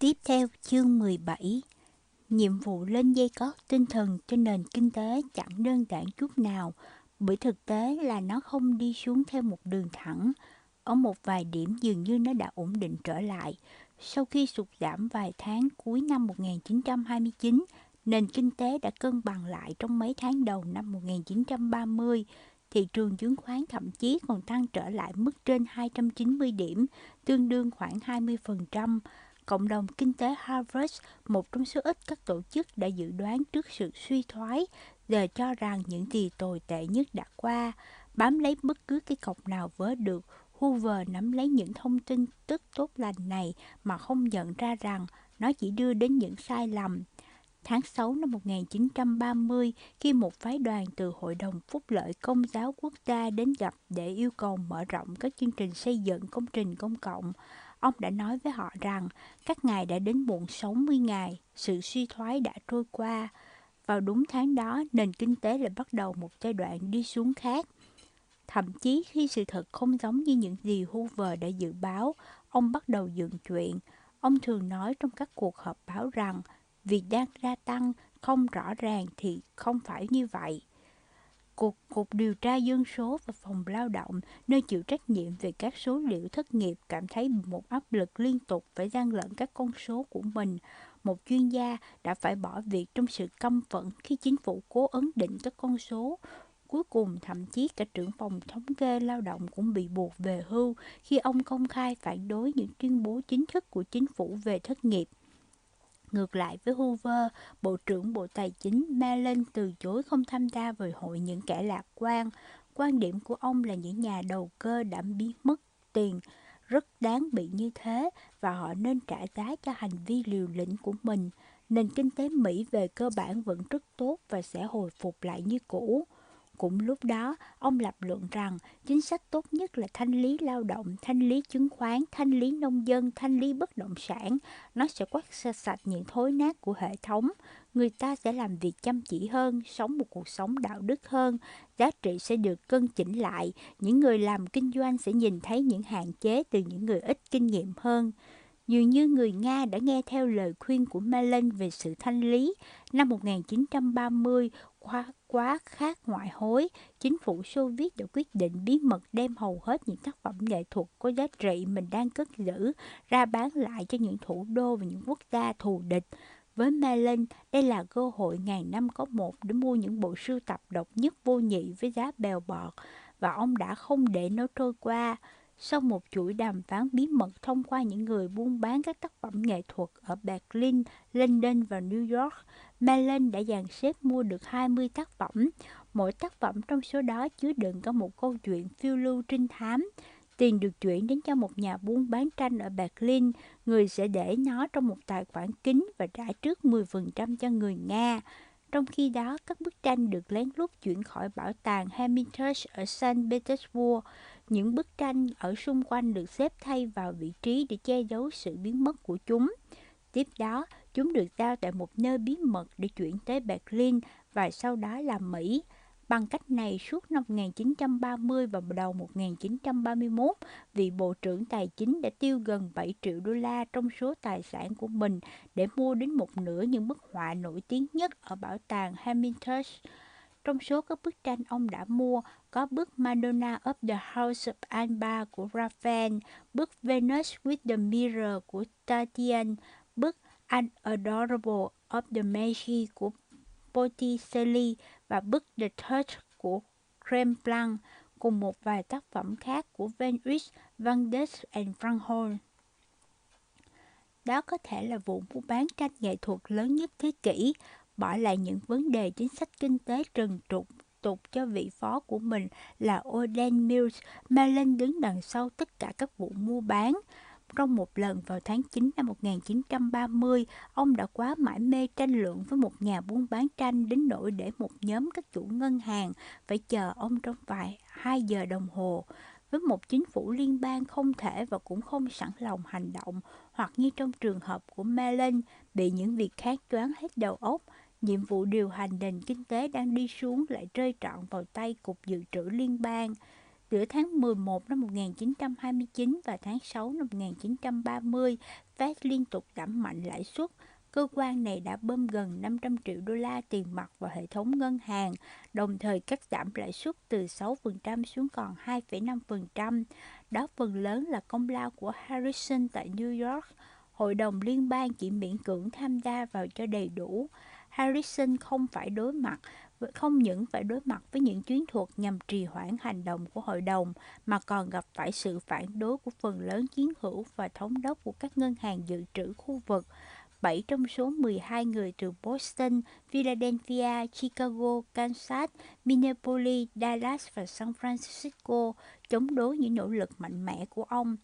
Tiếp theo chương 17 Nhiệm vụ lên dây cót tinh thần cho nền kinh tế chẳng đơn giản chút nào bởi thực tế là nó không đi xuống theo một đường thẳng. Ở một vài điểm dường như nó đã ổn định trở lại. Sau khi sụt giảm vài tháng cuối năm 1929, nền kinh tế đã cân bằng lại trong mấy tháng đầu năm 1930. Thị trường chứng khoán thậm chí còn tăng trở lại mức trên 290 điểm, tương đương khoảng 20%. Cộng đồng kinh tế Harvard, một trong số ít các tổ chức đã dự đoán trước sự suy thoái, giờ cho rằng những gì tồi tệ nhất đã qua. Bám lấy bất cứ cái cọc nào vớ được, Hoover nắm lấy những thông tin tức tốt lành này mà không nhận ra rằng nó chỉ đưa đến những sai lầm. Tháng 6 năm 1930, khi một phái đoàn từ Hội đồng Phúc lợi Công giáo Quốc gia đến gặp để yêu cầu mở rộng các chương trình xây dựng công trình công cộng, ông đã nói với họ rằng các ngài đã đến muộn 60 ngày, sự suy thoái đã trôi qua. Vào đúng tháng đó, nền kinh tế lại bắt đầu một giai đoạn đi xuống khác. Thậm chí khi sự thật không giống như những gì Hoover đã dự báo, ông bắt đầu dựng chuyện. Ông thường nói trong các cuộc họp báo rằng việc đang gia tăng không rõ ràng thì không phải như vậy. Cục, Cục Điều tra Dân số và Phòng Lao động, nơi chịu trách nhiệm về các số liệu thất nghiệp, cảm thấy một áp lực liên tục phải gian lận các con số của mình. Một chuyên gia đã phải bỏ việc trong sự căm phẫn khi chính phủ cố ấn định các con số. Cuối cùng, thậm chí cả trưởng phòng thống kê lao động cũng bị buộc về hưu khi ông công khai phản đối những tuyên bố chính thức của chính phủ về thất nghiệp. Ngược lại với Hoover, Bộ trưởng Bộ Tài chính Mellon từ chối không tham gia về hội những kẻ lạc quan. Quan điểm của ông là những nhà đầu cơ đã biến mất tiền rất đáng bị như thế và họ nên trả giá cho hành vi liều lĩnh của mình. Nền kinh tế Mỹ về cơ bản vẫn rất tốt và sẽ hồi phục lại như cũ. Cũng lúc đó, ông lập luận rằng chính sách tốt nhất là thanh lý lao động, thanh lý chứng khoán, thanh lý nông dân, thanh lý bất động sản. Nó sẽ quét sạch những thối nát của hệ thống. Người ta sẽ làm việc chăm chỉ hơn, sống một cuộc sống đạo đức hơn. Giá trị sẽ được cân chỉnh lại. Những người làm kinh doanh sẽ nhìn thấy những hạn chế từ những người ít kinh nghiệm hơn. Dường như người Nga đã nghe theo lời khuyên của Malin về sự thanh lý. Năm 1930, quá, quá khác ngoại hối, chính phủ Xô Viết đã quyết định bí mật đem hầu hết những tác phẩm nghệ thuật có giá trị mình đang cất giữ ra bán lại cho những thủ đô và những quốc gia thù địch. Với Malin, đây là cơ hội ngàn năm có một để mua những bộ sưu tập độc nhất vô nhị với giá bèo bọt, và ông đã không để nó trôi qua. Sau một chuỗi đàm phán bí mật thông qua những người buôn bán các tác phẩm nghệ thuật ở Berlin, London và New York, Mellon đã dàn xếp mua được 20 tác phẩm. Mỗi tác phẩm trong số đó chứa đựng có một câu chuyện phiêu lưu trinh thám. Tiền được chuyển đến cho một nhà buôn bán tranh ở Berlin, người sẽ để nó trong một tài khoản kín và trả trước 10% cho người Nga. Trong khi đó, các bức tranh được lén lút chuyển khỏi bảo tàng Hermitage ở Saint Petersburg. Những bức tranh ở xung quanh được xếp thay vào vị trí để che giấu sự biến mất của chúng. Tiếp đó, chúng được giao tại một nơi bí mật để chuyển tới Berlin và sau đó là Mỹ. Bằng cách này, suốt năm 1930 và đầu 1931, vị Bộ trưởng Tài chính đã tiêu gần 7 triệu đô la trong số tài sản của mình để mua đến một nửa những bức họa nổi tiếng nhất ở bảo tàng Hermitage. Trong số các bức tranh ông đã mua có bức Madonna of the House of Alba của Raphael, bức Venus with the Mirror của Tatian, bức An Adorable of the Magi của Botticelli và bức The Touch của Rembrandt cùng một vài tác phẩm khác của Van Eyck, Van Dyck and Frank Đó có thể là vụ mua bán tranh nghệ thuật lớn nhất thế kỷ, bỏ lại những vấn đề chính sách kinh tế trần trục tục cho vị phó của mình là Oden Mills, Mellon đứng đằng sau tất cả các vụ mua bán. Trong một lần vào tháng 9 năm 1930, ông đã quá mãi mê tranh luận với một nhà buôn bán tranh đến nỗi để một nhóm các chủ ngân hàng phải chờ ông trong vài hai giờ đồng hồ. Với một chính phủ liên bang không thể và cũng không sẵn lòng hành động, hoặc như trong trường hợp của Mellon, bị những việc khác choáng hết đầu óc, nhiệm vụ điều hành nền kinh tế đang đi xuống lại rơi trọn vào tay Cục Dự trữ Liên bang. Giữa tháng 11 năm 1929 và tháng 6 năm 1930, Fed liên tục giảm mạnh lãi suất. Cơ quan này đã bơm gần 500 triệu đô la tiền mặt vào hệ thống ngân hàng, đồng thời cắt giảm lãi suất từ 6% xuống còn 2,5%. Đó phần lớn là công lao của Harrison tại New York. Hội đồng liên bang chỉ miễn cưỡng tham gia vào cho đầy đủ. Harrison không phải đối mặt không những phải đối mặt với những chiến thuật nhằm trì hoãn hành động của hội đồng mà còn gặp phải sự phản đối của phần lớn chiến hữu và thống đốc của các ngân hàng dự trữ khu vực. 7 trong số 12 người từ Boston, Philadelphia, Chicago, Kansas, Minneapolis, Dallas và San Francisco chống đối những nỗ lực mạnh mẽ của ông.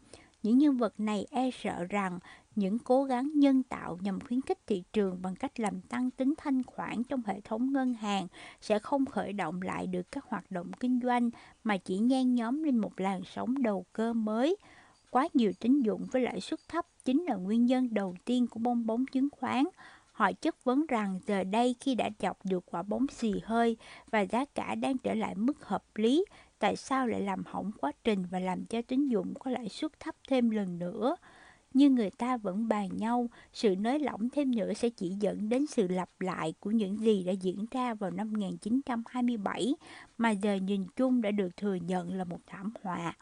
Những nhân vật này e sợ rằng những cố gắng nhân tạo nhằm khuyến khích thị trường bằng cách làm tăng tính thanh khoản trong hệ thống ngân hàng sẽ không khởi động lại được các hoạt động kinh doanh mà chỉ nhen nhóm lên một làn sóng đầu cơ mới. Quá nhiều tín dụng với lãi suất thấp chính là nguyên nhân đầu tiên của bong bóng chứng khoán. Họ chất vấn rằng giờ đây khi đã chọc được quả bóng xì hơi và giá cả đang trở lại mức hợp lý, tại sao lại làm hỏng quá trình và làm cho tín dụng có lãi suất thấp thêm lần nữa? Nhưng người ta vẫn bàn nhau, sự nới lỏng thêm nữa sẽ chỉ dẫn đến sự lặp lại của những gì đã diễn ra vào năm 1927 mà giờ nhìn chung đã được thừa nhận là một thảm họa.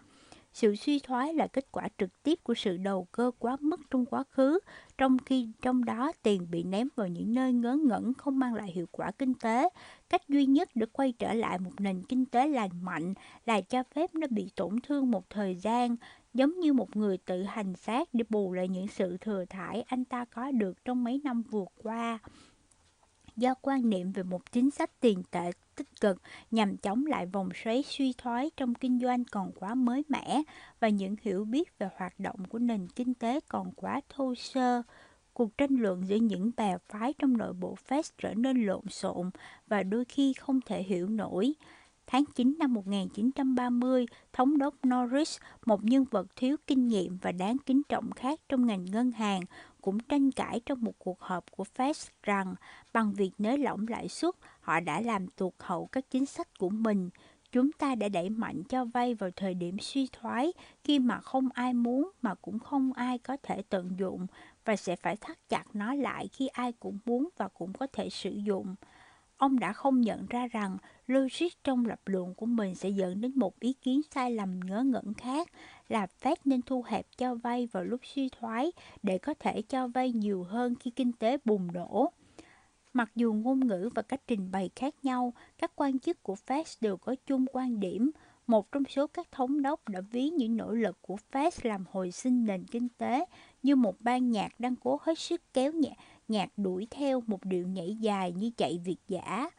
Sự suy thoái là kết quả trực tiếp của sự đầu cơ quá mức trong quá khứ, trong khi trong đó tiền bị ném vào những nơi ngớ ngẩn không mang lại hiệu quả kinh tế. Cách duy nhất để quay trở lại một nền kinh tế lành mạnh là cho phép nó bị tổn thương một thời gian, giống như một người tự hành xác để bù lại những sự thừa thải anh ta có được trong mấy năm vừa qua. Do quan niệm về một chính sách tiền tệ tích cực nhằm chống lại vòng xoáy suy thoái trong kinh doanh còn quá mới mẻ và những hiểu biết về hoạt động của nền kinh tế còn quá thô sơ. Cuộc tranh luận giữa những bè phái trong nội bộ Fed trở nên lộn xộn và đôi khi không thể hiểu nổi. Tháng 9 năm 1930, Thống đốc Norris, một nhân vật thiếu kinh nghiệm và đáng kính trọng khác trong ngành ngân hàng, cũng tranh cãi trong một cuộc họp của Fed rằng bằng việc nới lỏng lãi suất, họ đã làm tuột hậu các chính sách của mình. Chúng ta đã đẩy mạnh cho vay vào thời điểm suy thoái khi mà không ai muốn mà cũng không ai có thể tận dụng và sẽ phải thắt chặt nó lại khi ai cũng muốn và cũng có thể sử dụng. Ông đã không nhận ra rằng logic trong lập luận của mình sẽ dẫn đến một ý kiến sai lầm ngớ ngẩn khác là Fed nên thu hẹp cho vay vào lúc suy thoái để có thể cho vay nhiều hơn khi kinh tế bùng nổ. Mặc dù ngôn ngữ và cách trình bày khác nhau, các quan chức của Fed đều có chung quan điểm. Một trong số các thống đốc đã ví những nỗ lực của Fed làm hồi sinh nền kinh tế như một ban nhạc đang cố hết sức kéo nhẹ nhạc đuổi theo một điệu nhảy dài như chạy việt giả.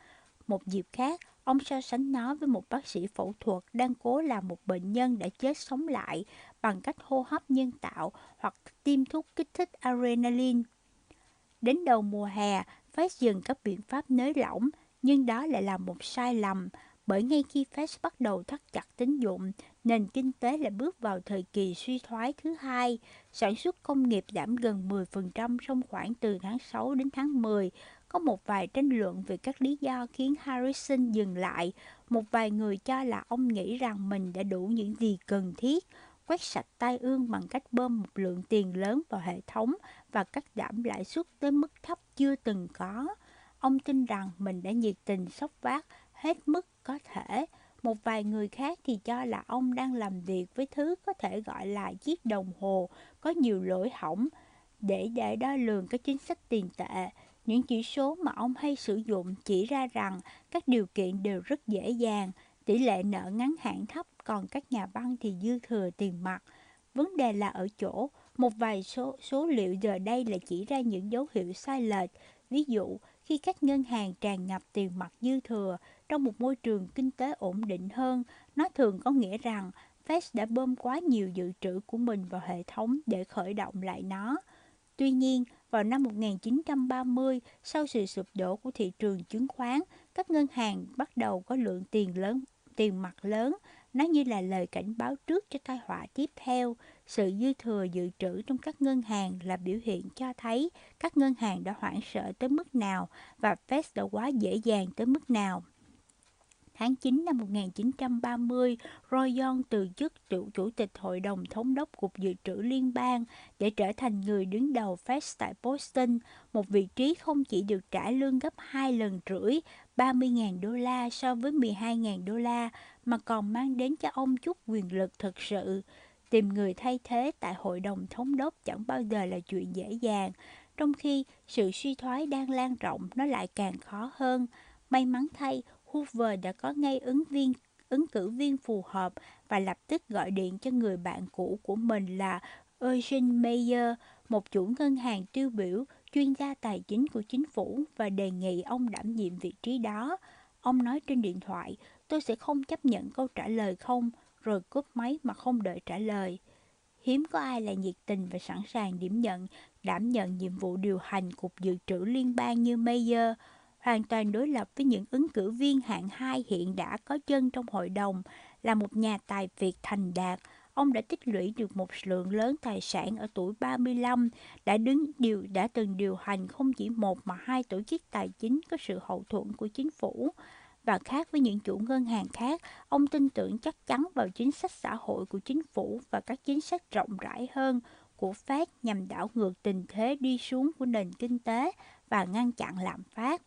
Một dịp khác, ông so sánh nó với một bác sĩ phẫu thuật đang cố làm một bệnh nhân đã chết sống lại bằng cách hô hấp nhân tạo hoặc tiêm thuốc kích thích adrenaline. Đến đầu mùa hè, Fed dừng các biện pháp nới lỏng, nhưng đó lại là một sai lầm bởi ngay khi Fed bắt đầu thắt chặt tín dụng, nền kinh tế lại bước vào thời kỳ suy thoái thứ hai. Sản xuất công nghiệp giảm gần 10% trong khoảng từ tháng 6 đến tháng 10. Có một vài tranh luận về các lý do khiến Harrison dừng lại. Một vài người cho là ông nghĩ rằng mình đã đủ những gì cần thiết, quét sạch tai ương bằng cách bơm một lượng tiền lớn vào hệ thống và cắt giảm lãi suất tới mức thấp chưa từng có. Ông tin rằng mình đã nhiệt tình sốc vác hết mức có thể. Một vài người khác thì cho là ông đang làm việc với thứ có thể gọi là chiếc đồng hồ có nhiều lỗi hỏng để để đo lường các chính sách tiền tệ. Những chỉ số mà ông hay sử dụng chỉ ra rằng các điều kiện đều rất dễ dàng, tỷ lệ nợ ngắn hạn thấp còn các nhà băng thì dư thừa tiền mặt. Vấn đề là ở chỗ, một vài số, số liệu giờ đây là chỉ ra những dấu hiệu sai lệch. Ví dụ, khi các ngân hàng tràn ngập tiền mặt dư thừa trong một môi trường kinh tế ổn định hơn, nó thường có nghĩa rằng Fed đã bơm quá nhiều dự trữ của mình vào hệ thống để khởi động lại nó. Tuy nhiên, vào năm 1930, sau sự sụp đổ của thị trường chứng khoán, các ngân hàng bắt đầu có lượng tiền lớn, tiền mặt lớn, nó như là lời cảnh báo trước cho tai họa tiếp theo. Sự dư thừa dự trữ trong các ngân hàng là biểu hiện cho thấy các ngân hàng đã hoảng sợ tới mức nào và Fed đã quá dễ dàng tới mức nào. Tháng 9 năm 1930, Roy Young từ chức chủ chủ tịch Hội đồng Thống đốc Cục Dự trữ Liên bang để trở thành người đứng đầu Fed tại Boston, một vị trí không chỉ được trả lương gấp hai lần rưỡi 30.000 đô la so với 12.000 đô la, mà còn mang đến cho ông chút quyền lực thực sự. Tìm người thay thế tại Hội đồng Thống đốc chẳng bao giờ là chuyện dễ dàng, trong khi sự suy thoái đang lan rộng nó lại càng khó hơn. May mắn thay, Hoover đã có ngay ứng viên ứng cử viên phù hợp và lập tức gọi điện cho người bạn cũ của mình là Eugene Mayer, một chủ ngân hàng tiêu biểu, chuyên gia tài chính của chính phủ và đề nghị ông đảm nhiệm vị trí đó. Ông nói trên điện thoại, tôi sẽ không chấp nhận câu trả lời không, rồi cúp máy mà không đợi trả lời. Hiếm có ai là nhiệt tình và sẵn sàng điểm nhận, đảm nhận nhiệm vụ điều hành Cục Dự trữ Liên bang như Mayer, hoàn toàn đối lập với những ứng cử viên hạng hai hiện đã có chân trong hội đồng, là một nhà tài việt thành đạt, ông đã tích lũy được một lượng lớn tài sản ở tuổi 35, đã đứng điều đã từng điều hành không chỉ một mà hai tổ chức tài chính có sự hậu thuẫn của chính phủ. Và khác với những chủ ngân hàng khác, ông tin tưởng chắc chắn vào chính sách xã hội của chính phủ và các chính sách rộng rãi hơn của Fed nhằm đảo ngược tình thế đi xuống của nền kinh tế và ngăn chặn lạm phát.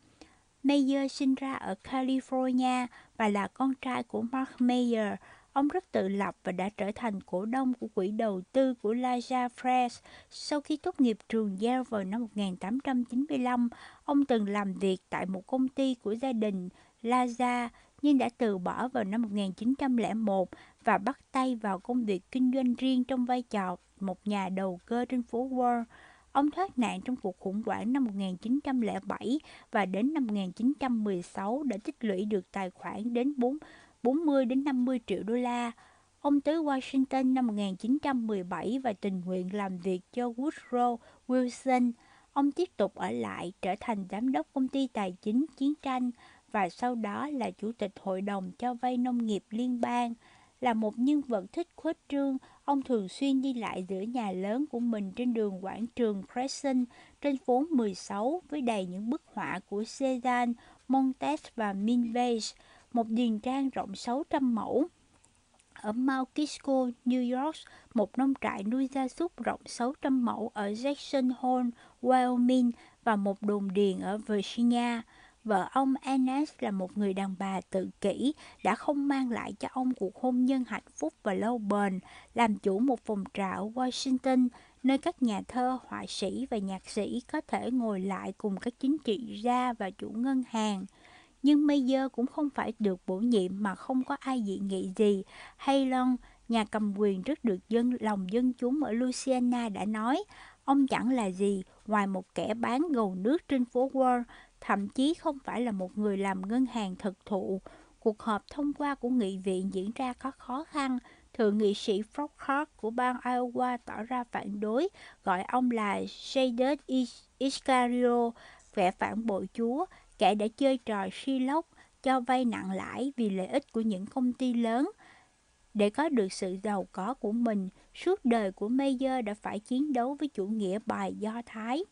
Mayer sinh ra ở California và là con trai của Mark Mayer. Ông rất tự lập và đã trở thành cổ đông của quỹ đầu tư của Laja Fresh. Sau khi tốt nghiệp trường Yale vào năm 1895, ông từng làm việc tại một công ty của gia đình Laja nhưng đã từ bỏ vào năm 1901 và bắt tay vào công việc kinh doanh riêng trong vai trò một nhà đầu cơ trên phố Wall. Ông thoát nạn trong cuộc khủng hoảng năm 1907 và đến năm 1916 đã tích lũy được tài khoản đến 40 đến 50 triệu đô la. Ông tới Washington năm 1917 và tình nguyện làm việc cho Woodrow Wilson. Ông tiếp tục ở lại trở thành giám đốc công ty tài chính chiến tranh và sau đó là chủ tịch hội đồng cho vay nông nghiệp liên bang. Là một nhân vật thích khuếch trương, ông thường xuyên đi lại giữa nhà lớn của mình trên đường quảng trường Crescent trên phố 16 với đầy những bức họa của Cezanne, Montes và Minvage, một điền trang rộng 600 mẫu. Ở Mount Kisco, New York, một nông trại nuôi gia súc rộng 600 mẫu ở Jackson Hole, Wyoming và một đồn điền ở Virginia. Vợ ông Enes là một người đàn bà tự kỷ, đã không mang lại cho ông cuộc hôn nhân hạnh phúc và lâu bền, làm chủ một phòng trà ở Washington, nơi các nhà thơ, họa sĩ và nhạc sĩ có thể ngồi lại cùng các chính trị gia và chủ ngân hàng. Nhưng Mayer cũng không phải được bổ nhiệm mà không có ai dị nghị gì. Haylon, nhà cầm quyền rất được dân lòng dân chúng ở Louisiana đã nói, ông chẳng là gì ngoài một kẻ bán gầu nước trên phố Wall, thậm chí không phải là một người làm ngân hàng thực thụ. Cuộc họp thông qua của nghị viện diễn ra có khó khăn. Thượng nghị sĩ Flockhart của bang Iowa tỏ ra phản đối, gọi ông là Jaden Iscario, kẻ phản bội Chúa, kẻ đã chơi trò si lốc, cho vay nặng lãi vì lợi ích của những công ty lớn. Để có được sự giàu có của mình, suốt đời của Mayer đã phải chiến đấu với chủ nghĩa bài Do Thái.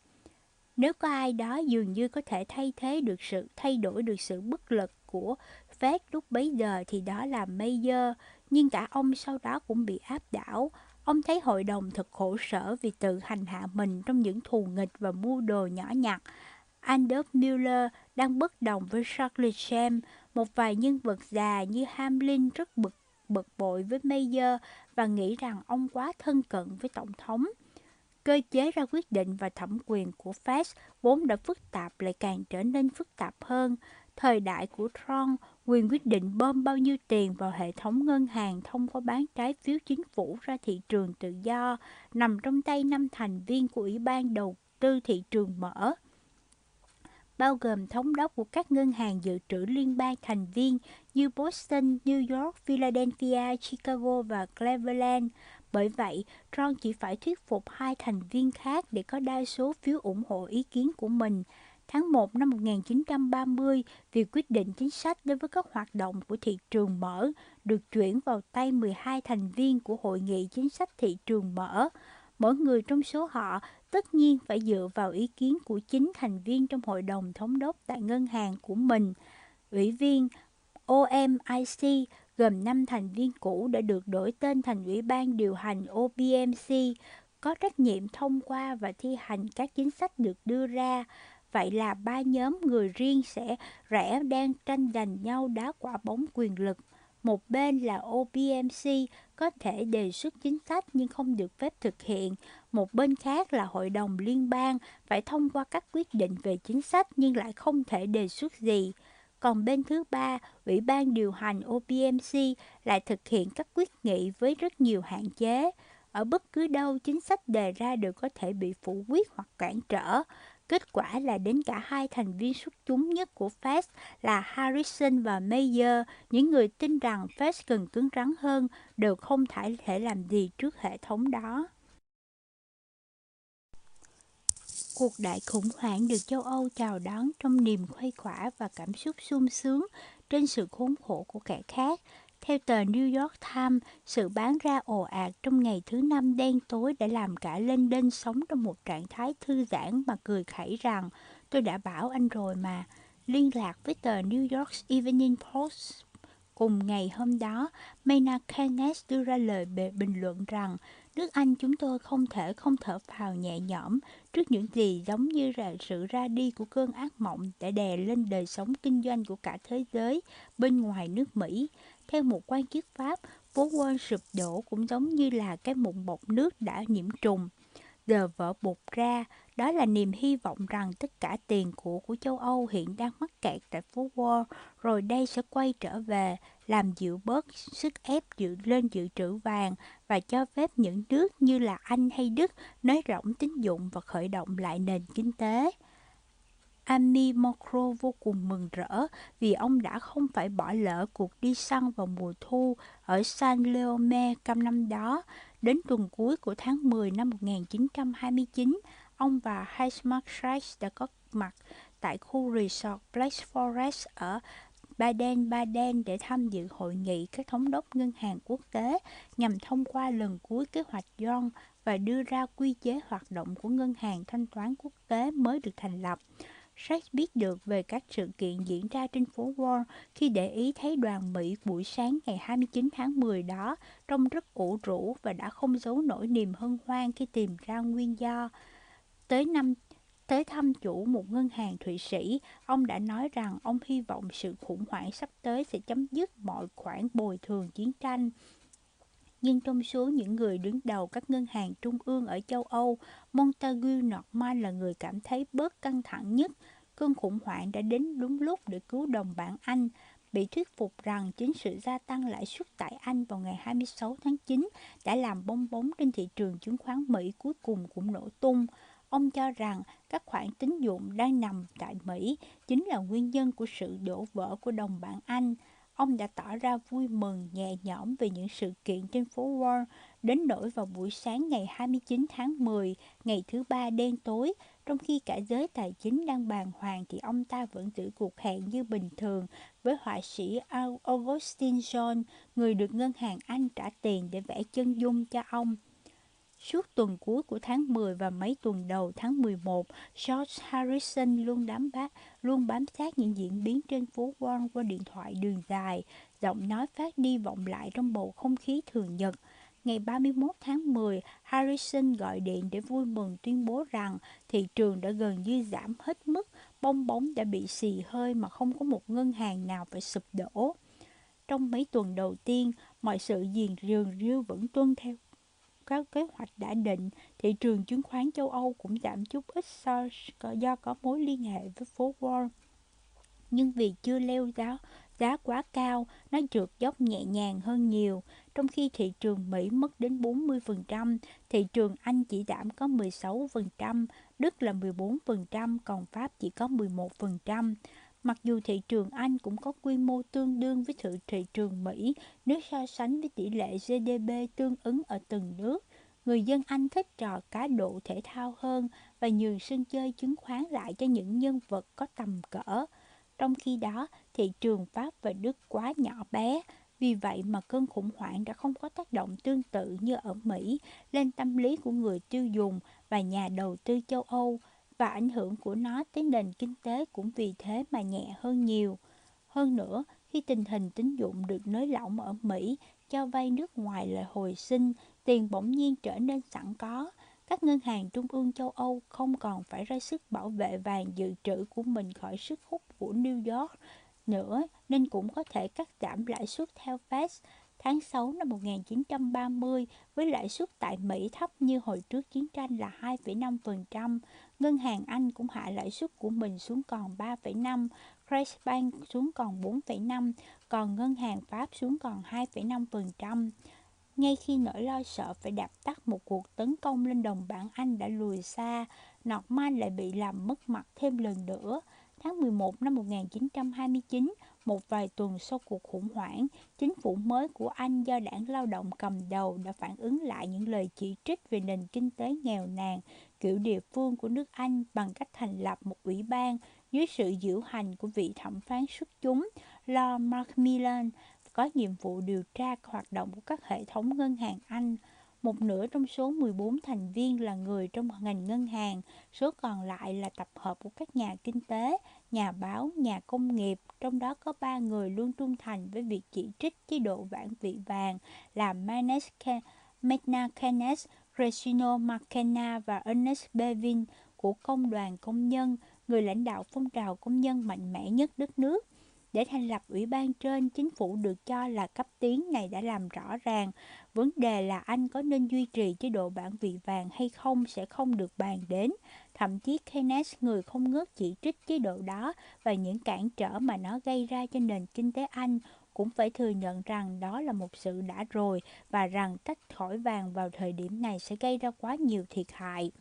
Nếu có ai đó dường như có thể thay thế được sự thay đổi được sự bất lực của Fed lúc bấy giờ thì đó là Mayer, nhưng cả ông sau đó cũng bị áp đảo. Ông thấy hội đồng thật khổ sở vì tự hành hạ mình trong những thù nghịch và mua đồ nhỏ nhặt. Adolf Müller đang bất đồng với Charles Sham, một vài nhân vật già như Hamlin rất bực bực bội với Mayer và nghĩ rằng ông quá thân cận với Tổng thống. Cơ chế ra quyết định và thẩm quyền của Fed vốn đã phức tạp lại càng trở nên phức tạp hơn. Thời đại của Trump, quyền quyết định bơm bao nhiêu tiền vào hệ thống ngân hàng thông qua bán trái phiếu chính phủ ra thị trường tự do nằm trong tay năm thành viên của Ủy ban đầu tư thị trường mở bao gồm thống đốc của các ngân hàng dự trữ liên bang thành viên như Boston, New York, Philadelphia, Chicago và Cleveland. Bởi vậy, Trump chỉ phải thuyết phục hai thành viên khác để có đa số phiếu ủng hộ ý kiến của mình. Tháng 1 năm 1930, việc quyết định chính sách đối với các hoạt động của thị trường mở được chuyển vào tay 12 thành viên của Hội nghị Chính sách Thị trường Mở. Mỗi người trong số họ tất nhiên phải dựa vào ý kiến của chính thành viên trong Hội đồng Thống đốc tại ngân hàng của mình. Ủy viên OMIC gồm 5 thành viên cũ đã được đổi tên thành Ủy ban điều hành OPMC, có trách nhiệm thông qua và thi hành các chính sách được đưa ra. Vậy là ba nhóm người riêng sẽ rẽ đang tranh giành nhau đá quả bóng quyền lực. Một bên là OPMC có thể đề xuất chính sách nhưng không được phép thực hiện. Một bên khác là Hội đồng Liên bang phải thông qua các quyết định về chính sách nhưng lại không thể đề xuất gì. Còn bên thứ ba, Ủy ban điều hành OPMC lại thực hiện các quyết nghị với rất nhiều hạn chế. Ở bất cứ đâu, chính sách đề ra đều có thể bị phủ quyết hoặc cản trở. Kết quả là đến cả hai thành viên xuất chúng nhất của Fed là Harrison và Mayer, những người tin rằng Fed cần cứng rắn hơn, đều không thể thể làm gì trước hệ thống đó. Cuộc đại khủng hoảng được châu Âu chào đón trong niềm khuây khỏa và cảm xúc sung sướng trên sự khốn khổ của kẻ khác. Theo tờ New York Times, sự bán ra ồ ạt trong ngày thứ năm đen tối đã làm cả London sống trong một trạng thái thư giãn mà cười khẩy rằng tôi đã bảo anh rồi mà. Liên lạc với tờ New York Evening Post cùng ngày hôm đó, Maynard Keynes đưa ra lời bình luận rằng nước Anh chúng tôi không thể không thở phào nhẹ nhõm trước những gì giống như là sự ra đi của cơn ác mộng đã đè lên đời sống kinh doanh của cả thế giới bên ngoài nước Mỹ. Theo một quan chức Pháp, phố Wall sụp đổ cũng giống như là cái mụn bột nước đã nhiễm trùng. Giờ vỡ bột ra, đó là niềm hy vọng rằng tất cả tiền của của châu Âu hiện đang mắc kẹt tại phố Wall, rồi đây sẽ quay trở về, làm dịu bớt sức ép dự lên dự trữ vàng và cho phép những nước như là Anh hay Đức nới rộng tín dụng và khởi động lại nền kinh tế. Ami Mokro vô cùng mừng rỡ vì ông đã không phải bỏ lỡ cuộc đi săn vào mùa thu ở San Leome cam năm đó. Đến tuần cuối của tháng 10 năm 1929, ông và Heismark Schreis đã có mặt tại khu resort Black Forest ở Baden-Baden để tham dự hội nghị các thống đốc ngân hàng quốc tế nhằm thông qua lần cuối kế hoạch John và đưa ra quy chế hoạt động của ngân hàng thanh toán quốc tế mới được thành lập. Sachs biết được về các sự kiện diễn ra trên phố Wall khi để ý thấy đoàn Mỹ buổi sáng ngày 29 tháng 10 đó trông rất ủ rũ và đã không giấu nổi niềm hân hoan khi tìm ra nguyên do. Tới năm tới thăm chủ một ngân hàng Thụy Sĩ, ông đã nói rằng ông hy vọng sự khủng hoảng sắp tới sẽ chấm dứt mọi khoản bồi thường chiến tranh. Nhưng trong số những người đứng đầu các ngân hàng trung ương ở châu Âu, Montague Norman là người cảm thấy bớt căng thẳng nhất. Cơn khủng hoảng đã đến đúng lúc để cứu đồng bảng Anh, bị thuyết phục rằng chính sự gia tăng lãi suất tại Anh vào ngày 26 tháng 9 đã làm bong bóng trên thị trường chứng khoán Mỹ cuối cùng cũng nổ tung. Ông cho rằng các khoản tín dụng đang nằm tại Mỹ chính là nguyên nhân của sự đổ vỡ của đồng bảng Anh. Ông đã tỏ ra vui mừng nhẹ nhõm về những sự kiện trên phố Wall, đến nỗi vào buổi sáng ngày 29 tháng 10, ngày thứ ba đen tối, trong khi cả giới tài chính đang bàng hoàng thì ông ta vẫn giữ cuộc hẹn như bình thường với họa sĩ Augustine John, người được ngân hàng Anh trả tiền để vẽ chân dung cho ông. Suốt tuần cuối của tháng 10 và mấy tuần đầu tháng 11, George Harrison luôn đám bát, luôn bám sát những diễn biến trên phố Wall qua điện thoại đường dài, giọng nói phát đi vọng lại trong bầu không khí thường nhật. Ngày 31 tháng 10, Harrison gọi điện để vui mừng tuyên bố rằng thị trường đã gần như giảm hết mức, bong bóng đã bị xì hơi mà không có một ngân hàng nào phải sụp đổ. Trong mấy tuần đầu tiên, mọi sự diền rường rêu vẫn tuân theo các kế hoạch đã định, thị trường chứng khoán châu Âu cũng giảm chút ít so do có mối liên hệ với phố Wall. Nhưng vì chưa leo giá, giá quá cao, nó trượt dốc nhẹ nhàng hơn nhiều. Trong khi thị trường Mỹ mất đến 40%, thị trường Anh chỉ giảm có 16%, Đức là 14%, còn Pháp chỉ có 11%. Mặc dù thị trường Anh cũng có quy mô tương đương với thị, trường Mỹ nếu so sánh với tỷ lệ GDP tương ứng ở từng nước, người dân Anh thích trò cá độ thể thao hơn và nhường sân chơi chứng khoán lại cho những nhân vật có tầm cỡ. Trong khi đó, thị trường Pháp và Đức quá nhỏ bé, vì vậy mà cơn khủng hoảng đã không có tác động tương tự như ở Mỹ lên tâm lý của người tiêu dùng và nhà đầu tư châu Âu và ảnh hưởng của nó tới nền kinh tế cũng vì thế mà nhẹ hơn nhiều. Hơn nữa, khi tình hình tín dụng được nới lỏng ở Mỹ, cho vay nước ngoài lại hồi sinh, tiền bỗng nhiên trở nên sẵn có. Các ngân hàng trung ương châu Âu không còn phải ra sức bảo vệ vàng dự trữ của mình khỏi sức hút của New York nữa, nên cũng có thể cắt giảm lãi suất theo Fed tháng 6 năm 1930 với lãi suất tại Mỹ thấp như hồi trước chiến tranh là 2,5%. Ngân hàng Anh cũng hạ lãi suất của mình xuống còn 3,5%, Crash Bank xuống còn 4,5%, còn ngân hàng Pháp xuống còn 2,5%. Ngay khi nỗi lo sợ phải đạp tắt một cuộc tấn công lên đồng bảng Anh đã lùi xa, Norman lại bị làm mất mặt thêm lần nữa. Tháng 11 năm 1929, một vài tuần sau cuộc khủng hoảng, chính phủ mới của Anh do đảng lao động cầm đầu đã phản ứng lại những lời chỉ trích về nền kinh tế nghèo nàn kiểu địa phương của nước Anh bằng cách thành lập một ủy ban dưới sự diễu hành của vị thẩm phán xuất chúng Lord Macmillan có nhiệm vụ điều tra hoạt động của các hệ thống ngân hàng Anh. Một nửa trong số 14 thành viên là người trong ngành ngân hàng, số còn lại là tập hợp của các nhà kinh tế, nhà báo, nhà công nghiệp, trong đó có ba người luôn trung thành với việc chỉ trích chế độ vãn vị vàng là Manes Magna Keynes, Reginald McKenna và Ernest Bevin của Công đoàn Công nhân, người lãnh đạo phong trào công nhân mạnh mẽ nhất đất nước. Để thành lập ủy ban trên, chính phủ được cho là cấp tiến này đã làm rõ ràng vấn đề là Anh có nên duy trì chế độ bản vị vàng hay không sẽ không được bàn đến. Thậm chí Keynes, người không ngớt chỉ trích chế độ đó và những cản trở mà nó gây ra cho nền kinh tế Anh, cũng phải thừa nhận rằng đó là một sự đã rồi và rằng tách khỏi vàng vào thời điểm này sẽ gây ra quá nhiều thiệt hại.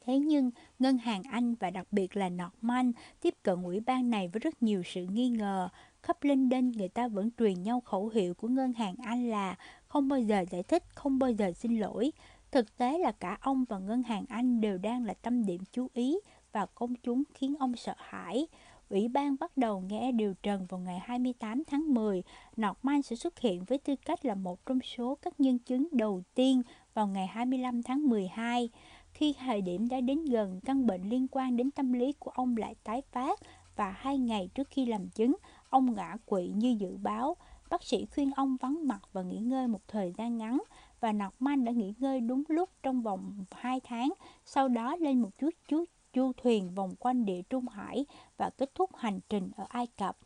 Thế nhưng, Ngân hàng Anh và đặc biệt là Norman tiếp cận ủy ban này với rất nhiều sự nghi ngờ. Khắp linh người ta vẫn truyền nhau khẩu hiệu của Ngân hàng Anh là không bao giờ giải thích, không bao giờ xin lỗi. Thực tế là cả ông và Ngân hàng Anh đều đang là tâm điểm chú ý và công chúng khiến ông sợ hãi. Ủy ban bắt đầu nghe điều trần vào ngày 28 tháng 10. Norman sẽ xuất hiện với tư cách là một trong số các nhân chứng đầu tiên vào ngày 25 tháng 12. Khi thời điểm đã đến gần, căn bệnh liên quan đến tâm lý của ông lại tái phát và hai ngày trước khi làm chứng, ông ngã quỵ như dự báo. Bác sĩ khuyên ông vắng mặt và nghỉ ngơi một thời gian ngắn và Norman đã nghỉ ngơi đúng lúc trong vòng 2 tháng, sau đó lên một chút chút du thuyền vòng quanh địa Trung Hải và kết thúc hành trình ở Ai Cập.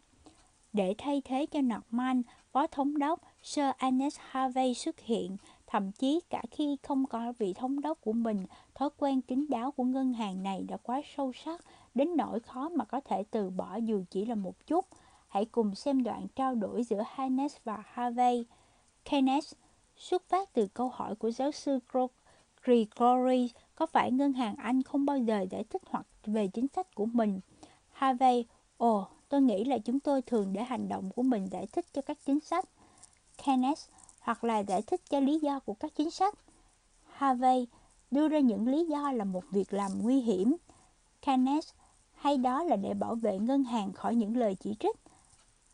Để thay thế cho Norman, phó thống đốc Sir Ernest Harvey xuất hiện, thậm chí cả khi không có vị thống đốc của mình, thói quen kín đáo của ngân hàng này đã quá sâu sắc đến nỗi khó mà có thể từ bỏ dù chỉ là một chút. Hãy cùng xem đoạn trao đổi giữa Haynes và Harvey. Keynes xuất phát từ câu hỏi của giáo sư Gregory có phải ngân hàng Anh không bao giờ giải thích hoặc về chính sách của mình? Harvey, ồ, tôi nghĩ là chúng tôi thường để hành động của mình giải thích cho các chính sách. Kenneth, hoặc là giải thích cho lý do của các chính sách. Harvey, đưa ra những lý do là một việc làm nguy hiểm. Kenneth, hay đó là để bảo vệ ngân hàng khỏi những lời chỉ trích.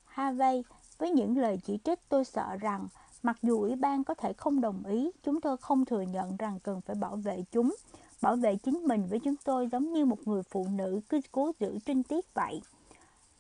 Harvey, với những lời chỉ trích tôi sợ rằng Mặc dù ủy ban có thể không đồng ý, chúng tôi không thừa nhận rằng cần phải bảo vệ chúng. Bảo vệ chính mình với chúng tôi giống như một người phụ nữ cứ cố giữ trinh tiết vậy.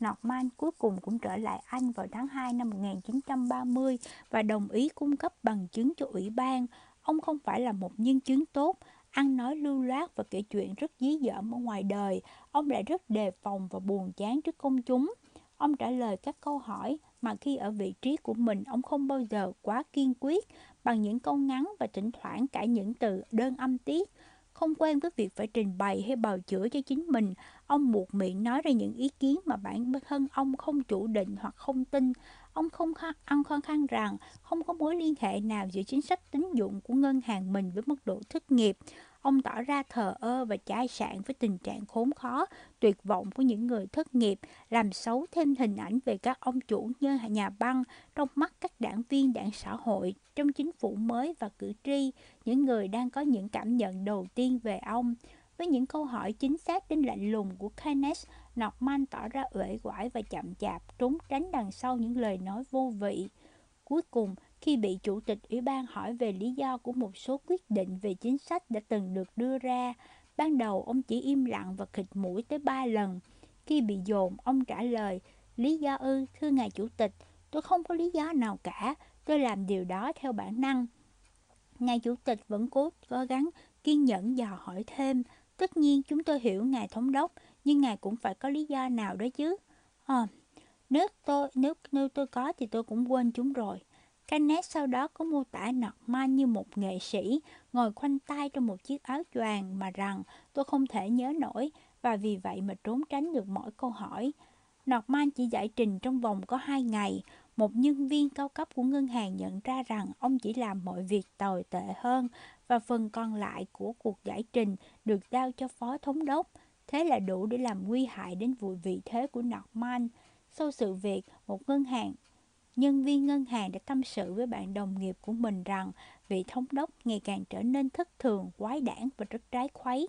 Norman cuối cùng cũng trở lại Anh vào tháng 2 năm 1930 và đồng ý cung cấp bằng chứng cho ủy ban. Ông không phải là một nhân chứng tốt, ăn nói lưu loát và kể chuyện rất dí dỏm ở ngoài đời. Ông lại rất đề phòng và buồn chán trước công chúng. Ông trả lời các câu hỏi mà khi ở vị trí của mình ông không bao giờ quá kiên quyết bằng những câu ngắn và thỉnh thoảng cả những từ đơn âm tiết. Không quen với việc phải trình bày hay bào chữa cho chính mình, ông buộc miệng nói ra những ý kiến mà bản thân ông không chủ định hoặc không tin. Ông không ăn khăng khăn rằng không có mối liên hệ nào giữa chính sách tín dụng của ngân hàng mình với mức độ thất nghiệp. Ông tỏ ra thờ ơ và chai sạn với tình trạng khốn khó, tuyệt vọng của những người thất nghiệp, làm xấu thêm hình ảnh về các ông chủ như nhà băng trong mắt các đảng viên đảng xã hội trong chính phủ mới và cử tri, những người đang có những cảm nhận đầu tiên về ông. Với những câu hỏi chính xác đến lạnh lùng của Keynes, Norman tỏ ra uể oải và chậm chạp, trốn tránh đằng sau những lời nói vô vị. Cuối cùng, khi bị chủ tịch ủy ban hỏi về lý do của một số quyết định về chính sách đã từng được đưa ra, ban đầu ông chỉ im lặng và khịt mũi tới ba lần. Khi bị dồn, ông trả lời, Lý do ư, thưa ngài chủ tịch, tôi không có lý do nào cả, tôi làm điều đó theo bản năng. Ngài chủ tịch vẫn cố cố gắng kiên nhẫn dò hỏi thêm. Tất nhiên chúng tôi hiểu ngài thống đốc, nhưng ngài cũng phải có lý do nào đó chứ. À, nếu tôi nếu nếu tôi có thì tôi cũng quên chúng rồi. Kenneth sau đó có mô tả Norman như một nghệ sĩ ngồi khoanh tay trong một chiếc áo choàng mà rằng tôi không thể nhớ nổi và vì vậy mà trốn tránh được mỗi câu hỏi. Norman chỉ giải trình trong vòng có hai ngày. Một nhân viên cao cấp của ngân hàng nhận ra rằng ông chỉ làm mọi việc tồi tệ hơn và phần còn lại của cuộc giải trình được giao cho phó thống đốc. Thế là đủ để làm nguy hại đến vụ vị thế của Norman. Sau sự việc, một ngân hàng nhân viên ngân hàng đã tâm sự với bạn đồng nghiệp của mình rằng vị thống đốc ngày càng trở nên thất thường, quái đản và rất trái khuấy.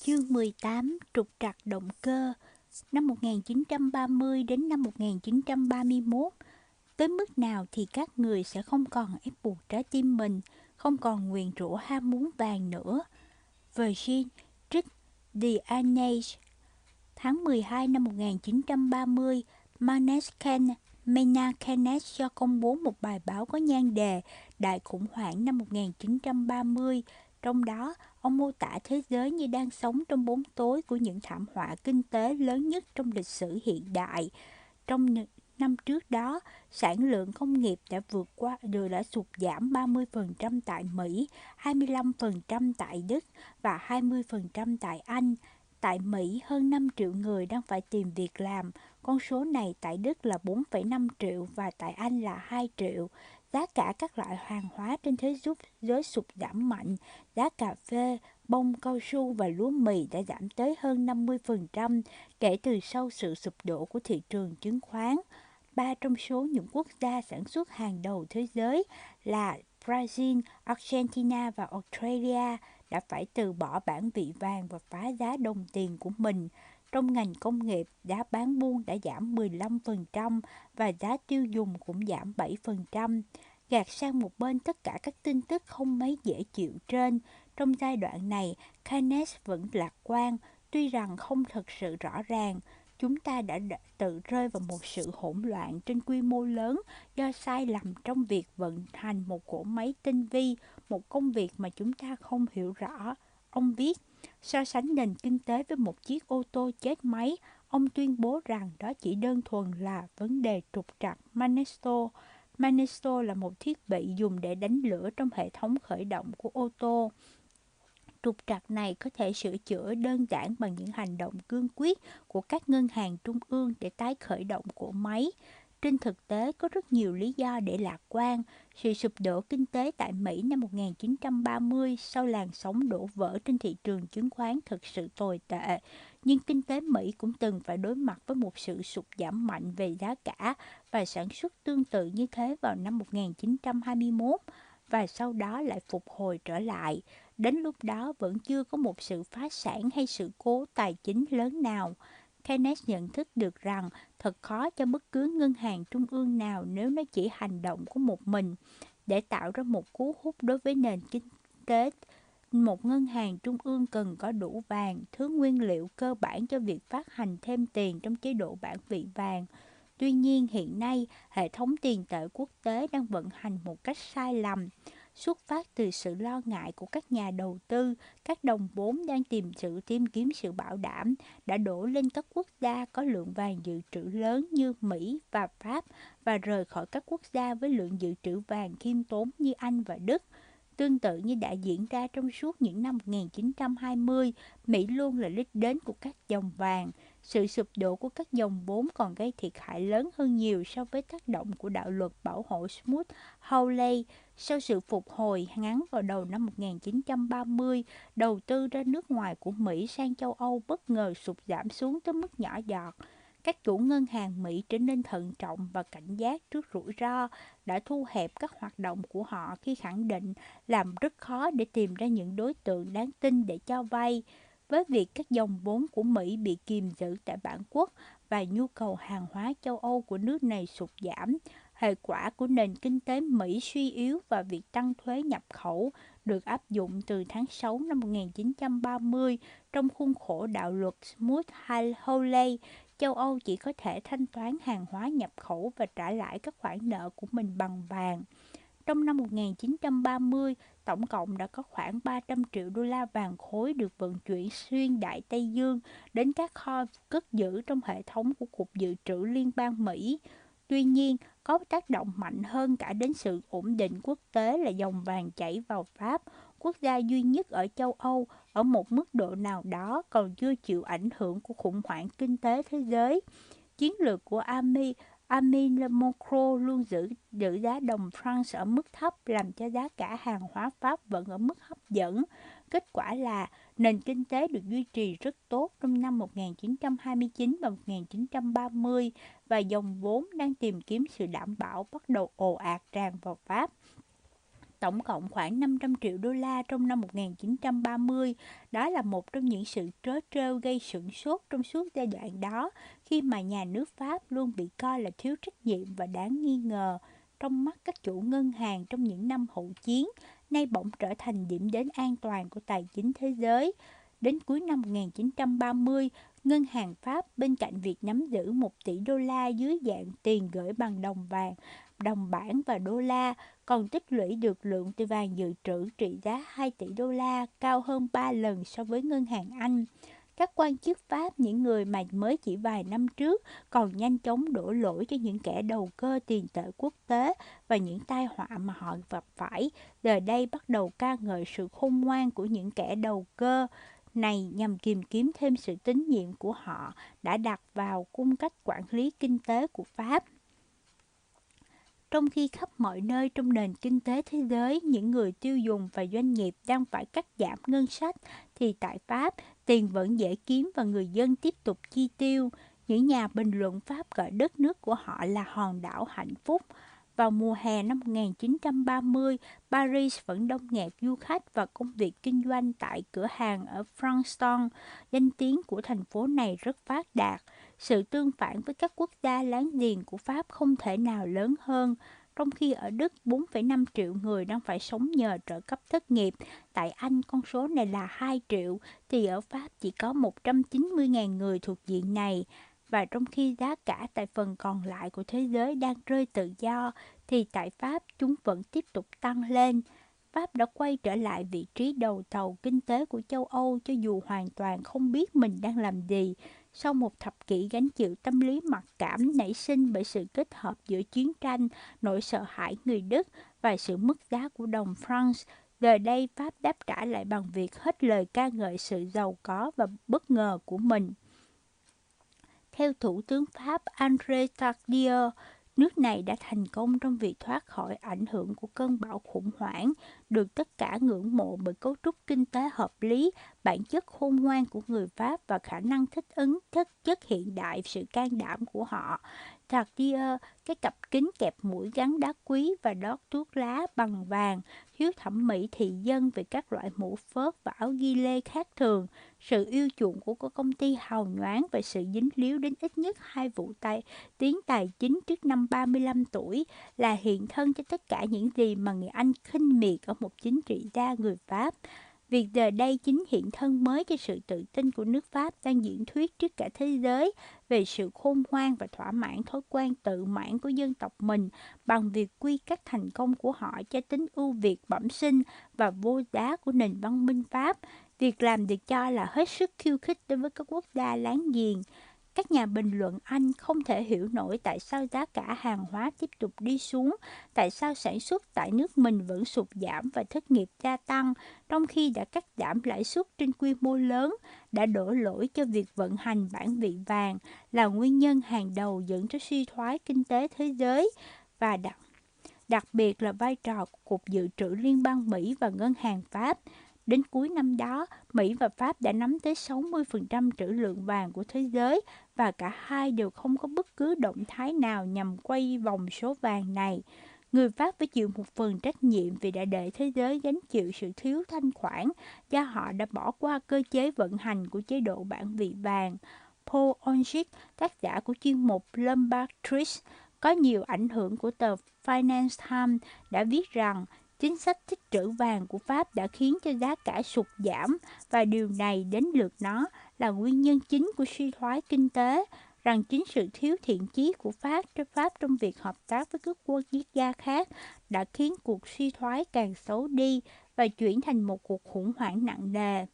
Chương 18 Trục trặc động cơ Năm 1930 đến năm 1931 Tới mức nào thì các người sẽ không còn ép buộc trái tim mình không còn nguyền rủa ham muốn vàng nữa Virgin trích The Age Tháng 12 năm 1930 Maneskin Mena Kenneth cho công bố một bài báo có nhan đề Đại khủng hoảng năm 1930 trong đó, ông mô tả thế giới như đang sống trong bóng tối của những thảm họa kinh tế lớn nhất trong lịch sử hiện đại. Trong năm trước đó, sản lượng công nghiệp đã vượt qua đều đã sụt giảm 30% tại Mỹ, 25% tại Đức và 20% tại Anh. Tại Mỹ, hơn 5 triệu người đang phải tìm việc làm, con số này tại Đức là 4,5 triệu và tại Anh là 2 triệu. Giá cả các loại hàng hóa trên thế giới sụt giảm mạnh. Giá cà phê, bông cao su và lúa mì đã giảm tới hơn 50% kể từ sau sự sụp đổ của thị trường chứng khoán. Ba trong số những quốc gia sản xuất hàng đầu thế giới là Brazil, Argentina và Australia đã phải từ bỏ bản vị vàng và phá giá đồng tiền của mình. Trong ngành công nghiệp, giá bán buôn đã giảm 15% và giá tiêu dùng cũng giảm 7%. Gạt sang một bên tất cả các tin tức không mấy dễ chịu trên, trong giai đoạn này, Keynes vẫn lạc quan, tuy rằng không thực sự rõ ràng. Chúng ta đã tự rơi vào một sự hỗn loạn trên quy mô lớn do sai lầm trong việc vận hành một cỗ máy tinh vi, một công việc mà chúng ta không hiểu rõ. Ông viết, So sánh nền kinh tế với một chiếc ô tô chết máy, ông tuyên bố rằng đó chỉ đơn thuần là vấn đề trục trặc Manesto. Manesto là một thiết bị dùng để đánh lửa trong hệ thống khởi động của ô tô. Trục trặc này có thể sửa chữa đơn giản bằng những hành động cương quyết của các ngân hàng trung ương để tái khởi động cỗ máy. Trên thực tế, có rất nhiều lý do để lạc quan. Sự sụp đổ kinh tế tại Mỹ năm 1930 sau làn sóng đổ vỡ trên thị trường chứng khoán thực sự tồi tệ. Nhưng kinh tế Mỹ cũng từng phải đối mặt với một sự sụt giảm mạnh về giá cả và sản xuất tương tự như thế vào năm 1921 và sau đó lại phục hồi trở lại. Đến lúc đó vẫn chưa có một sự phá sản hay sự cố tài chính lớn nào. Keynes nhận thức được rằng thật khó cho bất cứ ngân hàng trung ương nào nếu nó chỉ hành động của một mình để tạo ra một cú hút đối với nền kinh tế. Một ngân hàng trung ương cần có đủ vàng, thứ nguyên liệu cơ bản cho việc phát hành thêm tiền trong chế độ bản vị vàng. Tuy nhiên hiện nay, hệ thống tiền tệ quốc tế đang vận hành một cách sai lầm xuất phát từ sự lo ngại của các nhà đầu tư, các đồng vốn đang tìm sự tìm kiếm sự bảo đảm đã đổ lên các quốc gia có lượng vàng dự trữ lớn như Mỹ và Pháp và rời khỏi các quốc gia với lượng dự trữ vàng khiêm tốn như Anh và Đức. Tương tự như đã diễn ra trong suốt những năm 1920, Mỹ luôn là đích đến của các dòng vàng. Sự sụp đổ của các dòng vốn còn gây thiệt hại lớn hơn nhiều so với tác động của đạo luật bảo hộ Smoot-Hawley. Sau sự phục hồi ngắn vào đầu năm 1930, đầu tư ra nước ngoài của Mỹ sang châu Âu bất ngờ sụt giảm xuống tới mức nhỏ giọt. Các chủ ngân hàng Mỹ trở nên thận trọng và cảnh giác trước rủi ro, đã thu hẹp các hoạt động của họ khi khẳng định làm rất khó để tìm ra những đối tượng đáng tin để cho vay. Với việc các dòng vốn của Mỹ bị kìm giữ tại bản quốc và nhu cầu hàng hóa châu Âu của nước này sụt giảm, hệ quả của nền kinh tế Mỹ suy yếu và việc tăng thuế nhập khẩu được áp dụng từ tháng 6 năm 1930 trong khuôn khổ đạo luật Smoot-Hawley, châu Âu chỉ có thể thanh toán hàng hóa nhập khẩu và trả lại các khoản nợ của mình bằng vàng. Trong năm 1930, tổng cộng đã có khoảng 300 triệu đô la vàng khối được vận chuyển xuyên Đại Tây Dương đến các kho cất giữ trong hệ thống của Cục Dự trữ Liên bang Mỹ. Tuy nhiên, có tác động mạnh hơn cả đến sự ổn định quốc tế là dòng vàng chảy vào Pháp, quốc gia duy nhất ở châu Âu ở một mức độ nào đó còn chưa chịu ảnh hưởng của khủng hoảng kinh tế thế giới. Chiến lược của Ami Amin Macron luôn giữ giữ giá đồng franc ở mức thấp, làm cho giá cả hàng hóa Pháp vẫn ở mức hấp dẫn. Kết quả là nền kinh tế được duy trì rất tốt trong năm 1929 và 1930 và dòng vốn đang tìm kiếm sự đảm bảo bắt đầu ồ ạt tràn vào Pháp tổng cộng khoảng 500 triệu đô la trong năm 1930. Đó là một trong những sự trớ trêu gây sửng sốt trong suốt giai đoạn đó, khi mà nhà nước Pháp luôn bị coi là thiếu trách nhiệm và đáng nghi ngờ trong mắt các chủ ngân hàng trong những năm hậu chiến, nay bỗng trở thành điểm đến an toàn của tài chính thế giới. Đến cuối năm 1930, ngân hàng Pháp bên cạnh việc nắm giữ 1 tỷ đô la dưới dạng tiền gửi bằng đồng vàng đồng bảng và đô la, còn tích lũy được lượng từ vàng dự trữ trị giá 2 tỷ đô la, cao hơn 3 lần so với ngân hàng Anh. Các quan chức Pháp, những người mà mới chỉ vài năm trước còn nhanh chóng đổ lỗi cho những kẻ đầu cơ tiền tệ quốc tế và những tai họa mà họ gặp phải, giờ đây bắt đầu ca ngợi sự khôn ngoan của những kẻ đầu cơ này nhằm tìm kiếm thêm sự tín nhiệm của họ đã đặt vào cung cách quản lý kinh tế của Pháp. Trong khi khắp mọi nơi trong nền kinh tế thế giới, những người tiêu dùng và doanh nghiệp đang phải cắt giảm ngân sách, thì tại Pháp, tiền vẫn dễ kiếm và người dân tiếp tục chi tiêu. Những nhà bình luận Pháp gọi đất nước của họ là hòn đảo hạnh phúc. Vào mùa hè năm 1930, Paris vẫn đông nghẹt du khách và công việc kinh doanh tại cửa hàng ở Frankston. Danh tiếng của thành phố này rất phát đạt. Sự tương phản với các quốc gia láng giềng của Pháp không thể nào lớn hơn. Trong khi ở Đức 4,5 triệu người đang phải sống nhờ trợ cấp thất nghiệp, tại Anh con số này là 2 triệu, thì ở Pháp chỉ có 190.000 người thuộc diện này. Và trong khi giá cả tại phần còn lại của thế giới đang rơi tự do, thì tại Pháp chúng vẫn tiếp tục tăng lên. Pháp đã quay trở lại vị trí đầu tàu kinh tế của châu Âu cho dù hoàn toàn không biết mình đang làm gì. Sau một thập kỷ gánh chịu tâm lý mặc cảm nảy sinh bởi sự kết hợp giữa chiến tranh, nỗi sợ hãi người Đức và sự mất giá của đồng France, giờ đây Pháp đáp trả lại bằng việc hết lời ca ngợi sự giàu có và bất ngờ của mình. Theo Thủ tướng Pháp André Tardieu, Nước này đã thành công trong việc thoát khỏi ảnh hưởng của cơn bão khủng hoảng, được tất cả ngưỡng mộ bởi cấu trúc kinh tế hợp lý, bản chất khôn ngoan của người Pháp và khả năng thích ứng chất chất hiện đại sự can đảm của họ. Cartier, cái cặp kính kẹp mũi gắn đá quý và đót thuốc lá bằng vàng, thiếu thẩm mỹ thị dân về các loại mũ phớt và áo ghi lê khác thường, sự yêu chuộng của các công ty hào nhoáng và sự dính líu đến ít nhất hai vụ tay tiến tài chính trước năm 35 tuổi là hiện thân cho tất cả những gì mà người Anh khinh miệt ở một chính trị gia người Pháp. Việc giờ đây chính hiện thân mới cho sự tự tin của nước Pháp đang diễn thuyết trước cả thế giới về sự khôn ngoan và thỏa mãn thói quen tự mãn của dân tộc mình bằng việc quy các thành công của họ cho tính ưu việt, bẩm sinh và vô giá của nền văn minh Pháp. Việc làm được cho là hết sức khiêu khích đối với các quốc gia láng giềng. Các nhà bình luận Anh không thể hiểu nổi tại sao giá cả hàng hóa tiếp tục đi xuống, tại sao sản xuất tại nước mình vẫn sụt giảm và thất nghiệp gia tăng, trong khi đã cắt giảm lãi suất trên quy mô lớn, đã đổ lỗi cho việc vận hành bản vị vàng là nguyên nhân hàng đầu dẫn tới suy thoái kinh tế thế giới và đặc đặc biệt là vai trò của Cục Dự trữ Liên bang Mỹ và Ngân hàng Pháp. Đến cuối năm đó, Mỹ và Pháp đã nắm tới 60% trữ lượng vàng của thế giới và cả hai đều không có bất cứ động thái nào nhằm quay vòng số vàng này. Người Pháp phải chịu một phần trách nhiệm vì đã để thế giới gánh chịu sự thiếu thanh khoản do họ đã bỏ qua cơ chế vận hành của chế độ bản vị vàng. Paul Onchik, tác giả của chuyên mục Lombard Tricks, Có nhiều ảnh hưởng của tờ Finance Times đã viết rằng chính sách tích trữ vàng của Pháp đã khiến cho giá cả sụt giảm và điều này đến lượt nó là nguyên nhân chính của suy thoái kinh tế rằng chính sự thiếu thiện chí của Pháp cho Pháp trong việc hợp tác với các quốc gia khác đã khiến cuộc suy thoái càng xấu đi và chuyển thành một cuộc khủng hoảng nặng nề.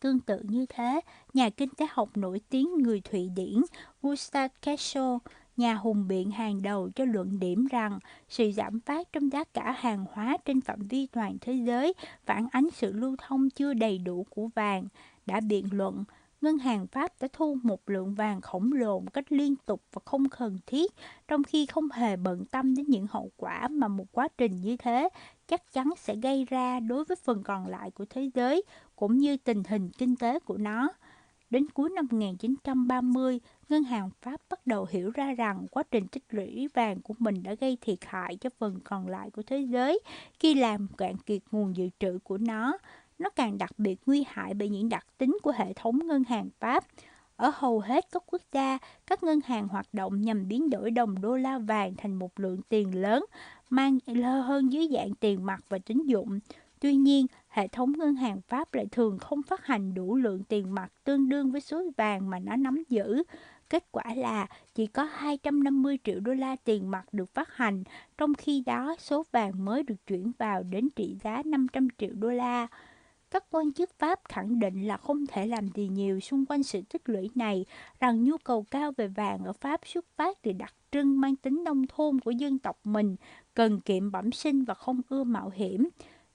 Tương tự như thế, nhà kinh tế học nổi tiếng người Thụy Điển Gustav Kessel, nhà hùng biện hàng đầu cho luận điểm rằng sự giảm phát trong giá cả hàng hóa trên phạm vi toàn thế giới phản ánh sự lưu thông chưa đầy đủ của vàng, đã biện luận ngân hàng Pháp đã thu một lượng vàng khổng lồ một cách liên tục và không cần thiết, trong khi không hề bận tâm đến những hậu quả mà một quá trình như thế chắc chắn sẽ gây ra đối với phần còn lại của thế giới, cũng như tình hình kinh tế của nó. Đến cuối năm 1930, ngân hàng Pháp bắt đầu hiểu ra rằng quá trình tích lũy vàng của mình đã gây thiệt hại cho phần còn lại của thế giới khi làm cạn kiệt nguồn dự trữ của nó. Nó càng đặc biệt nguy hại bởi những đặc tính của hệ thống ngân hàng Pháp. Ở hầu hết các quốc gia, các ngân hàng hoạt động nhằm biến đổi đồng đô la vàng thành một lượng tiền lớn, mang hơn dưới dạng tiền mặt và tín dụng. Tuy nhiên, hệ thống ngân hàng Pháp lại thường không phát hành đủ lượng tiền mặt tương đương với số vàng mà nó nắm giữ. Kết quả là chỉ có 250 triệu đô la tiền mặt được phát hành, trong khi đó số vàng mới được chuyển vào đến trị giá 500 triệu đô la. Các quan chức Pháp khẳng định là không thể làm gì nhiều xung quanh sự tích lũy này, rằng nhu cầu cao về vàng ở Pháp xuất phát từ đặc trưng mang tính nông thôn của dân tộc mình, cần kiệm bẩm sinh và không ưa mạo hiểm.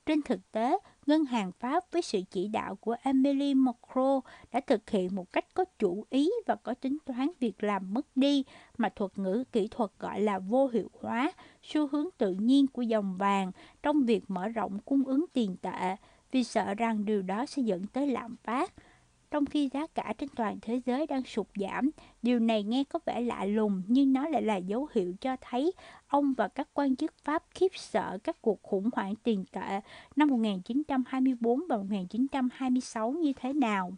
Trên thực tế, ngân hàng Pháp với sự chỉ đạo của Emily Macron đã thực hiện một cách có chủ ý và có tính toán việc làm mất đi mà thuật ngữ kỹ thuật gọi là vô hiệu hóa, xu hướng tự nhiên của dòng vàng trong việc mở rộng cung ứng tiền tệ vì sợ rằng điều đó sẽ dẫn tới lạm phát. Trong khi giá cả trên toàn thế giới đang sụt giảm, điều này nghe có vẻ lạ lùng nhưng nó lại là dấu hiệu cho thấy ông và các quan chức Pháp khiếp sợ các cuộc khủng hoảng tiền tệ năm 1924 và 1926 như thế nào.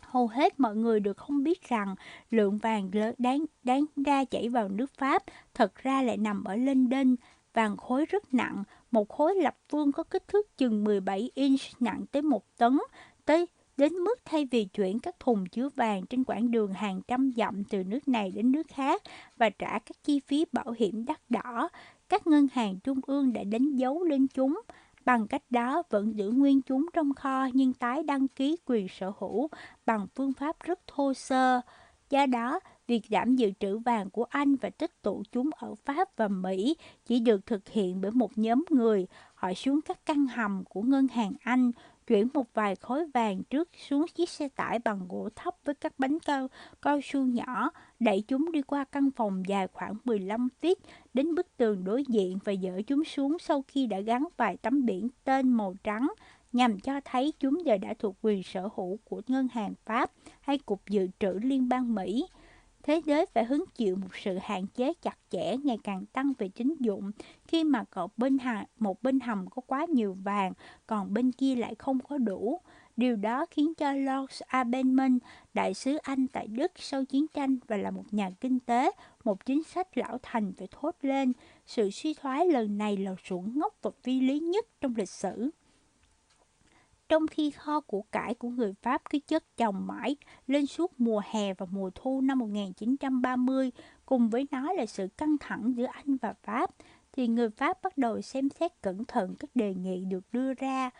Hầu hết mọi người đều không biết rằng lượng vàng đáng, đáng ra chảy vào nước Pháp thật ra lại nằm ở London, vàng khối rất nặng, một khối lập phương có kích thước chừng 17 inch nặng tới một tấn, tới đến mức thay vì chuyển các thùng chứa vàng trên quãng đường hàng trăm dặm từ nước này đến nước khác và trả các chi phí bảo hiểm đắt đỏ, các ngân hàng trung ương đã đánh dấu lên chúng. Bằng cách đó vẫn giữ nguyên chúng trong kho nhưng tái đăng ký quyền sở hữu bằng phương pháp rất thô sơ. Do đó, việc giảm dự trữ vàng của Anh và tích tụ chúng ở Pháp và Mỹ chỉ được thực hiện bởi một nhóm người. Họ xuống các căn hầm của ngân hàng Anh, chuyển một vài khối vàng trước xuống chiếc xe tải bằng gỗ thấp với các bánh cao, cao su nhỏ, đẩy chúng đi qua căn phòng dài khoảng 15 feet đến bức tường đối diện và dỡ chúng xuống sau khi đã gắn vài tấm biển tên màu trắng nhằm cho thấy chúng giờ đã thuộc quyền sở hữu của ngân hàng Pháp hay Cục Dự trữ Liên bang Mỹ thế giới phải hứng chịu một sự hạn chế chặt chẽ ngày càng tăng về tín dụng. Khi mà cậu bên hà, một bên hầm có quá nhiều vàng, còn bên kia lại không có đủ. Điều đó khiến cho Lord Abenman, đại sứ Anh tại Đức sau chiến tranh và là một nhà kinh tế, một chính sách lão thành phải thốt lên, sự suy thoái lần này là xuẩn ngốc và phi lý nhất trong lịch sử trong khi kho của cải của người Pháp cứ chất chồng mãi lên suốt mùa hè và mùa thu năm 1930, cùng với nó là sự căng thẳng giữa Anh và Pháp, thì người Pháp bắt đầu xem xét cẩn thận các đề nghị được đưa ra.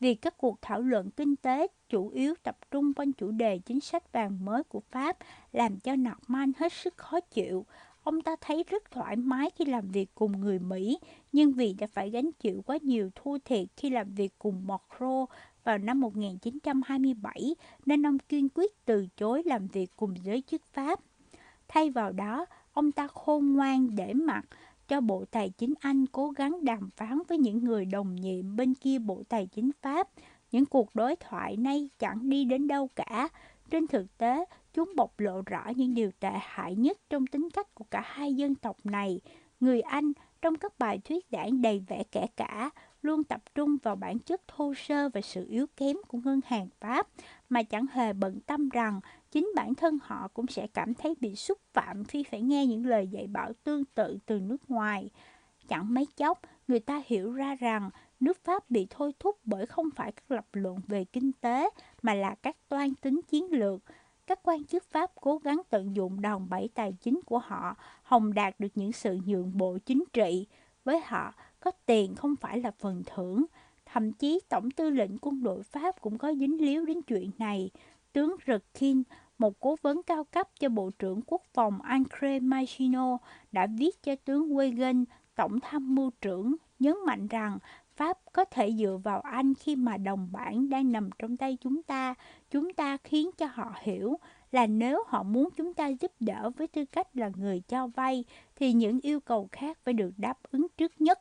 Vì các cuộc thảo luận kinh tế chủ yếu tập trung quanh chủ đề chính sách vàng mới của Pháp làm cho Norman hết sức khó chịu. Ông ta thấy rất thoải mái khi làm việc cùng người Mỹ, nhưng vì đã phải gánh chịu quá nhiều thua thiệt khi làm việc cùng Macron vào năm 1927 nên ông kiên quyết từ chối làm việc cùng giới chức Pháp. Thay vào đó, ông ta khôn ngoan để mặc cho Bộ Tài chính Anh cố gắng đàm phán với những người đồng nhiệm bên kia Bộ Tài chính Pháp. Những cuộc đối thoại này chẳng đi đến đâu cả. Trên thực tế, chúng bộc lộ rõ những điều tệ hại nhất trong tính cách của cả hai dân tộc này. Người Anh trong các bài thuyết giảng đầy vẻ kẻ cả luôn tập trung vào bản chất thô sơ và sự yếu kém của ngân hàng Pháp mà chẳng hề bận tâm rằng chính bản thân họ cũng sẽ cảm thấy bị xúc phạm khi phải nghe những lời dạy bảo tương tự từ nước ngoài. Chẳng mấy chốc, người ta hiểu ra rằng nước Pháp bị thôi thúc bởi không phải các lập luận về kinh tế mà là các toan tính chiến lược. Các quan chức Pháp cố gắng tận dụng đòn bẩy tài chính của họ, hồng đạt được những sự nhượng bộ chính trị. Với họ, có tiền không phải là phần thưởng. Thậm chí Tổng tư lệnh quân đội Pháp cũng có dính líu đến chuyện này. Tướng Rekin, một cố vấn cao cấp cho Bộ trưởng Quốc phòng André machino đã viết cho tướng Weygand, Tổng tham mưu trưởng, nhấn mạnh rằng Pháp có thể dựa vào Anh khi mà đồng bản đang nằm trong tay chúng ta. Chúng ta khiến cho họ hiểu là nếu họ muốn chúng ta giúp đỡ với tư cách là người cho vay, thì những yêu cầu khác phải được đáp ứng trước nhất.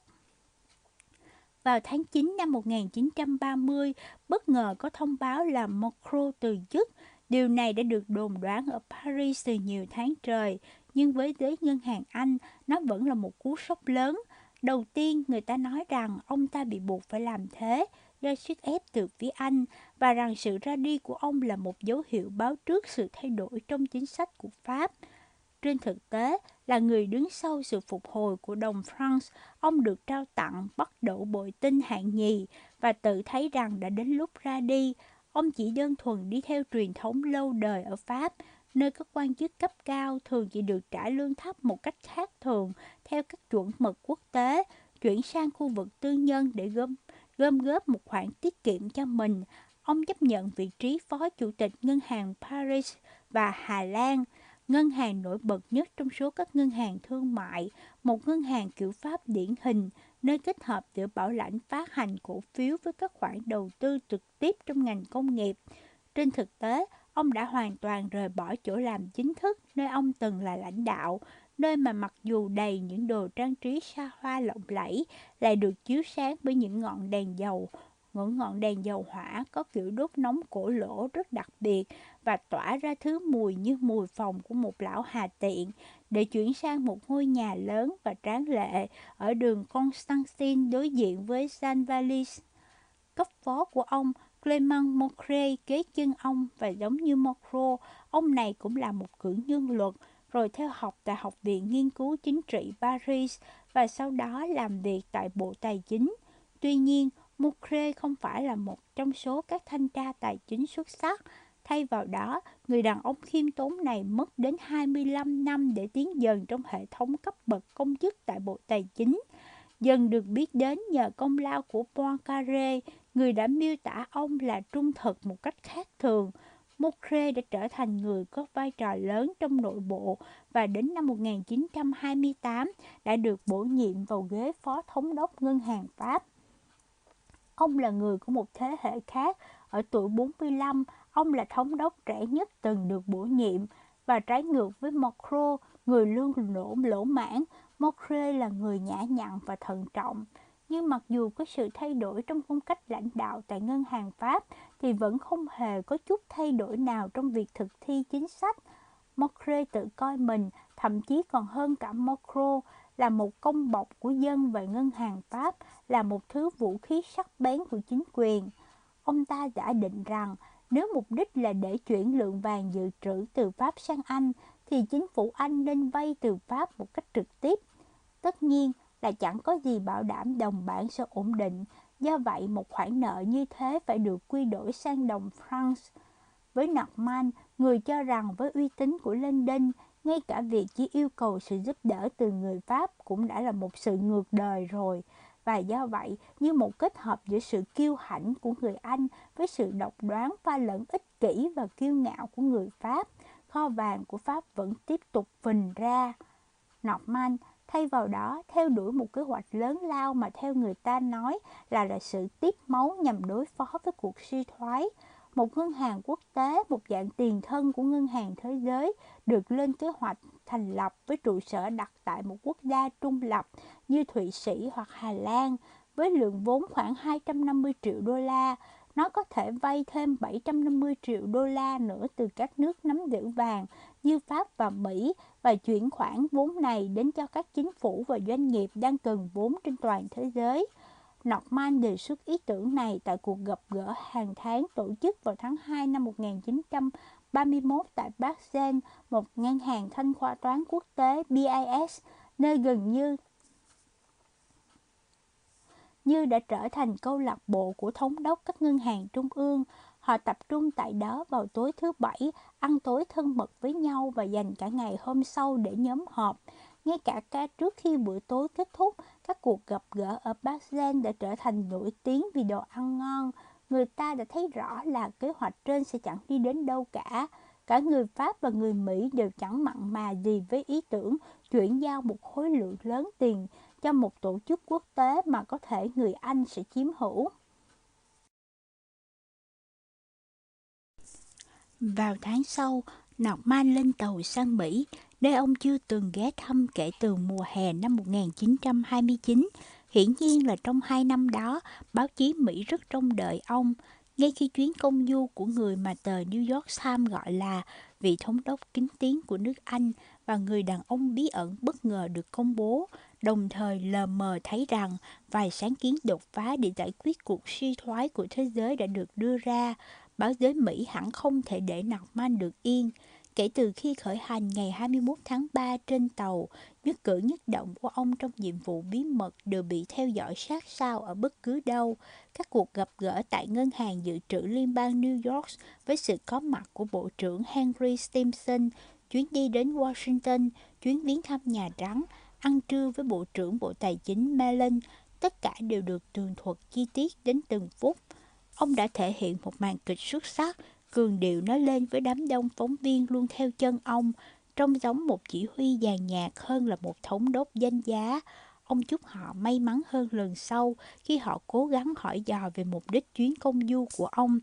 Vào tháng 9 năm 1930, bất ngờ có thông báo là Macron từ chức. Điều này đã được đồn đoán ở Paris từ nhiều tháng trời, nhưng với giới ngân hàng Anh, nó vẫn là một cú sốc lớn. Đầu tiên, người ta nói rằng ông ta bị buộc phải làm thế do sức ép từ phía Anh và rằng sự ra đi của ông là một dấu hiệu báo trước sự thay đổi trong chính sách của Pháp. Trên thực tế, là người đứng sau sự phục hồi của đồng France, ông được trao tặng bắt đậu bội tinh hạng nhì và tự thấy rằng đã đến lúc ra đi. Ông chỉ đơn thuần đi theo truyền thống lâu đời ở Pháp, nơi các quan chức cấp cao thường chỉ được trả lương thấp một cách khác thường theo các chuẩn mực quốc tế, chuyển sang khu vực tư nhân để gom, gom góp một khoản tiết kiệm cho mình. Ông chấp nhận vị trí phó chủ tịch ngân hàng Paris và Hà Lan, ngân hàng nổi bật nhất trong số các ngân hàng thương mại, một ngân hàng kiểu Pháp điển hình, nơi kết hợp giữa bảo lãnh phát hành cổ phiếu với các khoản đầu tư trực tiếp trong ngành công nghiệp. Trên thực tế, ông đã hoàn toàn rời bỏ chỗ làm chính thức nơi ông từng là lãnh đạo, nơi mà mặc dù đầy những đồ trang trí xa hoa lộng lẫy, lại được chiếu sáng bởi những ngọn đèn dầu, những ngọn đèn dầu hỏa có kiểu đốt nóng cổ lỗ rất đặc biệt và tỏa ra thứ mùi như mùi phòng của một lão hà tiện để chuyển sang một ngôi nhà lớn và tráng lệ ở đường Constantine đối diện với San Valis. Cấp phó của ông Clement Mocre kế chân ông và giống như Mocro, ông này cũng là một cử nhân luật, rồi theo học tại Học viện Nghiên cứu Chính trị Paris và sau đó làm việc tại Bộ Tài chính. Tuy nhiên, Mukre không phải là một trong số các thanh tra tài chính xuất sắc. Thay vào đó, người đàn ông khiêm tốn này mất đến 25 năm để tiến dần trong hệ thống cấp bậc công chức tại Bộ Tài chính. Dần được biết đến nhờ công lao của Poincaré, người đã miêu tả ông là trung thực một cách khác thường. Mokre đã trở thành người có vai trò lớn trong nội bộ và đến năm 1928 đã được bổ nhiệm vào ghế phó thống đốc ngân hàng Pháp. Ông là người của một thế hệ khác, ở tuổi 45, ông là thống đốc trẻ nhất từng được bổ nhiệm và trái ngược với Macron, người luôn lỗ lỗ mãn, Macron là người nhã nhặn và thận trọng. Nhưng mặc dù có sự thay đổi trong phong cách lãnh đạo tại ngân hàng Pháp, thì vẫn không hề có chút thay đổi nào trong việc thực thi chính sách. Macron tự coi mình, thậm chí còn hơn cả Macron, là một công bọc của dân và ngân hàng Pháp, là một thứ vũ khí sắc bén của chính quyền. Ông ta đã định rằng nếu mục đích là để chuyển lượng vàng dự trữ từ Pháp sang Anh, thì chính phủ Anh nên vay từ Pháp một cách trực tiếp. Tất nhiên là chẳng có gì bảo đảm đồng bảng sẽ ổn định, do vậy một khoản nợ như thế phải được quy đổi sang đồng France. Với Norman, người cho rằng với uy tín của London, ngay cả việc chỉ yêu cầu sự giúp đỡ từ người Pháp cũng đã là một sự ngược đời rồi. Và do vậy, như một kết hợp giữa sự kiêu hãnh của người Anh với sự độc đoán pha lẫn ích kỷ và kiêu ngạo của người Pháp, kho vàng của Pháp vẫn tiếp tục phình ra. Norman thay vào đó theo đuổi một kế hoạch lớn lao mà theo người ta nói là là sự tiếp máu nhằm đối phó với cuộc suy thoái một ngân hàng quốc tế, một dạng tiền thân của ngân hàng thế giới được lên kế hoạch thành lập với trụ sở đặt tại một quốc gia trung lập như Thụy Sĩ hoặc Hà Lan với lượng vốn khoảng 250 triệu đô la. Nó có thể vay thêm 750 triệu đô la nữa từ các nước nắm giữ vàng như Pháp và Mỹ và chuyển khoản vốn này đến cho các chính phủ và doanh nghiệp đang cần vốn trên toàn thế giới. Norman đề xuất ý tưởng này tại cuộc gặp gỡ hàng tháng tổ chức vào tháng 2 năm 1931 tại Basel, một ngân hàng thanh khoa toán quốc tế BIS, nơi gần như như đã trở thành câu lạc bộ của thống đốc các ngân hàng trung ương. Họ tập trung tại đó vào tối thứ bảy, ăn tối thân mật với nhau và dành cả ngày hôm sau để nhóm họp. Ngay cả ca trước khi bữa tối kết thúc, các cuộc gặp gỡ ở Basel đã trở thành nổi tiếng vì đồ ăn ngon. Người ta đã thấy rõ là kế hoạch trên sẽ chẳng đi đến đâu cả. Cả người Pháp và người Mỹ đều chẳng mặn mà gì với ý tưởng chuyển giao một khối lượng lớn tiền cho một tổ chức quốc tế mà có thể người Anh sẽ chiếm hữu. Vào tháng sau, Nọc Man lên tàu sang Mỹ, nơi ông chưa từng ghé thăm kể từ mùa hè năm 1929. Hiển nhiên là trong hai năm đó, báo chí Mỹ rất trông đợi ông. Ngay khi chuyến công du của người mà tờ New York Times gọi là vị thống đốc kính tiếng của nước Anh và người đàn ông bí ẩn bất ngờ được công bố, đồng thời lờ mờ thấy rằng vài sáng kiến đột phá để giải quyết cuộc suy thoái của thế giới đã được đưa ra, báo giới Mỹ hẳn không thể để Norman được yên. Kể từ khi khởi hành ngày 21 tháng 3 trên tàu, nhất cử nhất động của ông trong nhiệm vụ bí mật đều bị theo dõi sát sao ở bất cứ đâu. Các cuộc gặp gỡ tại Ngân hàng Dự trữ Liên bang New York với sự có mặt của Bộ trưởng Henry Stimson, chuyến đi đến Washington, chuyến viếng thăm Nhà Trắng, ăn trưa với Bộ trưởng Bộ Tài chính Mellon, tất cả đều được tường thuật chi tiết đến từng phút. Ông đã thể hiện một màn kịch xuất sắc, cường điệu nói lên với đám đông phóng viên luôn theo chân ông, trông giống một chỉ huy dàn nhạc hơn là một thống đốc danh giá. Ông chúc họ may mắn hơn lần sau khi họ cố gắng hỏi dò về mục đích chuyến công du của ông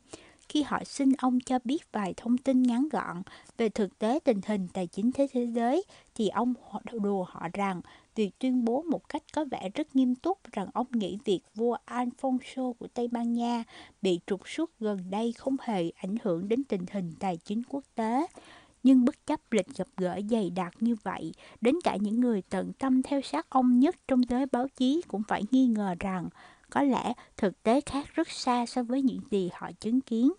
khi họ xin ông cho biết vài thông tin ngắn gọn về thực tế tình hình tài chính thế thế giới, thì ông đùa họ rằng vì tuyên bố một cách có vẻ rất nghiêm túc rằng ông nghĩ việc vua Alfonso của Tây Ban Nha bị trục xuất gần đây không hề ảnh hưởng đến tình hình tài chính quốc tế. Nhưng bất chấp lịch gặp gỡ dày đặc như vậy, đến cả những người tận tâm theo sát ông nhất trong giới báo chí cũng phải nghi ngờ rằng có lẽ thực tế khác rất xa so với những gì họ chứng kiến.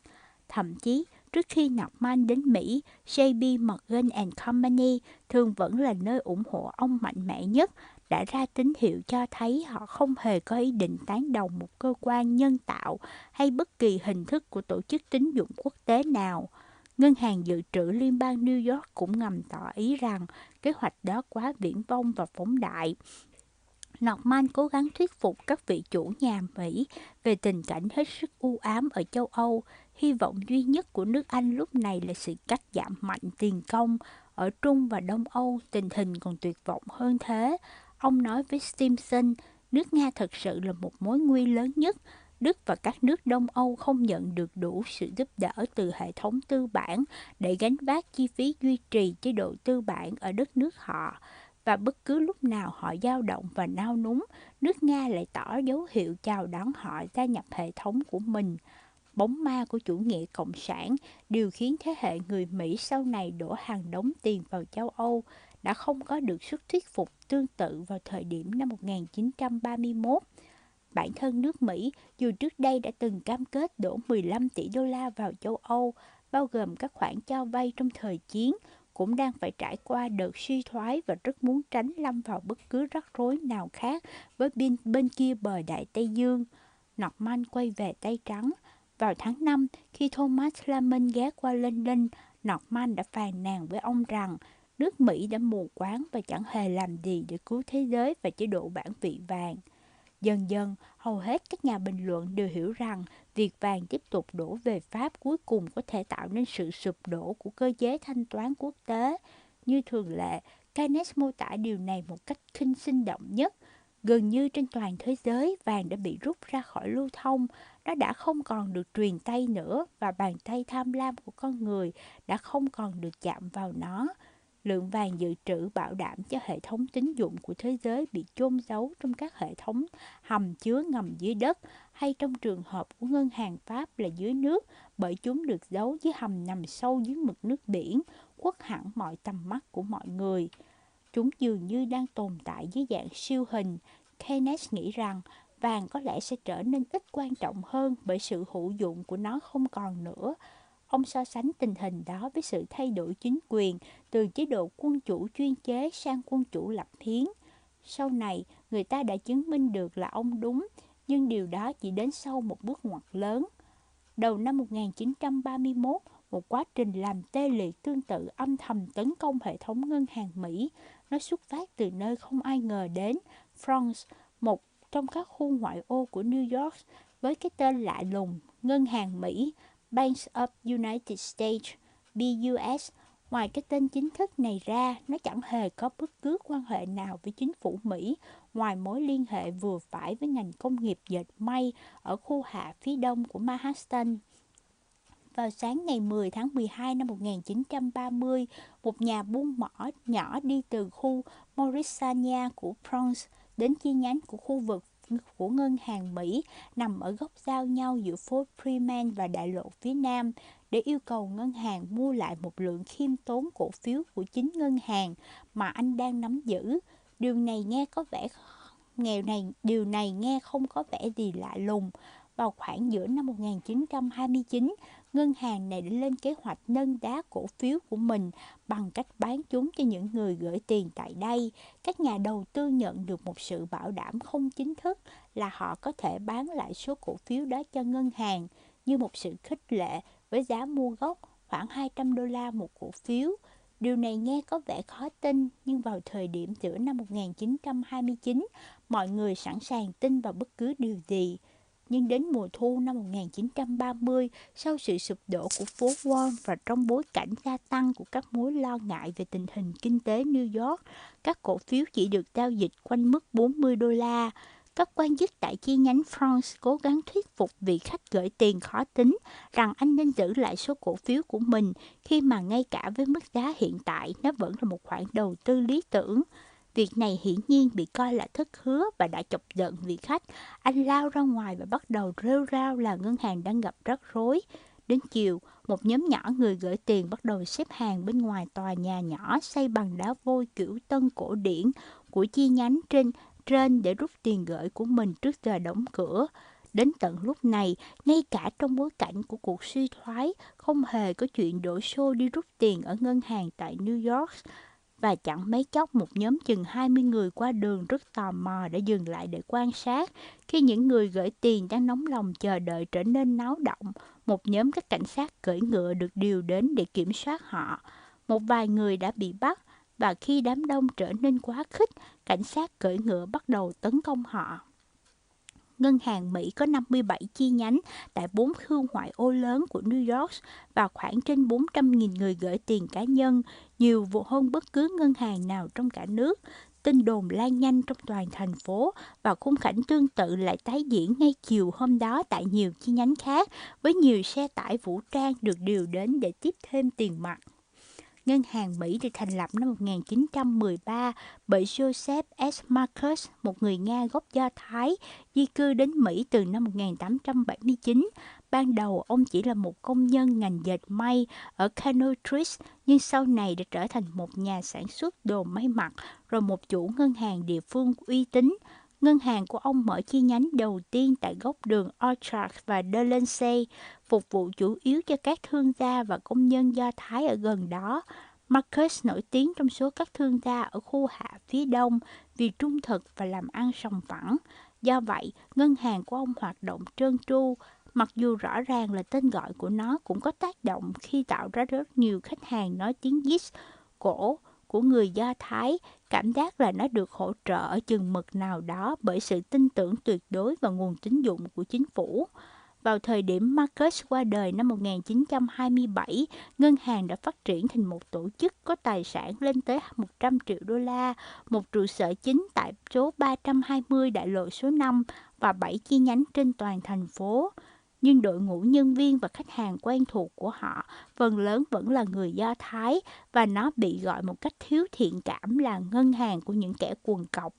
Thậm chí, trước khi Norman đến Mỹ, JB Morgan and Company thường vẫn là nơi ủng hộ ông mạnh mẽ nhất, đã ra tín hiệu cho thấy họ không hề có ý định tán đồng một cơ quan nhân tạo hay bất kỳ hình thức của tổ chức tín dụng quốc tế nào. Ngân hàng Dự trữ Liên bang New York cũng ngầm tỏ ý rằng kế hoạch đó quá viễn vông và phóng đại, Norman cố gắng thuyết phục các vị chủ nhà Mỹ về tình cảnh hết sức u ám ở châu Âu. Hy vọng duy nhất của nước Anh lúc này là sự cắt giảm mạnh tiền công. Ở Trung và Đông Âu, tình hình còn tuyệt vọng hơn thế. Ông nói với Stimson, nước Nga thật sự là một mối nguy lớn nhất. Đức và các nước Đông Âu không nhận được đủ sự giúp đỡ từ hệ thống tư bản để gánh vác chi phí duy trì chế độ tư bản ở đất nước họ và bất cứ lúc nào họ dao động và nao núng, nước Nga lại tỏ dấu hiệu chào đón họ gia nhập hệ thống của mình. Bóng ma của chủ nghĩa cộng sản điều khiến thế hệ người Mỹ sau này đổ hàng đống tiền vào châu Âu đã không có được sức thuyết phục tương tự vào thời điểm năm 1931. Bản thân nước Mỹ dù trước đây đã từng cam kết đổ 15 tỷ đô la vào châu Âu, bao gồm các khoản cho vay trong thời chiến, cũng đang phải trải qua đợt suy thoái và rất muốn tránh lâm vào bất cứ rắc rối nào khác với bên, bên kia bờ Đại Tây Dương. Norman quay về Tây Trắng. Vào tháng 5, khi Thomas Lamin ghé qua London, Norman đã phàn nàn với ông rằng nước Mỹ đã mù quáng và chẳng hề làm gì để cứu thế giới và chế độ bản vị vàng. Dần dần, hầu hết các nhà bình luận đều hiểu rằng việc vàng tiếp tục đổ về Pháp cuối cùng có thể tạo nên sự sụp đổ của cơ chế thanh toán quốc tế. Như thường lệ, Keynes mô tả điều này một cách khinh sinh động nhất. Gần như trên toàn thế giới, vàng đã bị rút ra khỏi lưu thông, nó đã không còn được truyền tay nữa và bàn tay tham lam của con người đã không còn được chạm vào nó lượng vàng dự trữ bảo đảm cho hệ thống tín dụng của thế giới bị chôn giấu trong các hệ thống hầm chứa ngầm dưới đất hay trong trường hợp của ngân hàng Pháp là dưới nước bởi chúng được giấu dưới hầm nằm sâu dưới mực nước biển, khuất hẳn mọi tầm mắt của mọi người. Chúng dường như đang tồn tại dưới dạng siêu hình. Keynes nghĩ rằng vàng có lẽ sẽ trở nên ít quan trọng hơn bởi sự hữu dụng của nó không còn nữa Ông so sánh tình hình đó với sự thay đổi chính quyền từ chế độ quân chủ chuyên chế sang quân chủ lập hiến. Sau này, người ta đã chứng minh được là ông đúng, nhưng điều đó chỉ đến sau một bước ngoặt lớn. Đầu năm 1931, một quá trình làm tê liệt tương tự âm thầm tấn công hệ thống ngân hàng Mỹ. Nó xuất phát từ nơi không ai ngờ đến, France, một trong các khu ngoại ô của New York với cái tên lạ lùng, Ngân hàng Mỹ, Banks of United States, BUS. Ngoài cái tên chính thức này ra, nó chẳng hề có bất cứ quan hệ nào với chính phủ Mỹ, ngoài mối liên hệ vừa phải với ngành công nghiệp dệt may ở khu hạ phía đông của Manhattan. Vào sáng ngày 10 tháng 12 năm 1930, một nhà buôn mỏ nhỏ đi từ khu Morrisania của Bronx đến chi nhánh của khu vực của ngân hàng Mỹ nằm ở góc giao nhau giữa phố Freeman và đại lộ phía Nam để yêu cầu ngân hàng mua lại một lượng khiêm tốn cổ phiếu của chính ngân hàng mà anh đang nắm giữ. Điều này nghe có vẻ nghèo này điều này nghe không có vẻ gì lạ lùng. Vào khoảng giữa năm 1929, ngân hàng này đã lên kế hoạch nâng đá cổ phiếu của mình bằng cách bán chúng cho những người gửi tiền tại đây. Các nhà đầu tư nhận được một sự bảo đảm không chính thức là họ có thể bán lại số cổ phiếu đó cho ngân hàng như một sự khích lệ với giá mua gốc khoảng 200 đô la một cổ phiếu. Điều này nghe có vẻ khó tin, nhưng vào thời điểm giữa năm 1929, mọi người sẵn sàng tin vào bất cứ điều gì. Nhưng đến mùa thu năm 1930, sau sự sụp đổ của phố Wall và trong bối cảnh gia tăng của các mối lo ngại về tình hình kinh tế New York, các cổ phiếu chỉ được giao dịch quanh mức 40 đô la. Các quan chức tại chi nhánh France cố gắng thuyết phục vị khách gửi tiền khó tính rằng anh nên giữ lại số cổ phiếu của mình khi mà ngay cả với mức giá hiện tại nó vẫn là một khoản đầu tư lý tưởng. Việc này hiển nhiên bị coi là thất hứa và đã chọc giận vị khách. Anh lao ra ngoài và bắt đầu rêu rao là ngân hàng đang gặp rắc rối. Đến chiều, một nhóm nhỏ người gửi tiền bắt đầu xếp hàng bên ngoài tòa nhà nhỏ xây bằng đá vôi kiểu tân cổ điển của chi nhánh trên trên để rút tiền gửi của mình trước giờ đóng cửa. Đến tận lúc này, ngay cả trong bối cảnh của cuộc suy thoái, không hề có chuyện đổ xô đi rút tiền ở ngân hàng tại New York và chẳng mấy chốc một nhóm chừng 20 người qua đường rất tò mò đã dừng lại để quan sát. Khi những người gửi tiền đang nóng lòng chờ đợi trở nên náo động, một nhóm các cảnh sát cưỡi ngựa được điều đến để kiểm soát họ. Một vài người đã bị bắt và khi đám đông trở nên quá khích, cảnh sát cưỡi ngựa bắt đầu tấn công họ. Ngân hàng Mỹ có 57 chi nhánh tại bốn khu ngoại ô lớn của New York và khoảng trên 400.000 người gửi tiền cá nhân, nhiều vụ hơn bất cứ ngân hàng nào trong cả nước. Tin đồn lan nhanh trong toàn thành phố và khung cảnh tương tự lại tái diễn ngay chiều hôm đó tại nhiều chi nhánh khác với nhiều xe tải vũ trang được điều đến để tiếp thêm tiền mặt. Ngân hàng Mỹ được thành lập năm 1913 bởi Joseph S. Marcus, một người Nga gốc Do Thái, di cư đến Mỹ từ năm 1879. Ban đầu ông chỉ là một công nhân ngành dệt may ở Canotris, nhưng sau này đã trở thành một nhà sản xuất đồ may mặc, rồi một chủ ngân hàng địa phương uy tín. Ngân hàng của ông mở chi nhánh đầu tiên tại góc đường Orchard và Delancey, phục vụ chủ yếu cho các thương gia và công nhân Do Thái ở gần đó. Marcus nổi tiếng trong số các thương gia ở khu hạ phía đông vì trung thực và làm ăn sòng phẳng. Do vậy, ngân hàng của ông hoạt động trơn tru, mặc dù rõ ràng là tên gọi của nó cũng có tác động khi tạo ra rất nhiều khách hàng nói tiếng Yiddish cổ của người Do Thái, cảm giác là nó được hỗ trợ ở chừng mực nào đó bởi sự tin tưởng tuyệt đối vào nguồn tín dụng của chính phủ. Vào thời điểm Marcus qua đời năm 1927, ngân hàng đã phát triển thành một tổ chức có tài sản lên tới 100 triệu đô la, một trụ sở chính tại số 320 đại lộ số 5 và 7 chi nhánh trên toàn thành phố nhưng đội ngũ nhân viên và khách hàng quen thuộc của họ phần lớn vẫn là người Do Thái và nó bị gọi một cách thiếu thiện cảm là ngân hàng của những kẻ quần cọc.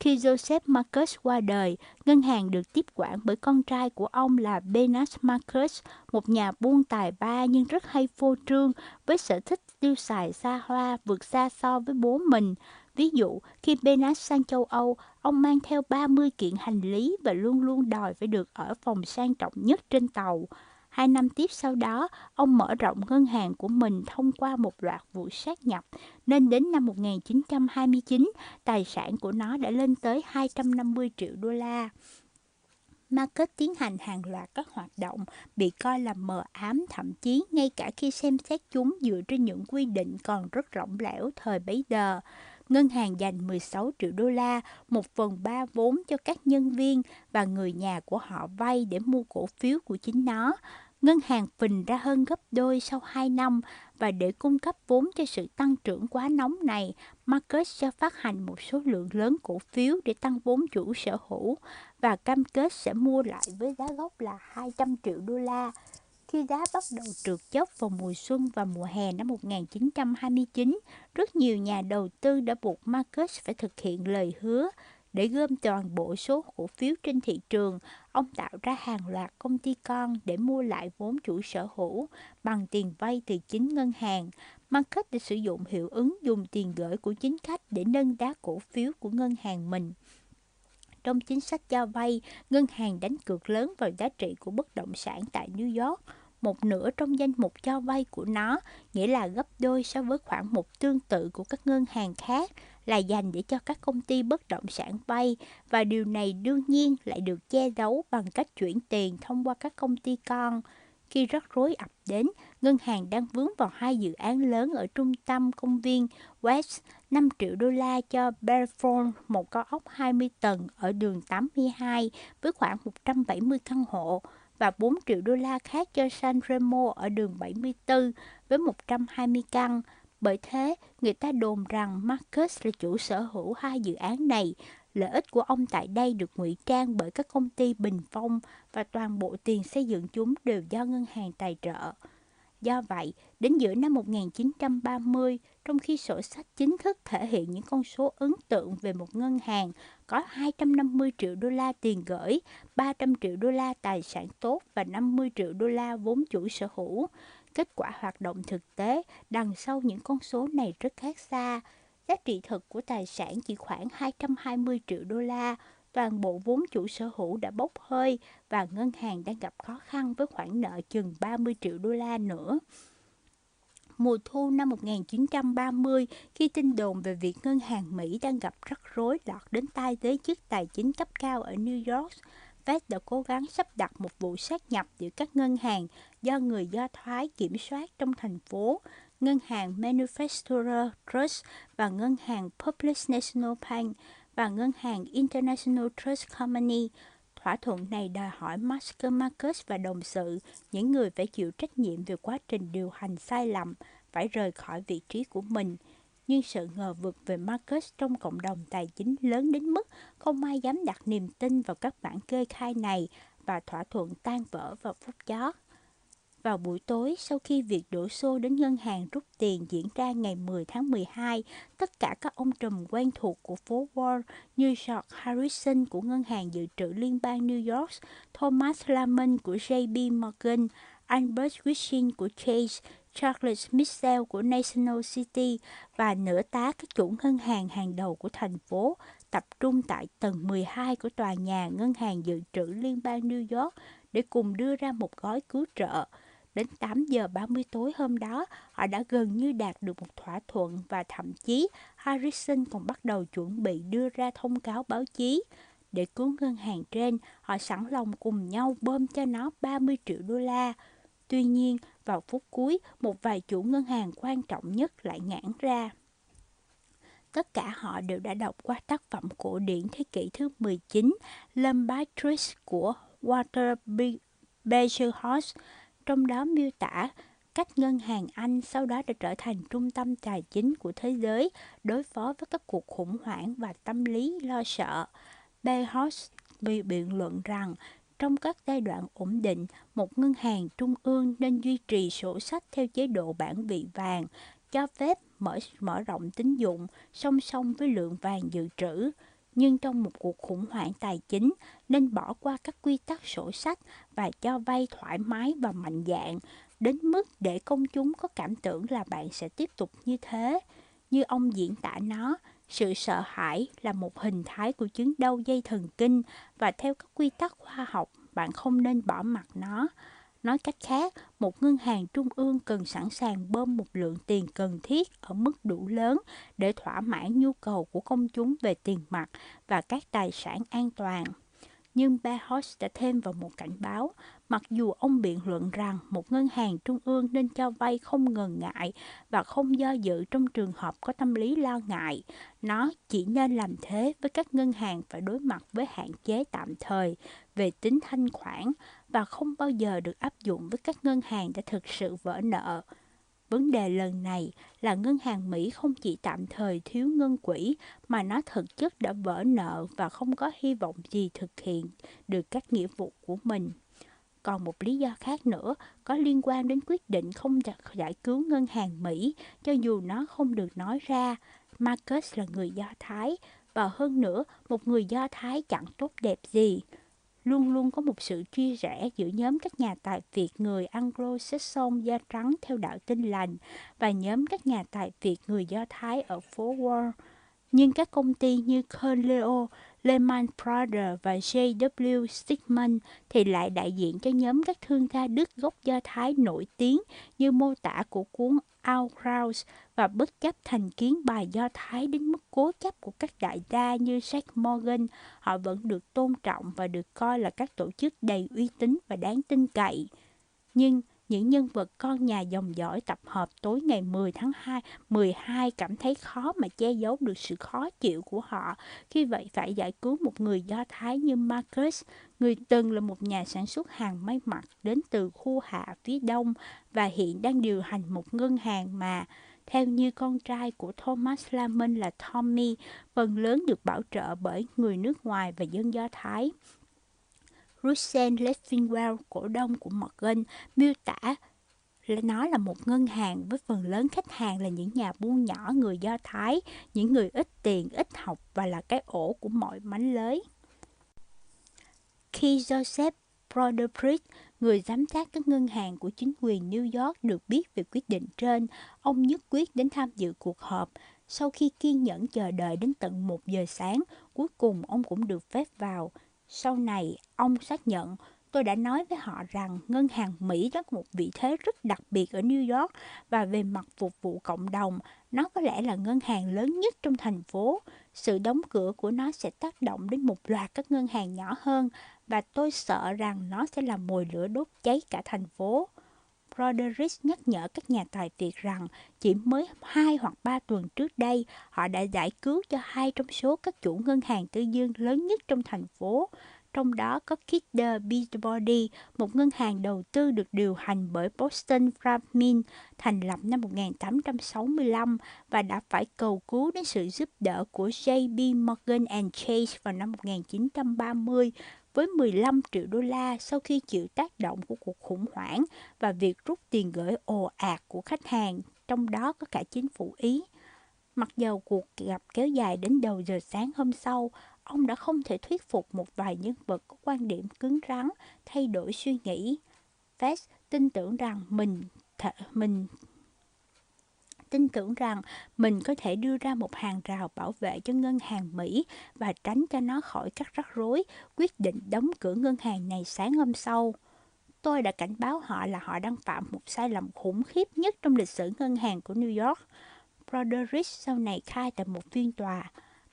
Khi Joseph Marcus qua đời, ngân hàng được tiếp quản bởi con trai của ông là Benas Marcus, một nhà buôn tài ba nhưng rất hay phô trương với sở thích tiêu xài xa hoa vượt xa so với bố mình. Ví dụ, khi Benas sang châu Âu, ông mang theo 30 kiện hành lý và luôn luôn đòi phải được ở phòng sang trọng nhất trên tàu. Hai năm tiếp sau đó, ông mở rộng ngân hàng của mình thông qua một loạt vụ sát nhập, nên đến năm 1929, tài sản của nó đã lên tới 250 triệu đô la. Market tiến hành hàng loạt các hoạt động bị coi là mờ ám, thậm chí ngay cả khi xem xét chúng dựa trên những quy định còn rất rộng lẻo thời bấy giờ. Ngân hàng dành 16 triệu đô la, một phần ba vốn cho các nhân viên và người nhà của họ vay để mua cổ phiếu của chính nó. Ngân hàng phình ra hơn gấp đôi sau 2 năm và để cung cấp vốn cho sự tăng trưởng quá nóng này, Marcus sẽ phát hành một số lượng lớn cổ phiếu để tăng vốn chủ sở hữu và cam kết sẽ mua lại với giá gốc là 200 triệu đô la. Khi giá bắt đầu trượt dốc vào mùa xuân và mùa hè năm 1929, rất nhiều nhà đầu tư đã buộc Marcus phải thực hiện lời hứa để gom toàn bộ số cổ phiếu trên thị trường, ông tạo ra hàng loạt công ty con để mua lại vốn chủ sở hữu bằng tiền vay từ chính ngân hàng. Marcus đã sử dụng hiệu ứng dùng tiền gửi của chính khách để nâng giá cổ phiếu của ngân hàng mình. Trong chính sách cho vay, ngân hàng đánh cược lớn vào giá trị của bất động sản tại New York. Một nửa trong danh mục cho vay của nó, nghĩa là gấp đôi so với khoản mục tương tự của các ngân hàng khác, là dành để cho các công ty bất động sản vay và điều này đương nhiên lại được che giấu bằng cách chuyển tiền thông qua các công ty con. Khi rắc rối ập đến, ngân hàng đang vướng vào hai dự án lớn ở trung tâm công viên West 5 triệu đô la cho Belfort, một cao ốc 20 tầng ở đường 82 với khoảng 170 căn hộ và 4 triệu đô la khác cho San Remo ở đường 74 với 120 căn. Bởi thế, người ta đồn rằng Marcus là chủ sở hữu hai dự án này. Lợi ích của ông tại đây được ngụy trang bởi các công ty bình phong và toàn bộ tiền xây dựng chúng đều do ngân hàng tài trợ. Do vậy, đến giữa năm 1930, trong khi sổ sách chính thức thể hiện những con số ấn tượng về một ngân hàng có 250 triệu đô la tiền gửi, 300 triệu đô la tài sản tốt và 50 triệu đô la vốn chủ sở hữu, kết quả hoạt động thực tế đằng sau những con số này rất khác xa. Giá trị thực của tài sản chỉ khoảng 220 triệu đô la, toàn bộ vốn chủ sở hữu đã bốc hơi và ngân hàng đang gặp khó khăn với khoản nợ chừng 30 triệu đô la nữa. Mùa thu năm 1930, khi tin đồn về việc ngân hàng Mỹ đang gặp rắc rối lọt đến tai giới chức tài chính cấp cao ở New York, Fed đã cố gắng sắp đặt một vụ sát nhập giữa các ngân hàng do người Do Thái kiểm soát trong thành phố, ngân hàng Manufacturer Trust và ngân hàng Public National Bank và ngân hàng International Trust Company. Thỏa thuận này đòi hỏi Masker Marcus và đồng sự, những người phải chịu trách nhiệm về quá trình điều hành sai lầm, phải rời khỏi vị trí của mình – nhưng sự ngờ vực về Marcus trong cộng đồng tài chính lớn đến mức không ai dám đặt niềm tin vào các bản kê khai này và thỏa thuận tan vỡ vào phút chót. Vào buổi tối, sau khi việc đổ xô đến ngân hàng rút tiền diễn ra ngày 10 tháng 12, tất cả các ông trùm quen thuộc của phố Wall như George Harrison của Ngân hàng Dự trữ Liên bang New York, Thomas Lamont của JP Morgan, Albert Wishing của Chase, Charles Mitchell của National City và nửa tá các chủ ngân hàng hàng đầu của thành phố tập trung tại tầng 12 của tòa nhà Ngân hàng Dự trữ Liên bang New York để cùng đưa ra một gói cứu trợ. Đến 8 giờ 30 tối hôm đó, họ đã gần như đạt được một thỏa thuận và thậm chí Harrison còn bắt đầu chuẩn bị đưa ra thông cáo báo chí. Để cứu ngân hàng trên, họ sẵn lòng cùng nhau bơm cho nó 30 triệu đô la. Tuy nhiên, vào phút cuối, một vài chủ ngân hàng quan trọng nhất lại ngãn ra. Tất cả họ đều đã đọc qua tác phẩm cổ điển thế kỷ thứ 19 Lombard Tricks của Walter Bezos, trong đó miêu tả cách ngân hàng Anh sau đó đã trở thành trung tâm tài chính của thế giới đối phó với các cuộc khủng hoảng và tâm lý lo sợ. Bezos biện luận rằng trong các giai đoạn ổn định, một ngân hàng trung ương nên duy trì sổ sách theo chế độ bản vị vàng, cho phép mở mở rộng tín dụng song song với lượng vàng dự trữ. Nhưng trong một cuộc khủng hoảng tài chính nên bỏ qua các quy tắc sổ sách và cho vay thoải mái và mạnh dạn, đến mức để công chúng có cảm tưởng là bạn sẽ tiếp tục như thế. Như ông diễn tả nó, sự sợ hãi là một hình thái của chứng đau dây thần kinh và theo các quy tắc khoa học, bạn không nên bỏ mặt nó. Nói cách khác, một ngân hàng trung ương cần sẵn sàng bơm một lượng tiền cần thiết ở mức đủ lớn để thỏa mãn nhu cầu của công chúng về tiền mặt và các tài sản an toàn. Nhưng Behos đã thêm vào một cảnh báo, mặc dù ông biện luận rằng một ngân hàng trung ương nên cho vay không ngần ngại và không do dự trong trường hợp có tâm lý lo ngại, nó chỉ nên làm thế với các ngân hàng phải đối mặt với hạn chế tạm thời về tính thanh khoản và không bao giờ được áp dụng với các ngân hàng đã thực sự vỡ nợ. Vấn đề lần này là ngân hàng Mỹ không chỉ tạm thời thiếu ngân quỹ, mà nó thực chất đã vỡ nợ và không có hy vọng gì thực hiện được các nghĩa vụ của mình. Còn một lý do khác nữa có liên quan đến quyết định không giải cứu ngân hàng Mỹ, cho dù nó không được nói ra. Marcus là người Do Thái, và hơn nữa, một người Do Thái chẳng tốt đẹp gì luôn luôn có một sự chia rẽ giữa nhóm các nhà tài Việt người Anglo-Saxon da trắng theo đạo tin lành và nhóm các nhà tài Việt người Do Thái ở phố Wall. Nhưng các công ty như Kerleo, Lehman Brothers và J.W. Stigman thì lại đại diện cho nhóm các thương gia Đức gốc Do Thái nổi tiếng như mô tả của cuốn Al Kraus và bất chấp thành kiến bài Do Thái đến mức cố chấp của các đại gia như Jack Morgan, họ vẫn được tôn trọng và được coi là các tổ chức đầy uy tín và đáng tin cậy. Nhưng những nhân vật con nhà dòng dõi tập hợp tối ngày 10 tháng 2, 12 cảm thấy khó mà che giấu được sự khó chịu của họ khi vậy phải giải cứu một người Do Thái như Marcus, người từng là một nhà sản xuất hàng may mặc đến từ khu hạ phía đông và hiện đang điều hành một ngân hàng mà theo như con trai của Thomas Lamon là Tommy, phần lớn được bảo trợ bởi người nước ngoài và dân Do Thái. Russell Leffingwell, cổ đông của Morgan, miêu tả là nó là một ngân hàng với phần lớn khách hàng là những nhà buôn nhỏ người Do Thái, những người ít tiền, ít học và là cái ổ của mọi mánh lới. Khi Joseph Broderbridge, người giám sát các ngân hàng của chính quyền New York được biết về quyết định trên, ông nhất quyết đến tham dự cuộc họp. Sau khi kiên nhẫn chờ đợi đến tận 1 giờ sáng, cuối cùng ông cũng được phép vào. Sau này, ông xác nhận, tôi đã nói với họ rằng ngân hàng Mỹ có một vị thế rất đặc biệt ở New York và về mặt phục vụ cộng đồng, nó có lẽ là ngân hàng lớn nhất trong thành phố. Sự đóng cửa của nó sẽ tác động đến một loạt các ngân hàng nhỏ hơn và tôi sợ rằng nó sẽ làm mồi lửa đốt cháy cả thành phố. Roderick nhắc nhở các nhà tài Việt rằng chỉ mới hai hoặc ba tuần trước đây, họ đã giải cứu cho hai trong số các chủ ngân hàng tư dương lớn nhất trong thành phố. Trong đó có Kidder Peabody, một ngân hàng đầu tư được điều hành bởi Boston Farmin, thành lập năm 1865 và đã phải cầu cứu đến sự giúp đỡ của J.P. Morgan and Chase vào năm 1930 với 15 triệu đô la sau khi chịu tác động của cuộc khủng hoảng và việc rút tiền gửi ồ ạt của khách hàng, trong đó có cả chính phủ Ý. Mặc dầu cuộc gặp kéo dài đến đầu giờ sáng hôm sau, ông đã không thể thuyết phục một vài nhân vật có quan điểm cứng rắn thay đổi suy nghĩ. Fest tin tưởng rằng mình thể, mình tin tưởng rằng mình có thể đưa ra một hàng rào bảo vệ cho ngân hàng Mỹ và tránh cho nó khỏi các rắc rối, quyết định đóng cửa ngân hàng này sáng hôm sau. Tôi đã cảnh báo họ là họ đang phạm một sai lầm khủng khiếp nhất trong lịch sử ngân hàng của New York. Broderick sau này khai tại một phiên tòa.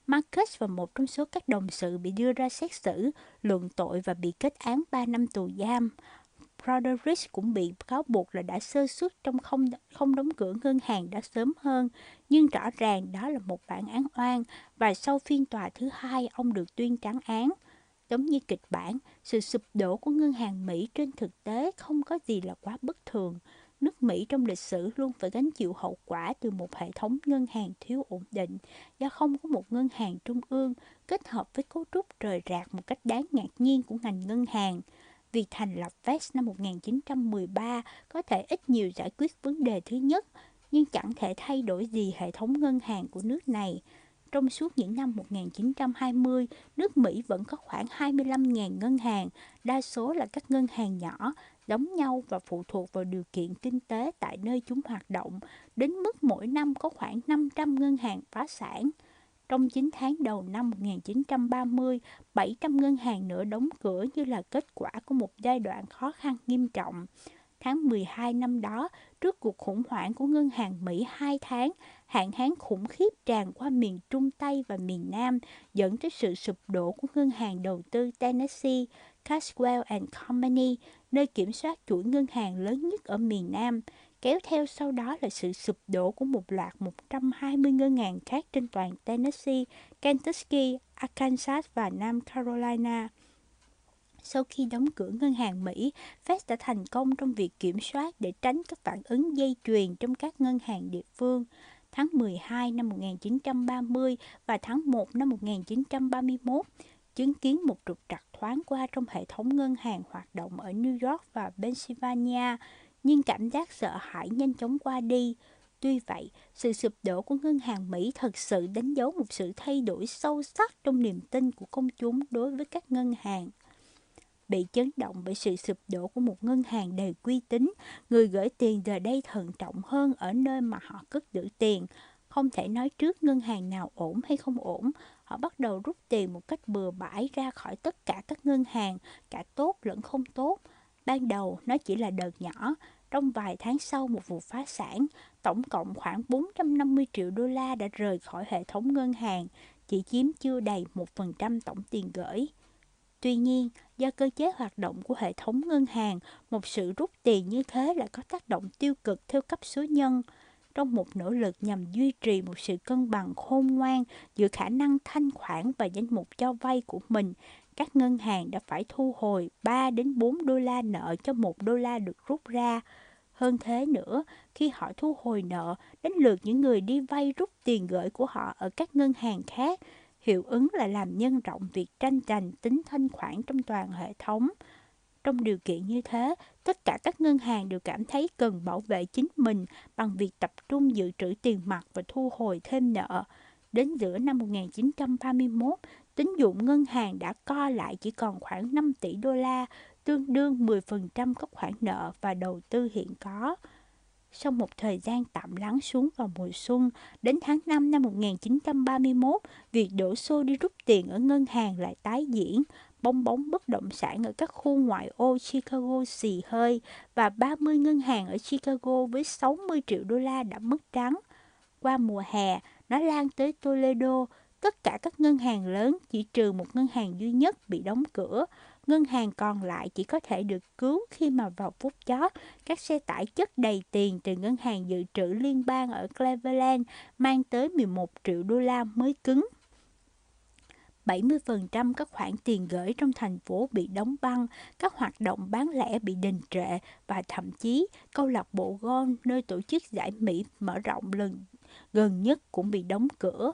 Marcus và một trong số các đồng sự bị đưa ra xét xử, luận tội và bị kết án 3 năm tù giam. Broderick cũng bị cáo buộc là đã sơ suất trong không không đóng cửa ngân hàng đã sớm hơn, nhưng rõ ràng đó là một bản án oan và sau phiên tòa thứ hai ông được tuyên trắng án. Giống như kịch bản, sự sụp đổ của ngân hàng Mỹ trên thực tế không có gì là quá bất thường. Nước Mỹ trong lịch sử luôn phải gánh chịu hậu quả từ một hệ thống ngân hàng thiếu ổn định do không có một ngân hàng trung ương kết hợp với cấu trúc rời rạc một cách đáng ngạc nhiên của ngành ngân hàng. Việc thành lập Fed năm 1913 có thể ít nhiều giải quyết vấn đề thứ nhất, nhưng chẳng thể thay đổi gì hệ thống ngân hàng của nước này. Trong suốt những năm 1920, nước Mỹ vẫn có khoảng 25.000 ngân hàng, đa số là các ngân hàng nhỏ, đóng nhau và phụ thuộc vào điều kiện kinh tế tại nơi chúng hoạt động, đến mức mỗi năm có khoảng 500 ngân hàng phá sản. Trong 9 tháng đầu năm 1930, 700 ngân hàng nữa đóng cửa như là kết quả của một giai đoạn khó khăn nghiêm trọng. Tháng 12 năm đó, trước cuộc khủng hoảng của ngân hàng Mỹ 2 tháng, hạn hán khủng khiếp tràn qua miền Trung Tây và miền Nam, dẫn tới sự sụp đổ của ngân hàng đầu tư Tennessee, Caswell and Company, nơi kiểm soát chuỗi ngân hàng lớn nhất ở miền Nam. Kéo theo sau đó là sự sụp đổ của một loạt 120 ngân hàng khác trên toàn Tennessee, Kentucky, Arkansas và Nam Carolina. Sau khi đóng cửa ngân hàng Mỹ, Fed đã thành công trong việc kiểm soát để tránh các phản ứng dây chuyền trong các ngân hàng địa phương. Tháng 12 năm 1930 và tháng 1 năm 1931, chứng kiến một trục trặc thoáng qua trong hệ thống ngân hàng hoạt động ở New York và Pennsylvania, nhưng cảm giác sợ hãi nhanh chóng qua đi. Tuy vậy, sự sụp đổ của ngân hàng Mỹ thật sự đánh dấu một sự thay đổi sâu sắc trong niềm tin của công chúng đối với các ngân hàng. Bị chấn động bởi sự sụp đổ của một ngân hàng đầy uy tín, người gửi tiền giờ đây thận trọng hơn ở nơi mà họ cất giữ tiền. Không thể nói trước ngân hàng nào ổn hay không ổn, họ bắt đầu rút tiền một cách bừa bãi ra khỏi tất cả các ngân hàng, cả tốt lẫn không tốt. Ban đầu nó chỉ là đợt nhỏ, trong vài tháng sau một vụ phá sản, tổng cộng khoảng 450 triệu đô la đã rời khỏi hệ thống ngân hàng, chỉ chiếm chưa đầy 1% tổng tiền gửi. Tuy nhiên, do cơ chế hoạt động của hệ thống ngân hàng, một sự rút tiền như thế lại có tác động tiêu cực theo cấp số nhân. Trong một nỗ lực nhằm duy trì một sự cân bằng khôn ngoan giữa khả năng thanh khoản và danh mục cho vay của mình, các ngân hàng đã phải thu hồi 3 đến 4 đô la nợ cho một đô la được rút ra. Hơn thế nữa, khi họ thu hồi nợ, đến lượt những người đi vay rút tiền gửi của họ ở các ngân hàng khác, hiệu ứng là làm nhân rộng việc tranh giành tính thanh khoản trong toàn hệ thống. Trong điều kiện như thế, tất cả các ngân hàng đều cảm thấy cần bảo vệ chính mình bằng việc tập trung dự trữ tiền mặt và thu hồi thêm nợ. Đến giữa năm 1931, tín dụng ngân hàng đã co lại chỉ còn khoảng 5 tỷ đô la, tương đương 10% các khoản nợ và đầu tư hiện có. Sau một thời gian tạm lắng xuống vào mùa xuân, đến tháng 5 năm 1931, việc đổ xô đi rút tiền ở ngân hàng lại tái diễn. Bong bóng bất động sản ở các khu ngoại ô Chicago xì hơi và 30 ngân hàng ở Chicago với 60 triệu đô la đã mất trắng. Qua mùa hè, nó lan tới Toledo, tất cả các ngân hàng lớn chỉ trừ một ngân hàng duy nhất bị đóng cửa ngân hàng còn lại chỉ có thể được cứu khi mà vào phút chót, các xe tải chất đầy tiền từ ngân hàng dự trữ liên bang ở Cleveland mang tới 11 triệu đô la mới cứng. 70% các khoản tiền gửi trong thành phố bị đóng băng, các hoạt động bán lẻ bị đình trệ và thậm chí câu lạc bộ golf nơi tổ chức giải Mỹ mở rộng lần gần nhất cũng bị đóng cửa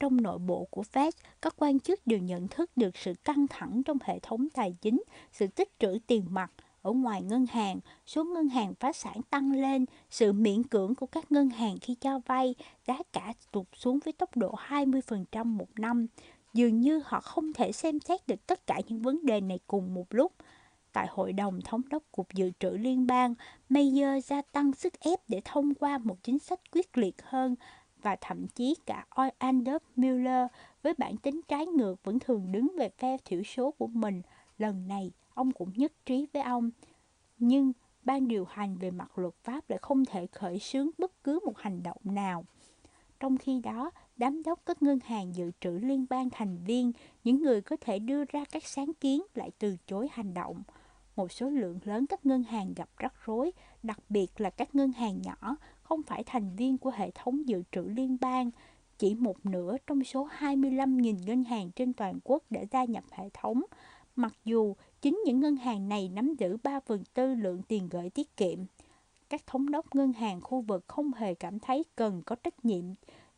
trong nội bộ của Fed, các quan chức đều nhận thức được sự căng thẳng trong hệ thống tài chính, sự tích trữ tiền mặt. Ở ngoài ngân hàng, số ngân hàng phá sản tăng lên, sự miễn cưỡng của các ngân hàng khi cho vay, giá cả tụt xuống với tốc độ 20% một năm. Dường như họ không thể xem xét được tất cả những vấn đề này cùng một lúc. Tại Hội đồng Thống đốc Cục Dự trữ Liên bang, Mayer gia tăng sức ép để thông qua một chính sách quyết liệt hơn và thậm chí cả Anders Müller với bản tính trái ngược vẫn thường đứng về phe thiểu số của mình. Lần này, ông cũng nhất trí với ông. Nhưng ban điều hành về mặt luật pháp lại không thể khởi xướng bất cứ một hành động nào. Trong khi đó, đám đốc các ngân hàng dự trữ liên bang thành viên, những người có thể đưa ra các sáng kiến lại từ chối hành động. Một số lượng lớn các ngân hàng gặp rắc rối, đặc biệt là các ngân hàng nhỏ không phải thành viên của hệ thống dự trữ liên bang. Chỉ một nửa trong số 25.000 ngân hàng trên toàn quốc đã gia nhập hệ thống, mặc dù chính những ngân hàng này nắm giữ 3 phần tư lượng tiền gửi tiết kiệm. Các thống đốc ngân hàng khu vực không hề cảm thấy cần có trách nhiệm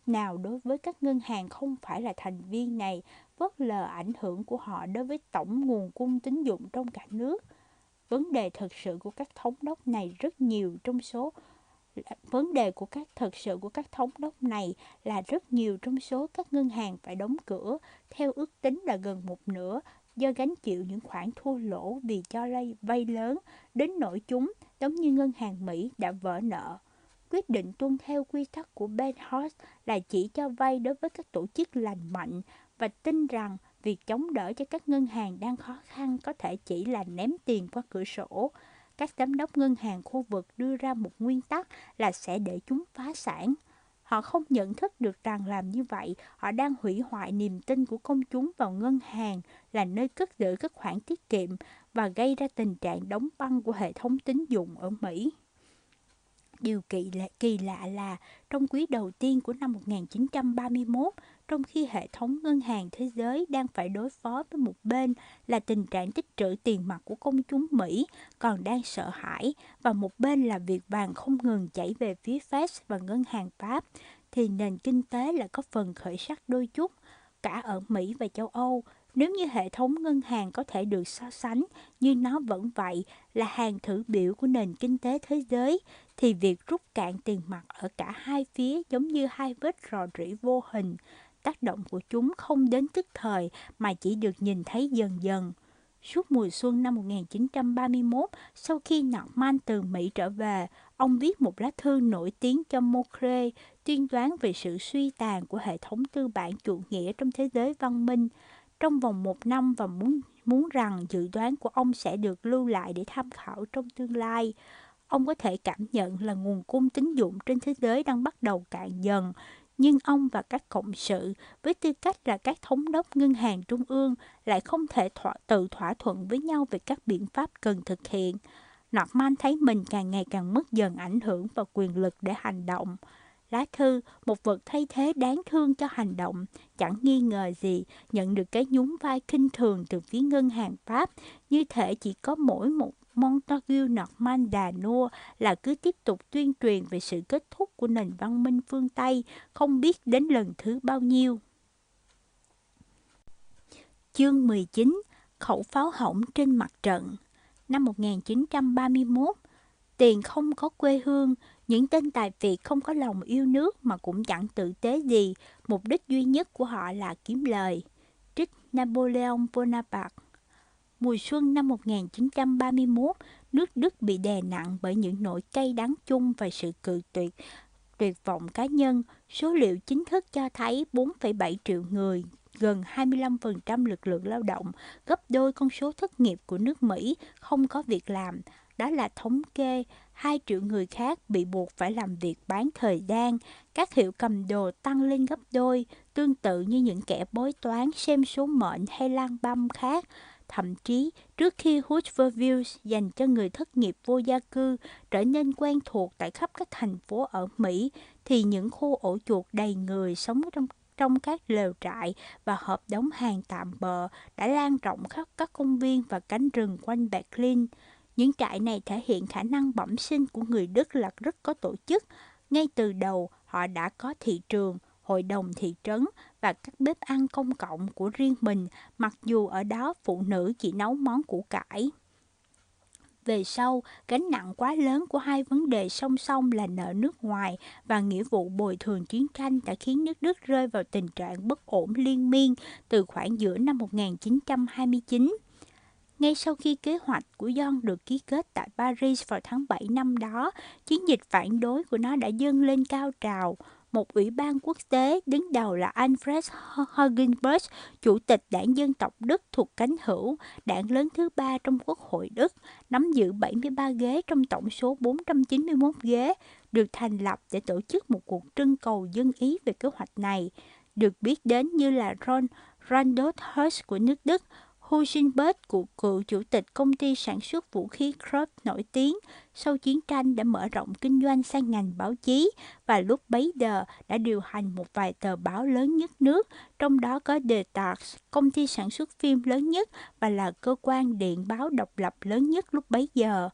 nào đối với các ngân hàng không phải là thành viên này, vớt lờ ảnh hưởng của họ đối với tổng nguồn cung tín dụng trong cả nước. Vấn đề thực sự của các thống đốc này rất nhiều trong số vấn đề của các, thực sự của các thống đốc này là rất nhiều trong số các ngân hàng phải đóng cửa theo ước tính là gần một nửa do gánh chịu những khoản thua lỗ vì cho lây vay lớn đến nỗi chúng, giống như ngân hàng Mỹ, đã vỡ nợ. quyết định tuân theo quy tắc của Ben Horst là chỉ cho vay đối với các tổ chức lành mạnh và tin rằng việc chống đỡ cho các ngân hàng đang khó khăn có thể chỉ là ném tiền qua cửa sổ. Các giám đốc ngân hàng khu vực đưa ra một nguyên tắc là sẽ để chúng phá sản. Họ không nhận thức được rằng làm như vậy, họ đang hủy hoại niềm tin của công chúng vào ngân hàng là nơi cất giữ các khoản tiết kiệm và gây ra tình trạng đóng băng của hệ thống tín dụng ở Mỹ. Điều kỳ lạ, kỳ lạ là trong quý đầu tiên của năm 1931, trong khi hệ thống ngân hàng thế giới đang phải đối phó với một bên là tình trạng tích trữ tiền mặt của công chúng Mỹ còn đang sợ hãi và một bên là việc vàng không ngừng chảy về phía Fed và ngân hàng Pháp, thì nền kinh tế lại có phần khởi sắc đôi chút. Cả ở Mỹ và châu Âu, nếu như hệ thống ngân hàng có thể được so sánh như nó vẫn vậy là hàng thử biểu của nền kinh tế thế giới, thì việc rút cạn tiền mặt ở cả hai phía giống như hai vết rò rỉ vô hình. Tác động của chúng không đến tức thời mà chỉ được nhìn thấy dần dần. Suốt mùa xuân năm 1931, sau khi Norman từ Mỹ trở về, ông viết một lá thư nổi tiếng cho Mocre tuyên đoán về sự suy tàn của hệ thống tư bản chủ nghĩa trong thế giới văn minh trong vòng một năm và muốn muốn rằng dự đoán của ông sẽ được lưu lại để tham khảo trong tương lai. Ông có thể cảm nhận là nguồn cung tín dụng trên thế giới đang bắt đầu cạn dần, nhưng ông và các cộng sự với tư cách là các thống đốc ngân hàng trung ương lại không thể thỏa, tự thỏa thuận với nhau về các biện pháp cần thực hiện. Norman thấy mình càng ngày càng mất dần ảnh hưởng và quyền lực để hành động. Lá thư, một vật thay thế đáng thương cho hành động, chẳng nghi ngờ gì nhận được cái nhún vai kinh thường từ phía ngân hàng Pháp, như thể chỉ có mỗi một Montague Norman đà nua là cứ tiếp tục tuyên truyền về sự kết thúc của nền văn minh phương Tây, không biết đến lần thứ bao nhiêu. Chương 19 Khẩu pháo hỏng trên mặt trận Năm 1931, tiền không có quê hương, những tên tài Việt không có lòng yêu nước mà cũng chẳng tự tế gì, mục đích duy nhất của họ là kiếm lời. Trích Napoleon Bonaparte Mùa xuân năm 1931, nước Đức bị đè nặng bởi những nỗi cay đắng chung và sự cự tuyệt tuyệt vọng cá nhân. Số liệu chính thức cho thấy 4,7 triệu người, gần 25% lực lượng lao động, gấp đôi con số thất nghiệp của nước Mỹ, không có việc làm. Đó là thống kê 2 triệu người khác bị buộc phải làm việc bán thời gian, các hiệu cầm đồ tăng lên gấp đôi, tương tự như những kẻ bói toán xem số mệnh hay lang băm khác. Thậm chí, trước khi Hooverville dành cho người thất nghiệp vô gia cư trở nên quen thuộc tại khắp các thành phố ở Mỹ, thì những khu ổ chuột đầy người sống trong trong các lều trại và hợp đóng hàng tạm bợ đã lan rộng khắp các công viên và cánh rừng quanh Berlin. Những trại này thể hiện khả năng bẩm sinh của người Đức là rất có tổ chức. Ngay từ đầu, họ đã có thị trường, hội đồng thị trấn và các bếp ăn công cộng của riêng mình, mặc dù ở đó phụ nữ chỉ nấu món củ cải. Về sau, gánh nặng quá lớn của hai vấn đề song song là nợ nước ngoài và nghĩa vụ bồi thường chiến tranh đã khiến nước Đức rơi vào tình trạng bất ổn liên miên từ khoảng giữa năm 1929. Ngay sau khi kế hoạch của John được ký kết tại Paris vào tháng 7 năm đó, chiến dịch phản đối của nó đã dâng lên cao trào. Một ủy ban quốc tế đứng đầu là Alfred Hugenberg, chủ tịch đảng dân tộc Đức thuộc cánh hữu, đảng lớn thứ ba trong Quốc hội Đức, nắm giữ 73 ghế trong tổng số 491 ghế, được thành lập để tổ chức một cuộc trưng cầu dân ý về kế hoạch này. Được biết đến như là Ron Randolph Hearst của nước Đức, Hugenberg, của cựu chủ tịch công ty sản xuất vũ khí Krupp nổi tiếng, sau chiến tranh đã mở rộng kinh doanh sang ngành báo chí và lúc bấy giờ đã điều hành một vài tờ báo lớn nhất nước, trong đó có The Times, công ty sản xuất phim lớn nhất và là cơ quan điện báo độc lập lớn nhất lúc bấy giờ.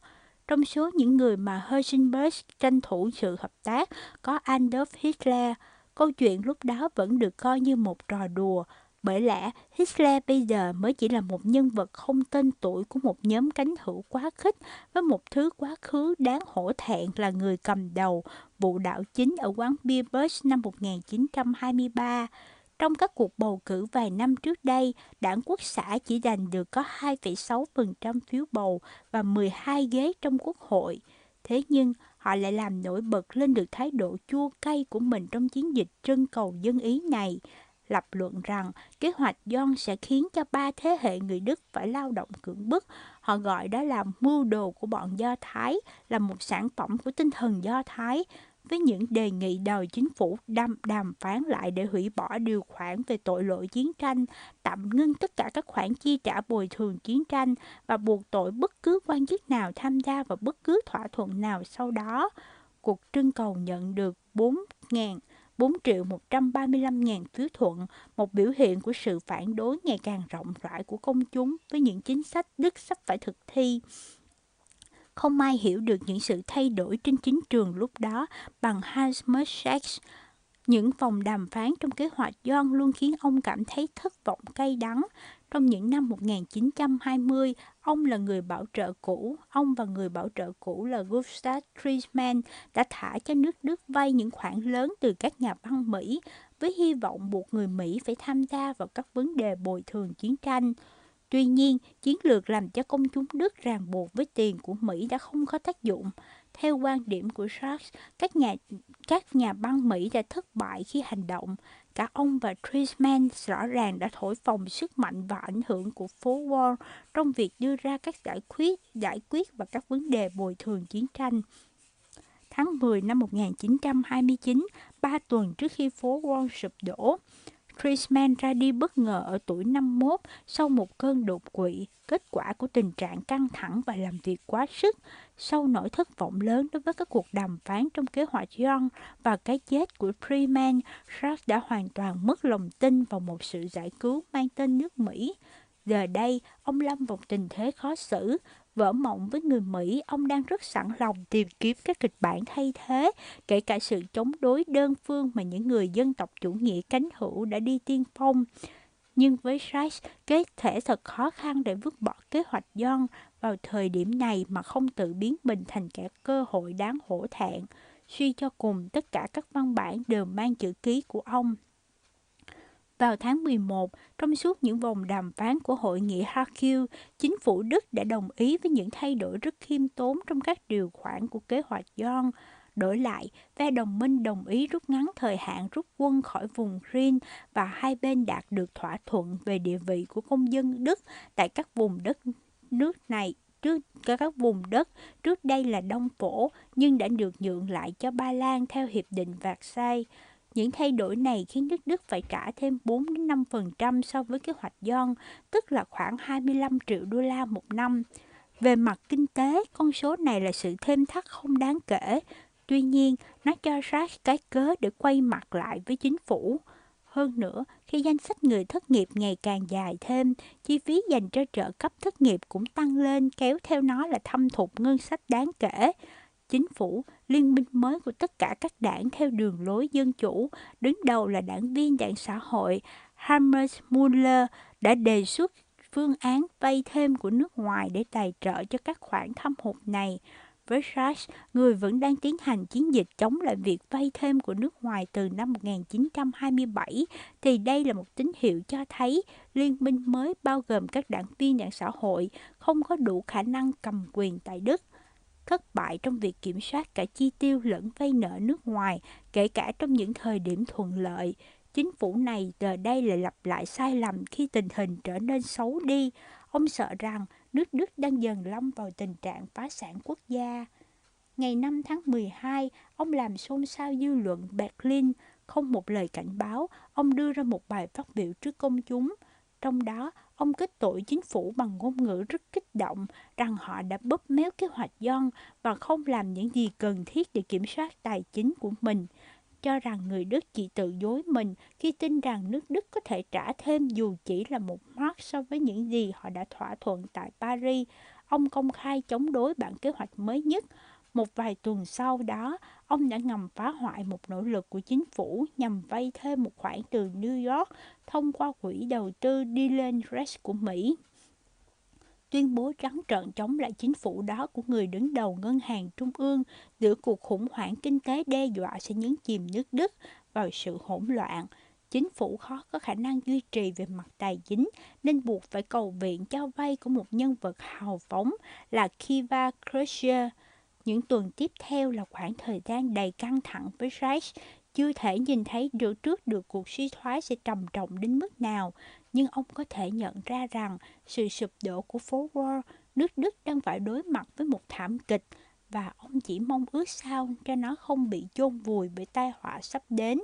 Trong số những người mà Hugenberg tranh thủ sự hợp tác có Adolf Hitler. Câu chuyện lúc đó vẫn được coi như một trò đùa, bởi lẽ Hitler bây giờ mới chỉ là một nhân vật không tên tuổi của một nhóm cánh hữu quá khích với một thứ quá khứ đáng hổ thẹn là người cầm đầu vụ đảo chính ở quán bia Bush năm 1923. Trong các cuộc bầu cử vài năm trước đây, đảng quốc xã chỉ giành được có 2,6% phiếu bầu và 12 ghế trong quốc hội. Thế nhưng, họ lại làm nổi bật lên được thái độ chua cay của mình trong chiến dịch trưng cầu dân ý này lập luận rằng kế hoạch John sẽ khiến cho ba thế hệ người Đức phải lao động cưỡng bức. Họ gọi đó là mưu đồ của bọn Do Thái, là một sản phẩm của tinh thần Do Thái, với những đề nghị đòi chính phủ đàm, đàm phán lại để hủy bỏ điều khoản về tội lỗi chiến tranh, tạm ngưng tất cả các khoản chi trả bồi thường chiến tranh và buộc tội bất cứ quan chức nào tham gia vào bất cứ thỏa thuận nào sau đó. Cuộc trưng cầu nhận được 4.000 4 triệu 135 ngàn phiếu thuận, một biểu hiện của sự phản đối ngày càng rộng rãi của công chúng với những chính sách Đức sắp phải thực thi. Không ai hiểu được những sự thay đổi trên chính trường lúc đó bằng Hans Sachs. Những vòng đàm phán trong kế hoạch John luôn khiến ông cảm thấy thất vọng cay đắng. Trong những năm 1920, ông là người bảo trợ cũ. Ông và người bảo trợ cũ là Gustav Stresemann đã thả cho nước Đức vay những khoản lớn từ các nhà băng Mỹ với hy vọng buộc người Mỹ phải tham gia vào các vấn đề bồi thường chiến tranh. Tuy nhiên, chiến lược làm cho công chúng Đức ràng buộc với tiền của Mỹ đã không có tác dụng. Theo quan điểm của Sachs, các nhà các nhà băng Mỹ đã thất bại khi hành động. Cả ông và Trisman rõ ràng đã thổi phồng sức mạnh và ảnh hưởng của phố Wall trong việc đưa ra các giải quyết, giải quyết và các vấn đề bồi thường chiến tranh. Tháng 10 năm 1929, ba tuần trước khi phố Wall sụp đổ, Trisman ra đi bất ngờ ở tuổi 51 sau một cơn đột quỵ, kết quả của tình trạng căng thẳng và làm việc quá sức, sau nỗi thất vọng lớn đối với các cuộc đàm phán trong kế hoạch John và cái chết của Freeman, Sharp đã hoàn toàn mất lòng tin vào một sự giải cứu mang tên nước Mỹ. Giờ đây, ông lâm vào tình thế khó xử, vỡ mộng với người Mỹ, ông đang rất sẵn lòng tìm kiếm các kịch bản thay thế, kể cả sự chống đối đơn phương mà những người dân tộc chủ nghĩa cánh hữu đã đi tiên phong. Nhưng với Sykes, kế thể thật khó khăn để vứt bỏ kế hoạch John vào thời điểm này mà không tự biến mình thành kẻ cơ hội đáng hổ thẹn. Suy cho cùng, tất cả các văn bản đều mang chữ ký của ông. Vào tháng 11, trong suốt những vòng đàm phán của hội nghị Hercule, chính phủ Đức đã đồng ý với những thay đổi rất khiêm tốn trong các điều khoản của kế hoạch John. Đổi lại, phe đồng minh đồng ý rút ngắn thời hạn rút quân khỏi vùng Rhin và hai bên đạt được thỏa thuận về địa vị của công dân Đức tại các vùng đất nước này trước các vùng đất trước đây là Đông Phổ nhưng đã được nhượng lại cho Ba Lan theo hiệp định Versailles. Những thay đổi này khiến nước Đức phải trả thêm 4 đến 5% so với kế hoạch John, tức là khoảng 25 triệu đô la một năm. Về mặt kinh tế, con số này là sự thêm thắt không đáng kể. Tuy nhiên, nó cho ra cái cớ để quay mặt lại với chính phủ. Hơn nữa, khi danh sách người thất nghiệp ngày càng dài thêm, chi phí dành cho trợ cấp thất nghiệp cũng tăng lên kéo theo nó là thâm thụt ngân sách đáng kể chính phủ, liên minh mới của tất cả các đảng theo đường lối dân chủ, đứng đầu là đảng viên đảng xã hội Hammers Muller đã đề xuất phương án vay thêm của nước ngoài để tài trợ cho các khoản thâm hụt này. Với Sachs, người vẫn đang tiến hành chiến dịch chống lại việc vay thêm của nước ngoài từ năm 1927, thì đây là một tín hiệu cho thấy liên minh mới bao gồm các đảng viên đảng xã hội không có đủ khả năng cầm quyền tại Đức thất bại trong việc kiểm soát cả chi tiêu lẫn vay nợ nước ngoài, kể cả trong những thời điểm thuận lợi. Chính phủ này giờ đây lại lặp lại sai lầm khi tình hình trở nên xấu đi. Ông sợ rằng nước Đức đang dần lâm vào tình trạng phá sản quốc gia. Ngày 5 tháng 12, ông làm xôn xao dư luận Berlin, không một lời cảnh báo, ông đưa ra một bài phát biểu trước công chúng. Trong đó, Ông kết tội chính phủ bằng ngôn ngữ rất kích động rằng họ đã bóp méo kế hoạch John và không làm những gì cần thiết để kiểm soát tài chính của mình cho rằng người Đức chỉ tự dối mình khi tin rằng nước Đức có thể trả thêm dù chỉ là một mark so với những gì họ đã thỏa thuận tại Paris. Ông công khai chống đối bản kế hoạch mới nhất. Một vài tuần sau đó, ông đã ngầm phá hoại một nỗ lực của chính phủ nhằm vay thêm một khoản từ New York thông qua quỹ đầu tư Dylan Rex của Mỹ. Tuyên bố trắng trợn chống lại chính phủ đó của người đứng đầu ngân hàng trung ương, giữa cuộc khủng hoảng kinh tế đe dọa sẽ nhấn chìm nước Đức vào sự hỗn loạn. Chính phủ khó có khả năng duy trì về mặt tài chính, nên buộc phải cầu viện cho vay của một nhân vật hào phóng là Kiva Crusher những tuần tiếp theo là khoảng thời gian đầy căng thẳng với Reich. Chưa thể nhìn thấy được trước được cuộc suy thoái sẽ trầm trọng đến mức nào, nhưng ông có thể nhận ra rằng sự sụp đổ của phố Wall, nước Đức đang phải đối mặt với một thảm kịch và ông chỉ mong ước sao cho nó không bị chôn vùi bởi tai họa sắp đến.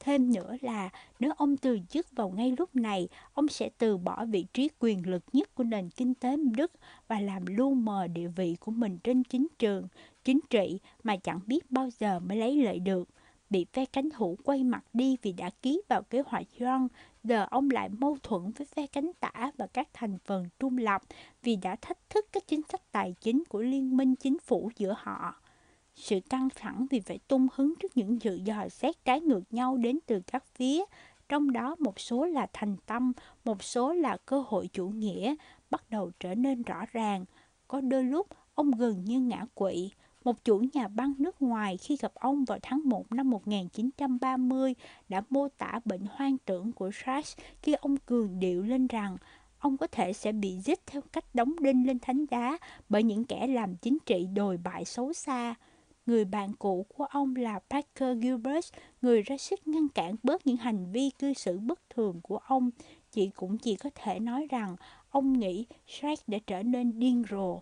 Thêm nữa là nếu ông từ chức vào ngay lúc này, ông sẽ từ bỏ vị trí quyền lực nhất của nền kinh tế Đức và làm lu mờ địa vị của mình trên chính trường, chính trị mà chẳng biết bao giờ mới lấy lợi được. Bị phe cánh hữu quay mặt đi vì đã ký vào kế hoạch John, giờ ông lại mâu thuẫn với phe cánh tả và các thành phần trung lập vì đã thách thức các chính sách tài chính của liên minh chính phủ giữa họ. Sự căng thẳng vì phải tung hứng trước những dự dò xét trái ngược nhau đến từ các phía, trong đó một số là thành tâm, một số là cơ hội chủ nghĩa, bắt đầu trở nên rõ ràng. Có đôi lúc ông gần như ngã quỵ. Một chủ nhà băng nước ngoài khi gặp ông vào tháng 1 năm 1930 đã mô tả bệnh hoang tưởng của Sachs khi ông cường điệu lên rằng ông có thể sẽ bị giết theo cách đóng đinh lên thánh đá bởi những kẻ làm chính trị đồi bại xấu xa. Người bạn cũ của ông là Parker Gilbert, người ra sức ngăn cản bớt những hành vi cư xử bất thường của ông. Chị cũng chỉ có thể nói rằng ông nghĩ Shrek đã trở nên điên rồ.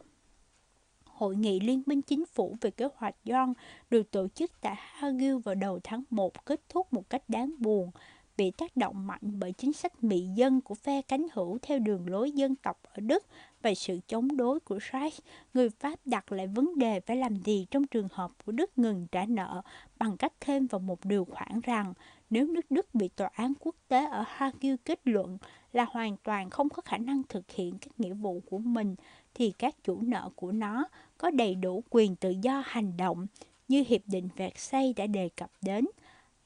Hội nghị Liên minh Chính phủ về kế hoạch John được tổ chức tại Hague vào đầu tháng 1 kết thúc một cách đáng buồn bị tác động mạnh bởi chính sách mị dân của phe cánh hữu theo đường lối dân tộc ở Đức và sự chống đối của Reich, người Pháp đặt lại vấn đề phải làm gì trong trường hợp của Đức ngừng trả nợ bằng cách thêm vào một điều khoản rằng nếu nước Đức bị tòa án quốc tế ở Hague kết luận là hoàn toàn không có khả năng thực hiện các nghĩa vụ của mình thì các chủ nợ của nó có đầy đủ quyền tự do hành động như Hiệp định Versailles đã đề cập đến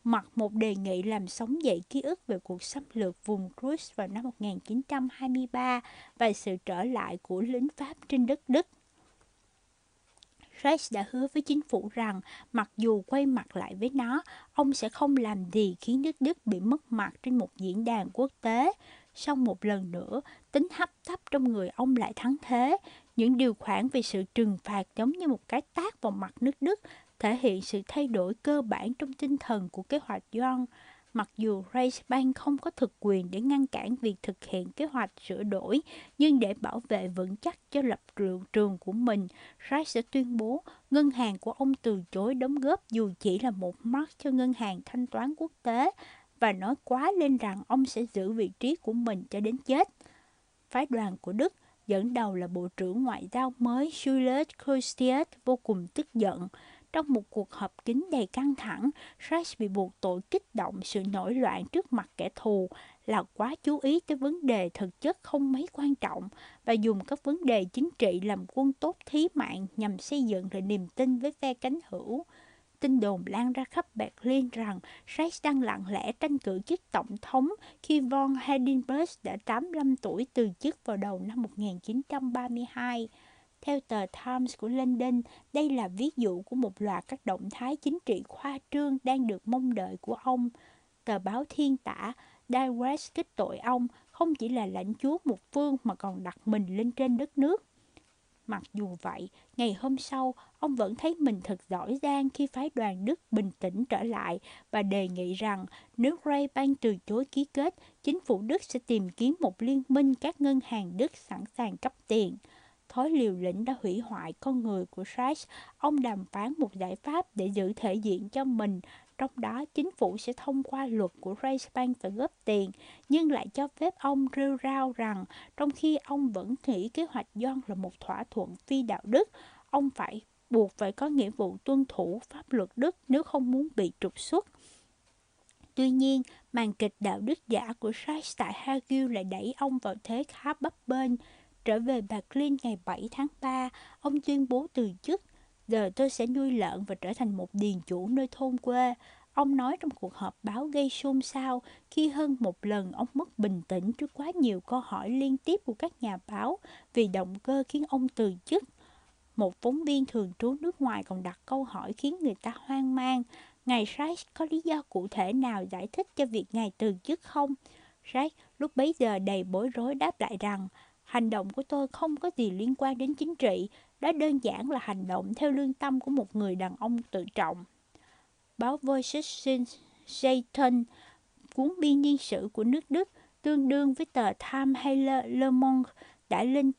mặc một đề nghị làm sống dậy ký ức về cuộc xâm lược vùng Cruz vào năm 1923 và sự trở lại của lính Pháp trên đất Đức. Reich đã hứa với chính phủ rằng mặc dù quay mặt lại với nó, ông sẽ không làm gì khiến nước Đức bị mất mặt trên một diễn đàn quốc tế. Sau một lần nữa, tính hấp tấp trong người ông lại thắng thế. Những điều khoản về sự trừng phạt giống như một cái tác vào mặt nước Đức thể hiện sự thay đổi cơ bản trong tinh thần của kế hoạch John. Mặc dù Reichsbank không có thực quyền để ngăn cản việc thực hiện kế hoạch sửa đổi, nhưng để bảo vệ vững chắc cho lập trường trường của mình, Race sẽ tuyên bố ngân hàng của ông từ chối đóng góp dù chỉ là một mark cho ngân hàng thanh toán quốc tế và nói quá lên rằng ông sẽ giữ vị trí của mình cho đến chết. Phái đoàn của Đức dẫn đầu là Bộ trưởng Ngoại giao mới Julius Kostiet vô cùng tức giận trong một cuộc họp kín đầy căng thẳng, Reich bị buộc tội kích động sự nổi loạn trước mặt kẻ thù là quá chú ý tới vấn đề thực chất không mấy quan trọng và dùng các vấn đề chính trị làm quân tốt thí mạng nhằm xây dựng lại niềm tin với phe cánh hữu. Tin đồn lan ra khắp Berlin rằng Reich đang lặng lẽ tranh cử chức tổng thống khi von Hindenburg đã 85 tuổi từ chức vào đầu năm 1932. Theo tờ Times của London, đây là ví dụ của một loạt các động thái chính trị khoa trương đang được mong đợi của ông. Tờ báo Thiên Tả, Direct kích tội ông không chỉ là lãnh chúa một phương mà còn đặt mình lên trên đất nước. Mặc dù vậy, ngày hôm sau, ông vẫn thấy mình thật giỏi giang khi phái đoàn Đức bình tĩnh trở lại và đề nghị rằng nếu Ray Ban từ chối ký kết, chính phủ Đức sẽ tìm kiếm một liên minh các ngân hàng Đức sẵn sàng cấp tiền thói liều lĩnh đã hủy hoại con người của Sachs, ông đàm phán một giải pháp để giữ thể diện cho mình, trong đó chính phủ sẽ thông qua luật của Reichsbank phải góp tiền, nhưng lại cho phép ông rêu rao rằng trong khi ông vẫn nghĩ kế hoạch John là một thỏa thuận phi đạo đức, ông phải buộc phải có nghĩa vụ tuân thủ pháp luật Đức nếu không muốn bị trục xuất. Tuy nhiên, màn kịch đạo đức giả của Sachs tại Hagel lại đẩy ông vào thế khá bấp bênh. Trở về bạc liêu ngày 7 tháng 3, ông tuyên bố từ chức. Giờ tôi sẽ nuôi lợn và trở thành một điền chủ nơi thôn quê. Ông nói trong cuộc họp báo gây xôn xao khi hơn một lần ông mất bình tĩnh trước quá nhiều câu hỏi liên tiếp của các nhà báo vì động cơ khiến ông từ chức. Một phóng viên thường trú nước ngoài còn đặt câu hỏi khiến người ta hoang mang. Ngài Reich có lý do cụ thể nào giải thích cho việc ngài từ chức không? Reich lúc bấy giờ đầy bối rối đáp lại rằng Hành động của tôi không có gì liên quan đến chính trị. Đó đơn giản là hành động theo lương tâm của một người đàn ông tự trọng. Báo Voices Satan, cuốn biên niên sử của nước Đức, tương đương với tờ Time hay Le, Le Monde, đã lên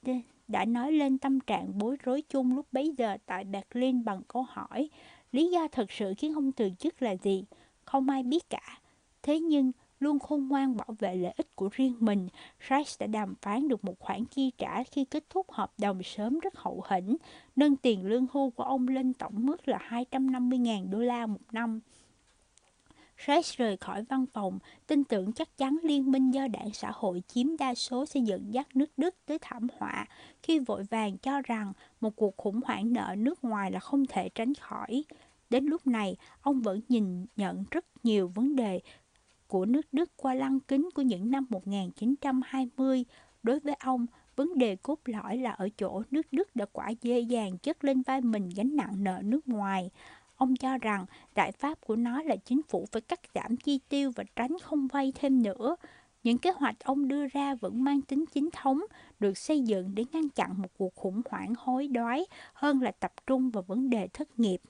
đã nói lên tâm trạng bối rối chung lúc bấy giờ tại Berlin bằng câu hỏi lý do thật sự khiến ông từ chức là gì? Không ai biết cả. Thế nhưng, luôn khôn ngoan bảo vệ lợi ích của riêng mình, Rice đã đàm phán được một khoản chi trả khi kết thúc hợp đồng sớm rất hậu hĩnh, nâng tiền lương hưu của ông lên tổng mức là 250.000 đô la một năm. Reich rời khỏi văn phòng, tin tưởng chắc chắn liên minh do đảng xã hội chiếm đa số sẽ dẫn dắt nước Đức tới thảm họa khi vội vàng cho rằng một cuộc khủng hoảng nợ nước ngoài là không thể tránh khỏi. Đến lúc này, ông vẫn nhìn nhận rất nhiều vấn đề của nước Đức qua lăng kính của những năm 1920. Đối với ông, vấn đề cốt lõi là ở chỗ nước Đức đã quả dễ dàng chất lên vai mình gánh nặng nợ nước ngoài. Ông cho rằng giải pháp của nó là chính phủ phải cắt giảm chi tiêu và tránh không vay thêm nữa. Những kế hoạch ông đưa ra vẫn mang tính chính thống, được xây dựng để ngăn chặn một cuộc khủng hoảng hối đoái hơn là tập trung vào vấn đề thất nghiệp.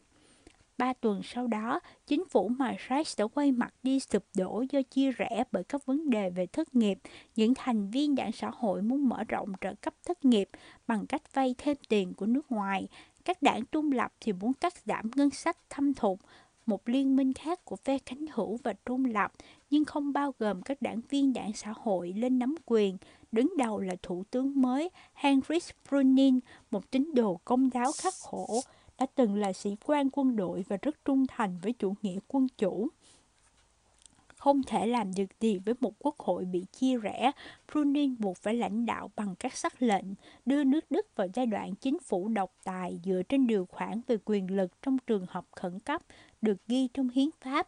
Ba tuần sau đó, chính phủ Madras đã quay mặt đi sụp đổ do chia rẽ bởi các vấn đề về thất nghiệp. Những thành viên đảng xã hội muốn mở rộng trợ cấp thất nghiệp bằng cách vay thêm tiền của nước ngoài. Các đảng trung lập thì muốn cắt giảm ngân sách thâm thụt, một liên minh khác của phe cánh hữu và trung lập, nhưng không bao gồm các đảng viên đảng xã hội lên nắm quyền. Đứng đầu là thủ tướng mới Heinrich Brunin, một tín đồ công giáo khắc khổ, đã từng là sĩ quan quân đội và rất trung thành với chủ nghĩa quân chủ không thể làm được gì với một quốc hội bị chia rẽ, Brunin buộc phải lãnh đạo bằng các sắc lệnh, đưa nước Đức vào giai đoạn chính phủ độc tài dựa trên điều khoản về quyền lực trong trường hợp khẩn cấp được ghi trong hiến pháp.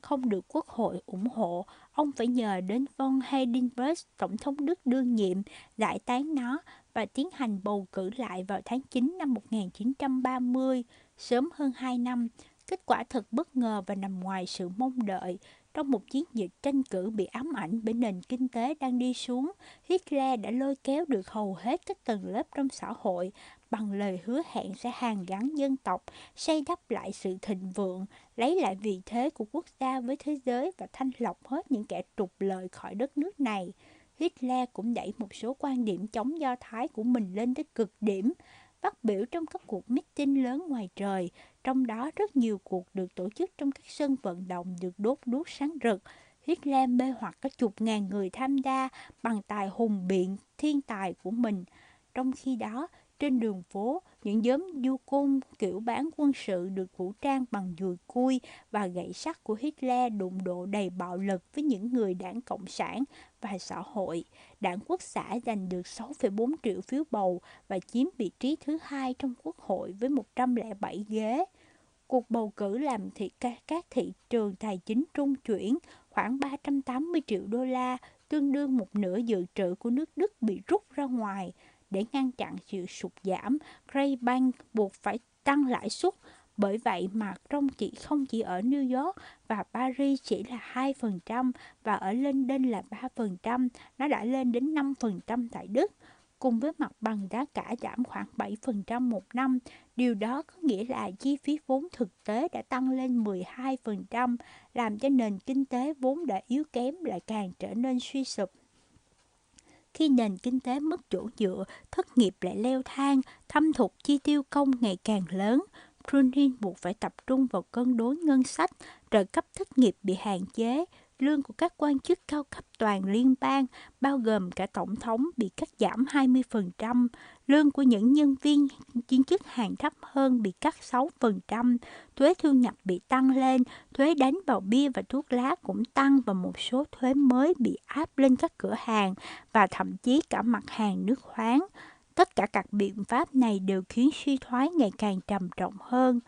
Không được quốc hội ủng hộ, ông phải nhờ đến von Heidenberg tổng thống Đức đương nhiệm, giải tán nó và tiến hành bầu cử lại vào tháng 9 năm 1930, sớm hơn 2 năm. Kết quả thật bất ngờ và nằm ngoài sự mong đợi. Trong một chiến dịch tranh cử bị ám ảnh bởi nền kinh tế đang đi xuống, Hitler đã lôi kéo được hầu hết các tầng lớp trong xã hội bằng lời hứa hẹn sẽ hàn gắn dân tộc, xây đắp lại sự thịnh vượng, lấy lại vị thế của quốc gia với thế giới và thanh lọc hết những kẻ trục lợi khỏi đất nước này. Hitler cũng đẩy một số quan điểm chống Do Thái của mình lên tới cực điểm, phát biểu trong các cuộc meeting lớn ngoài trời, trong đó rất nhiều cuộc được tổ chức trong các sân vận động được đốt đuốc sáng rực. Hitler mê hoặc cả chục ngàn người tham gia bằng tài hùng biện thiên tài của mình. Trong khi đó, trên đường phố, những nhóm du côn kiểu bán quân sự được vũ trang bằng dùi cui và gậy sắt của Hitler đụng độ đầy bạo lực với những người đảng Cộng sản và xã hội. Đảng Quốc xã giành được 6,4 triệu phiếu bầu và chiếm vị trí thứ hai trong Quốc hội với 107 ghế. Cuộc bầu cử làm thị các thị trường tài chính trung chuyển khoảng 380 triệu đô la, tương đương một nửa dự trữ của nước Đức bị rút ra ngoài để ngăn chặn sự sụt giảm, Gray Bank buộc phải tăng lãi suất. Bởi vậy mà trong chỉ không chỉ ở New York và Paris chỉ là 2% và ở London là 3%, nó đã lên đến 5% tại Đức. Cùng với mặt bằng giá cả giảm khoảng 7% một năm, điều đó có nghĩa là chi phí vốn thực tế đã tăng lên 12%, làm cho nền kinh tế vốn đã yếu kém lại càng trở nên suy sụp. Khi nền kinh tế mất chỗ dựa, thất nghiệp lại leo thang, thâm thục chi tiêu công ngày càng lớn, Brunin buộc phải tập trung vào cân đối ngân sách, trợ cấp thất nghiệp bị hạn chế, lương của các quan chức cao cấp toàn liên bang, bao gồm cả tổng thống, bị cắt giảm 20%, lương của những nhân viên viên chức hàng thấp hơn bị cắt 6%, thuế thu nhập bị tăng lên, thuế đánh vào bia và thuốc lá cũng tăng và một số thuế mới bị áp lên các cửa hàng và thậm chí cả mặt hàng nước khoáng. Tất cả các biện pháp này đều khiến suy thoái ngày càng trầm trọng hơn.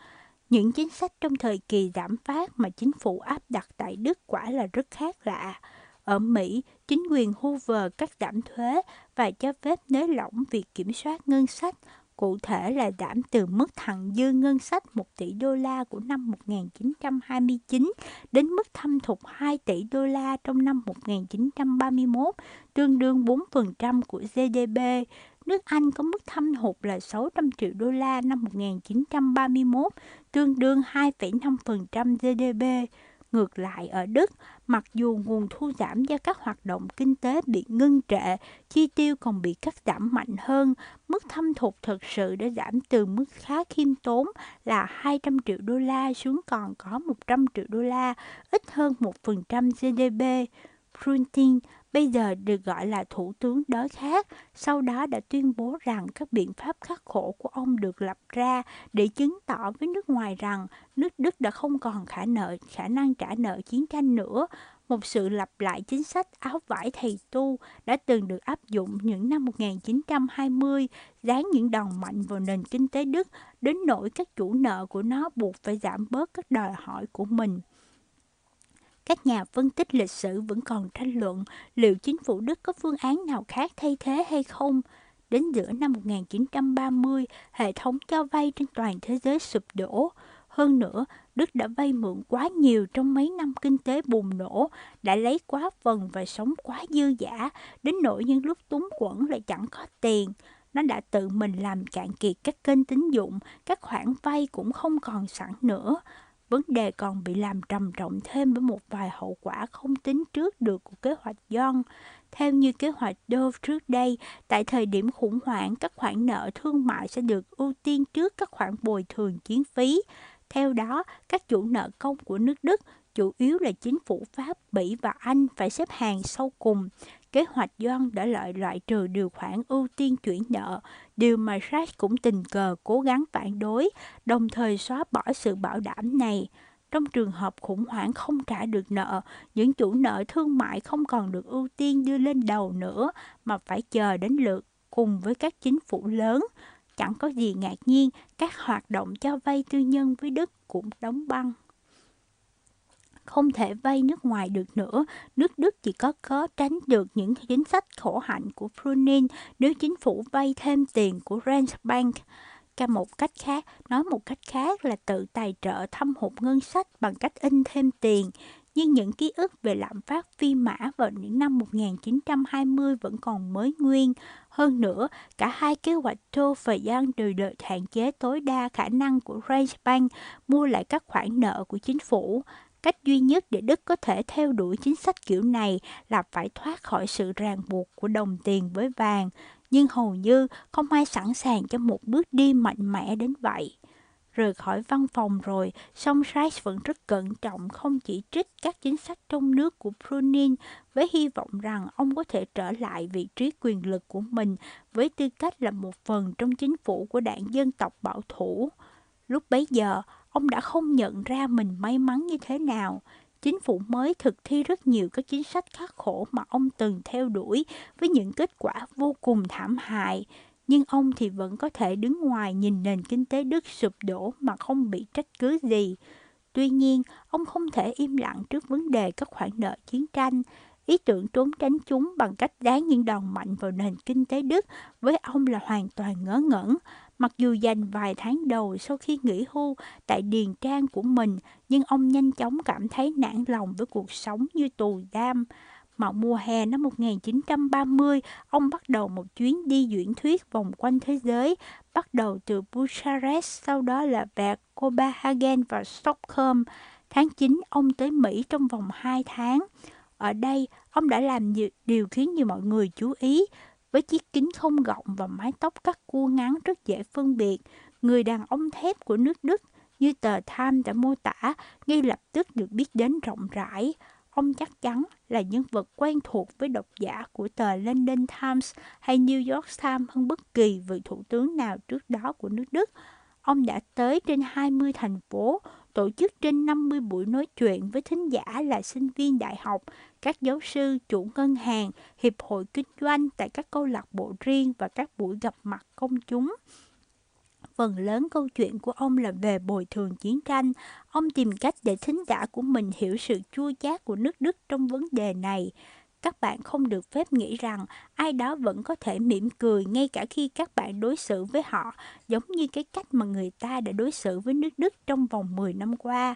Những chính sách trong thời kỳ giảm phát mà chính phủ áp đặt tại Đức quả là rất khác lạ. Ở Mỹ, chính quyền Hoover cắt giảm thuế và cho phép nới lỏng việc kiểm soát ngân sách, cụ thể là giảm từ mức thặng dư ngân sách 1 tỷ đô la của năm 1929 đến mức thâm thục 2 tỷ đô la trong năm 1931, tương đương 4% của GDP. nước Anh có mức thâm hụt là 600 triệu đô la năm 1931, tương đương 2,5% GDP. Ngược lại ở Đức, mặc dù nguồn thu giảm do các hoạt động kinh tế bị ngưng trệ, chi tiêu còn bị cắt giảm mạnh hơn, mức thâm thụt thực sự đã giảm từ mức khá khiêm tốn là 200 triệu đô la xuống còn có 100 triệu đô la, ít hơn 1% GDP. Bruntin bây giờ được gọi là thủ tướng đối khác, sau đó đã tuyên bố rằng các biện pháp khắc khổ của ông được lập ra để chứng tỏ với nước ngoài rằng nước Đức đã không còn khả nợ khả năng trả nợ chiến tranh nữa. Một sự lặp lại chính sách áo vải thầy tu đã từng được áp dụng những năm 1920, dán những đòn mạnh vào nền kinh tế Đức đến nỗi các chủ nợ của nó buộc phải giảm bớt các đòi hỏi của mình. Các nhà phân tích lịch sử vẫn còn tranh luận liệu chính phủ Đức có phương án nào khác thay thế hay không. Đến giữa năm 1930, hệ thống cho vay trên toàn thế giới sụp đổ. Hơn nữa, Đức đã vay mượn quá nhiều trong mấy năm kinh tế bùng nổ, đã lấy quá phần và sống quá dư giả, đến nỗi những lúc túng quẫn lại chẳng có tiền. Nó đã tự mình làm cạn kiệt các kênh tín dụng, các khoản vay cũng không còn sẵn nữa vấn đề còn bị làm trầm trọng thêm với một vài hậu quả không tính trước được của kế hoạch John. Theo như kế hoạch Dove trước đây, tại thời điểm khủng hoảng, các khoản nợ thương mại sẽ được ưu tiên trước các khoản bồi thường chiến phí. Theo đó, các chủ nợ công của nước Đức, chủ yếu là chính phủ Pháp, Bỉ và Anh phải xếp hàng sau cùng. Kế hoạch Doan đã loại loại trừ điều khoản ưu tiên chuyển nợ, điều mà Sachs cũng tình cờ cố gắng phản đối, đồng thời xóa bỏ sự bảo đảm này. Trong trường hợp khủng hoảng không trả được nợ, những chủ nợ thương mại không còn được ưu tiên đưa lên đầu nữa mà phải chờ đến lượt cùng với các chính phủ lớn. Chẳng có gì ngạc nhiên, các hoạt động cho vay tư nhân với Đức cũng đóng băng không thể vay nước ngoài được nữa. Nước Đức chỉ có có tránh được những chính sách khổ hạnh của Prunin nếu chính phủ vay thêm tiền của Rentsbank. Cả một cách khác, nói một cách khác là tự tài trợ thâm hụt ngân sách bằng cách in thêm tiền. Nhưng những ký ức về lạm phát phi mã vào những năm 1920 vẫn còn mới nguyên. Hơn nữa, cả hai kế hoạch Tô và Giang đều đợi hạn chế tối đa khả năng của Reichsbank mua lại các khoản nợ của chính phủ. Cách duy nhất để Đức có thể theo đuổi chính sách kiểu này là phải thoát khỏi sự ràng buộc của đồng tiền với vàng, nhưng hầu như không ai sẵn sàng cho một bước đi mạnh mẽ đến vậy. Rời khỏi văn phòng rồi, song Rice vẫn rất cẩn trọng không chỉ trích các chính sách trong nước của Prunin với hy vọng rằng ông có thể trở lại vị trí quyền lực của mình với tư cách là một phần trong chính phủ của đảng dân tộc bảo thủ. Lúc bấy giờ, ông đã không nhận ra mình may mắn như thế nào. Chính phủ mới thực thi rất nhiều các chính sách khắc khổ mà ông từng theo đuổi với những kết quả vô cùng thảm hại. Nhưng ông thì vẫn có thể đứng ngoài nhìn nền kinh tế Đức sụp đổ mà không bị trách cứ gì. Tuy nhiên, ông không thể im lặng trước vấn đề các khoản nợ chiến tranh. Ý tưởng trốn tránh chúng bằng cách dán những đòn mạnh vào nền kinh tế Đức với ông là hoàn toàn ngớ ngẩn. Mặc dù dành vài tháng đầu sau khi nghỉ hưu tại điền trang của mình, nhưng ông nhanh chóng cảm thấy nản lòng với cuộc sống như tù giam. Mà mùa hè năm 1930, ông bắt đầu một chuyến đi diễn thuyết vòng quanh thế giới, bắt đầu từ Bucharest, sau đó là về Copenhagen và Stockholm. Tháng 9, ông tới Mỹ trong vòng 2 tháng. Ở đây, ông đã làm nhiều điều khiến nhiều mọi người chú ý. Với chiếc kính không gọng và mái tóc cắt cua ngắn rất dễ phân biệt, người đàn ông thép của nước Đức như tờ Time đã mô tả ngay lập tức được biết đến rộng rãi. Ông chắc chắn là nhân vật quen thuộc với độc giả của tờ London Times hay New York Times hơn bất kỳ vị thủ tướng nào trước đó của nước Đức. Ông đã tới trên 20 thành phố, tổ chức trên 50 buổi nói chuyện với thính giả là sinh viên đại học, các giáo sư, chủ ngân hàng, hiệp hội kinh doanh tại các câu lạc bộ riêng và các buổi gặp mặt công chúng. Phần lớn câu chuyện của ông là về bồi thường chiến tranh. Ông tìm cách để thính giả của mình hiểu sự chua chát của nước Đức trong vấn đề này các bạn không được phép nghĩ rằng ai đó vẫn có thể mỉm cười ngay cả khi các bạn đối xử với họ giống như cái cách mà người ta đã đối xử với nước Đức trong vòng 10 năm qua.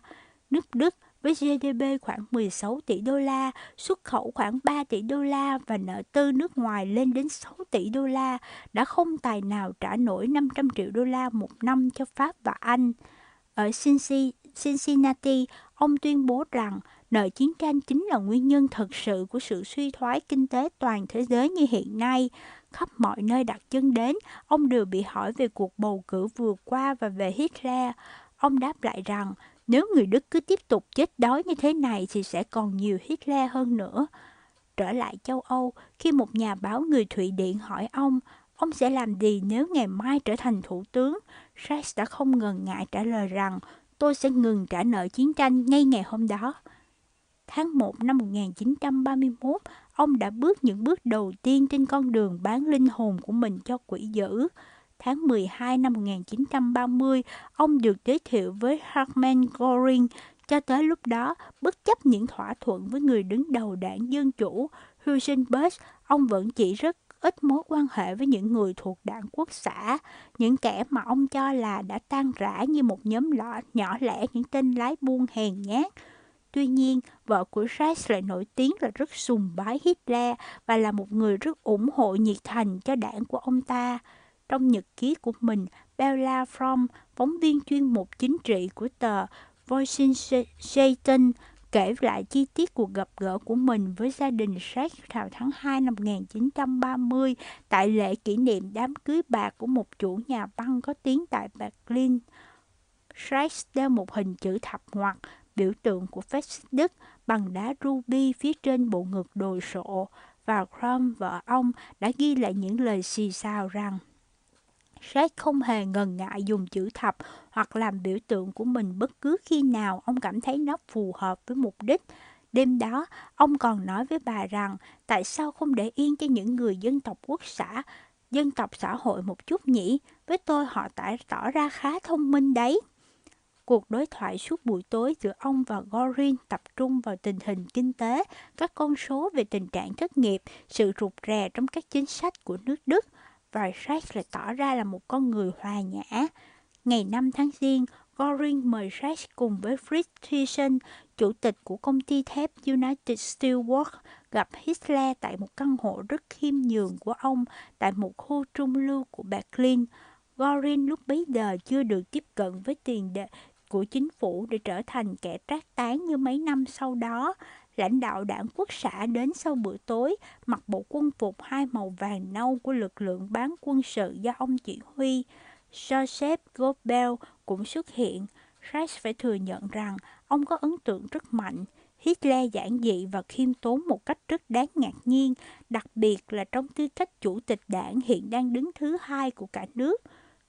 Nước Đức với GDP khoảng 16 tỷ đô la, xuất khẩu khoảng 3 tỷ đô la và nợ tư nước ngoài lên đến 6 tỷ đô la, đã không tài nào trả nổi 500 triệu đô la một năm cho Pháp và Anh. Ở Cincinnati, ông tuyên bố rằng nợ chiến tranh chính là nguyên nhân thật sự của sự suy thoái kinh tế toàn thế giới như hiện nay. Khắp mọi nơi đặt chân đến, ông đều bị hỏi về cuộc bầu cử vừa qua và về Hitler. Ông đáp lại rằng nếu người Đức cứ tiếp tục chết đói như thế này thì sẽ còn nhiều Hitler hơn nữa. Trở lại châu Âu, khi một nhà báo người Thụy Điển hỏi ông, ông sẽ làm gì nếu ngày mai trở thành thủ tướng, Rex đã không ngần ngại trả lời rằng tôi sẽ ngừng trả nợ chiến tranh ngay ngày hôm đó. Tháng 1 năm 1931, ông đã bước những bước đầu tiên trên con đường bán linh hồn của mình cho quỷ dữ tháng 12 năm 1930, ông được giới thiệu với Hermann Göring. Cho tới lúc đó, bất chấp những thỏa thuận với người đứng đầu đảng Dân Chủ, Hugenberg, ông vẫn chỉ rất ít mối quan hệ với những người thuộc đảng quốc xã, những kẻ mà ông cho là đã tan rã như một nhóm lọ nhỏ lẻ những tên lái buôn hèn nhát. Tuy nhiên, vợ của Reich lại nổi tiếng là rất sùng bái Hitler và là một người rất ủng hộ nhiệt thành cho đảng của ông ta. Trong nhật ký của mình, Bella From, phóng viên chuyên mục chính trị của tờ Washington, kể lại chi tiết cuộc gặp gỡ của mình với gia đình Sachs vào tháng 2 năm 1930 tại lễ kỷ niệm đám cưới bạc của một chủ nhà băng có tiếng tại Berlin. Sachs đeo một hình chữ thập ngoặc, biểu tượng của phép Đức bằng đá ruby phía trên bộ ngực đồ sộ, và Crom, vợ ông, đã ghi lại những lời xì xào rằng Jack không hề ngần ngại dùng chữ thập hoặc làm biểu tượng của mình bất cứ khi nào ông cảm thấy nó phù hợp với mục đích. Đêm đó, ông còn nói với bà rằng tại sao không để yên cho những người dân tộc quốc xã, dân tộc xã hội một chút nhỉ? Với tôi họ tỏ ra khá thông minh đấy. Cuộc đối thoại suốt buổi tối giữa ông và Gorin tập trung vào tình hình kinh tế, các con số về tình trạng thất nghiệp, sự rụt rè trong các chính sách của nước Đức – và Sachs lại tỏ ra là một con người hòa nhã. Ngày 5 tháng Giêng, Goring mời Reich cùng với Fritz Thyssen, chủ tịch của công ty thép United Steelworks, gặp Hitler tại một căn hộ rất khiêm nhường của ông tại một khu trung lưu của Berlin. Goring lúc bấy giờ chưa được tiếp cận với tiền đề của chính phủ để trở thành kẻ trác tán như mấy năm sau đó lãnh đạo đảng quốc xã đến sau bữa tối, mặc bộ quân phục hai màu vàng nâu của lực lượng bán quân sự do ông chỉ huy. Joseph Goebbels cũng xuất hiện. Reich phải thừa nhận rằng ông có ấn tượng rất mạnh. Hitler giản dị và khiêm tốn một cách rất đáng ngạc nhiên, đặc biệt là trong tư cách chủ tịch đảng hiện đang đứng thứ hai của cả nước.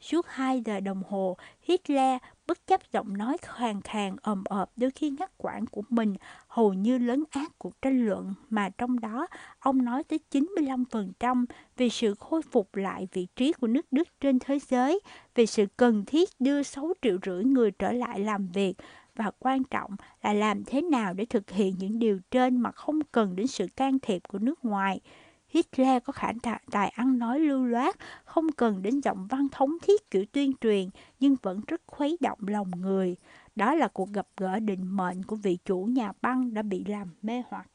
Suốt hai giờ đồng hồ, Hitler bất chấp giọng nói khàn khàn ồm ộp đôi khi ngắt quãng của mình hầu như lớn ác cuộc tranh luận mà trong đó ông nói tới 95% về sự khôi phục lại vị trí của nước Đức trên thế giới, về sự cần thiết đưa 6 triệu rưỡi người trở lại làm việc và quan trọng là làm thế nào để thực hiện những điều trên mà không cần đến sự can thiệp của nước ngoài. Hitler có khả năng tài ăn nói lưu loát, không cần đến giọng văn thống thiết kiểu tuyên truyền, nhưng vẫn rất khuấy động lòng người. Đó là cuộc gặp gỡ định mệnh của vị chủ nhà băng đã bị làm mê hoặc.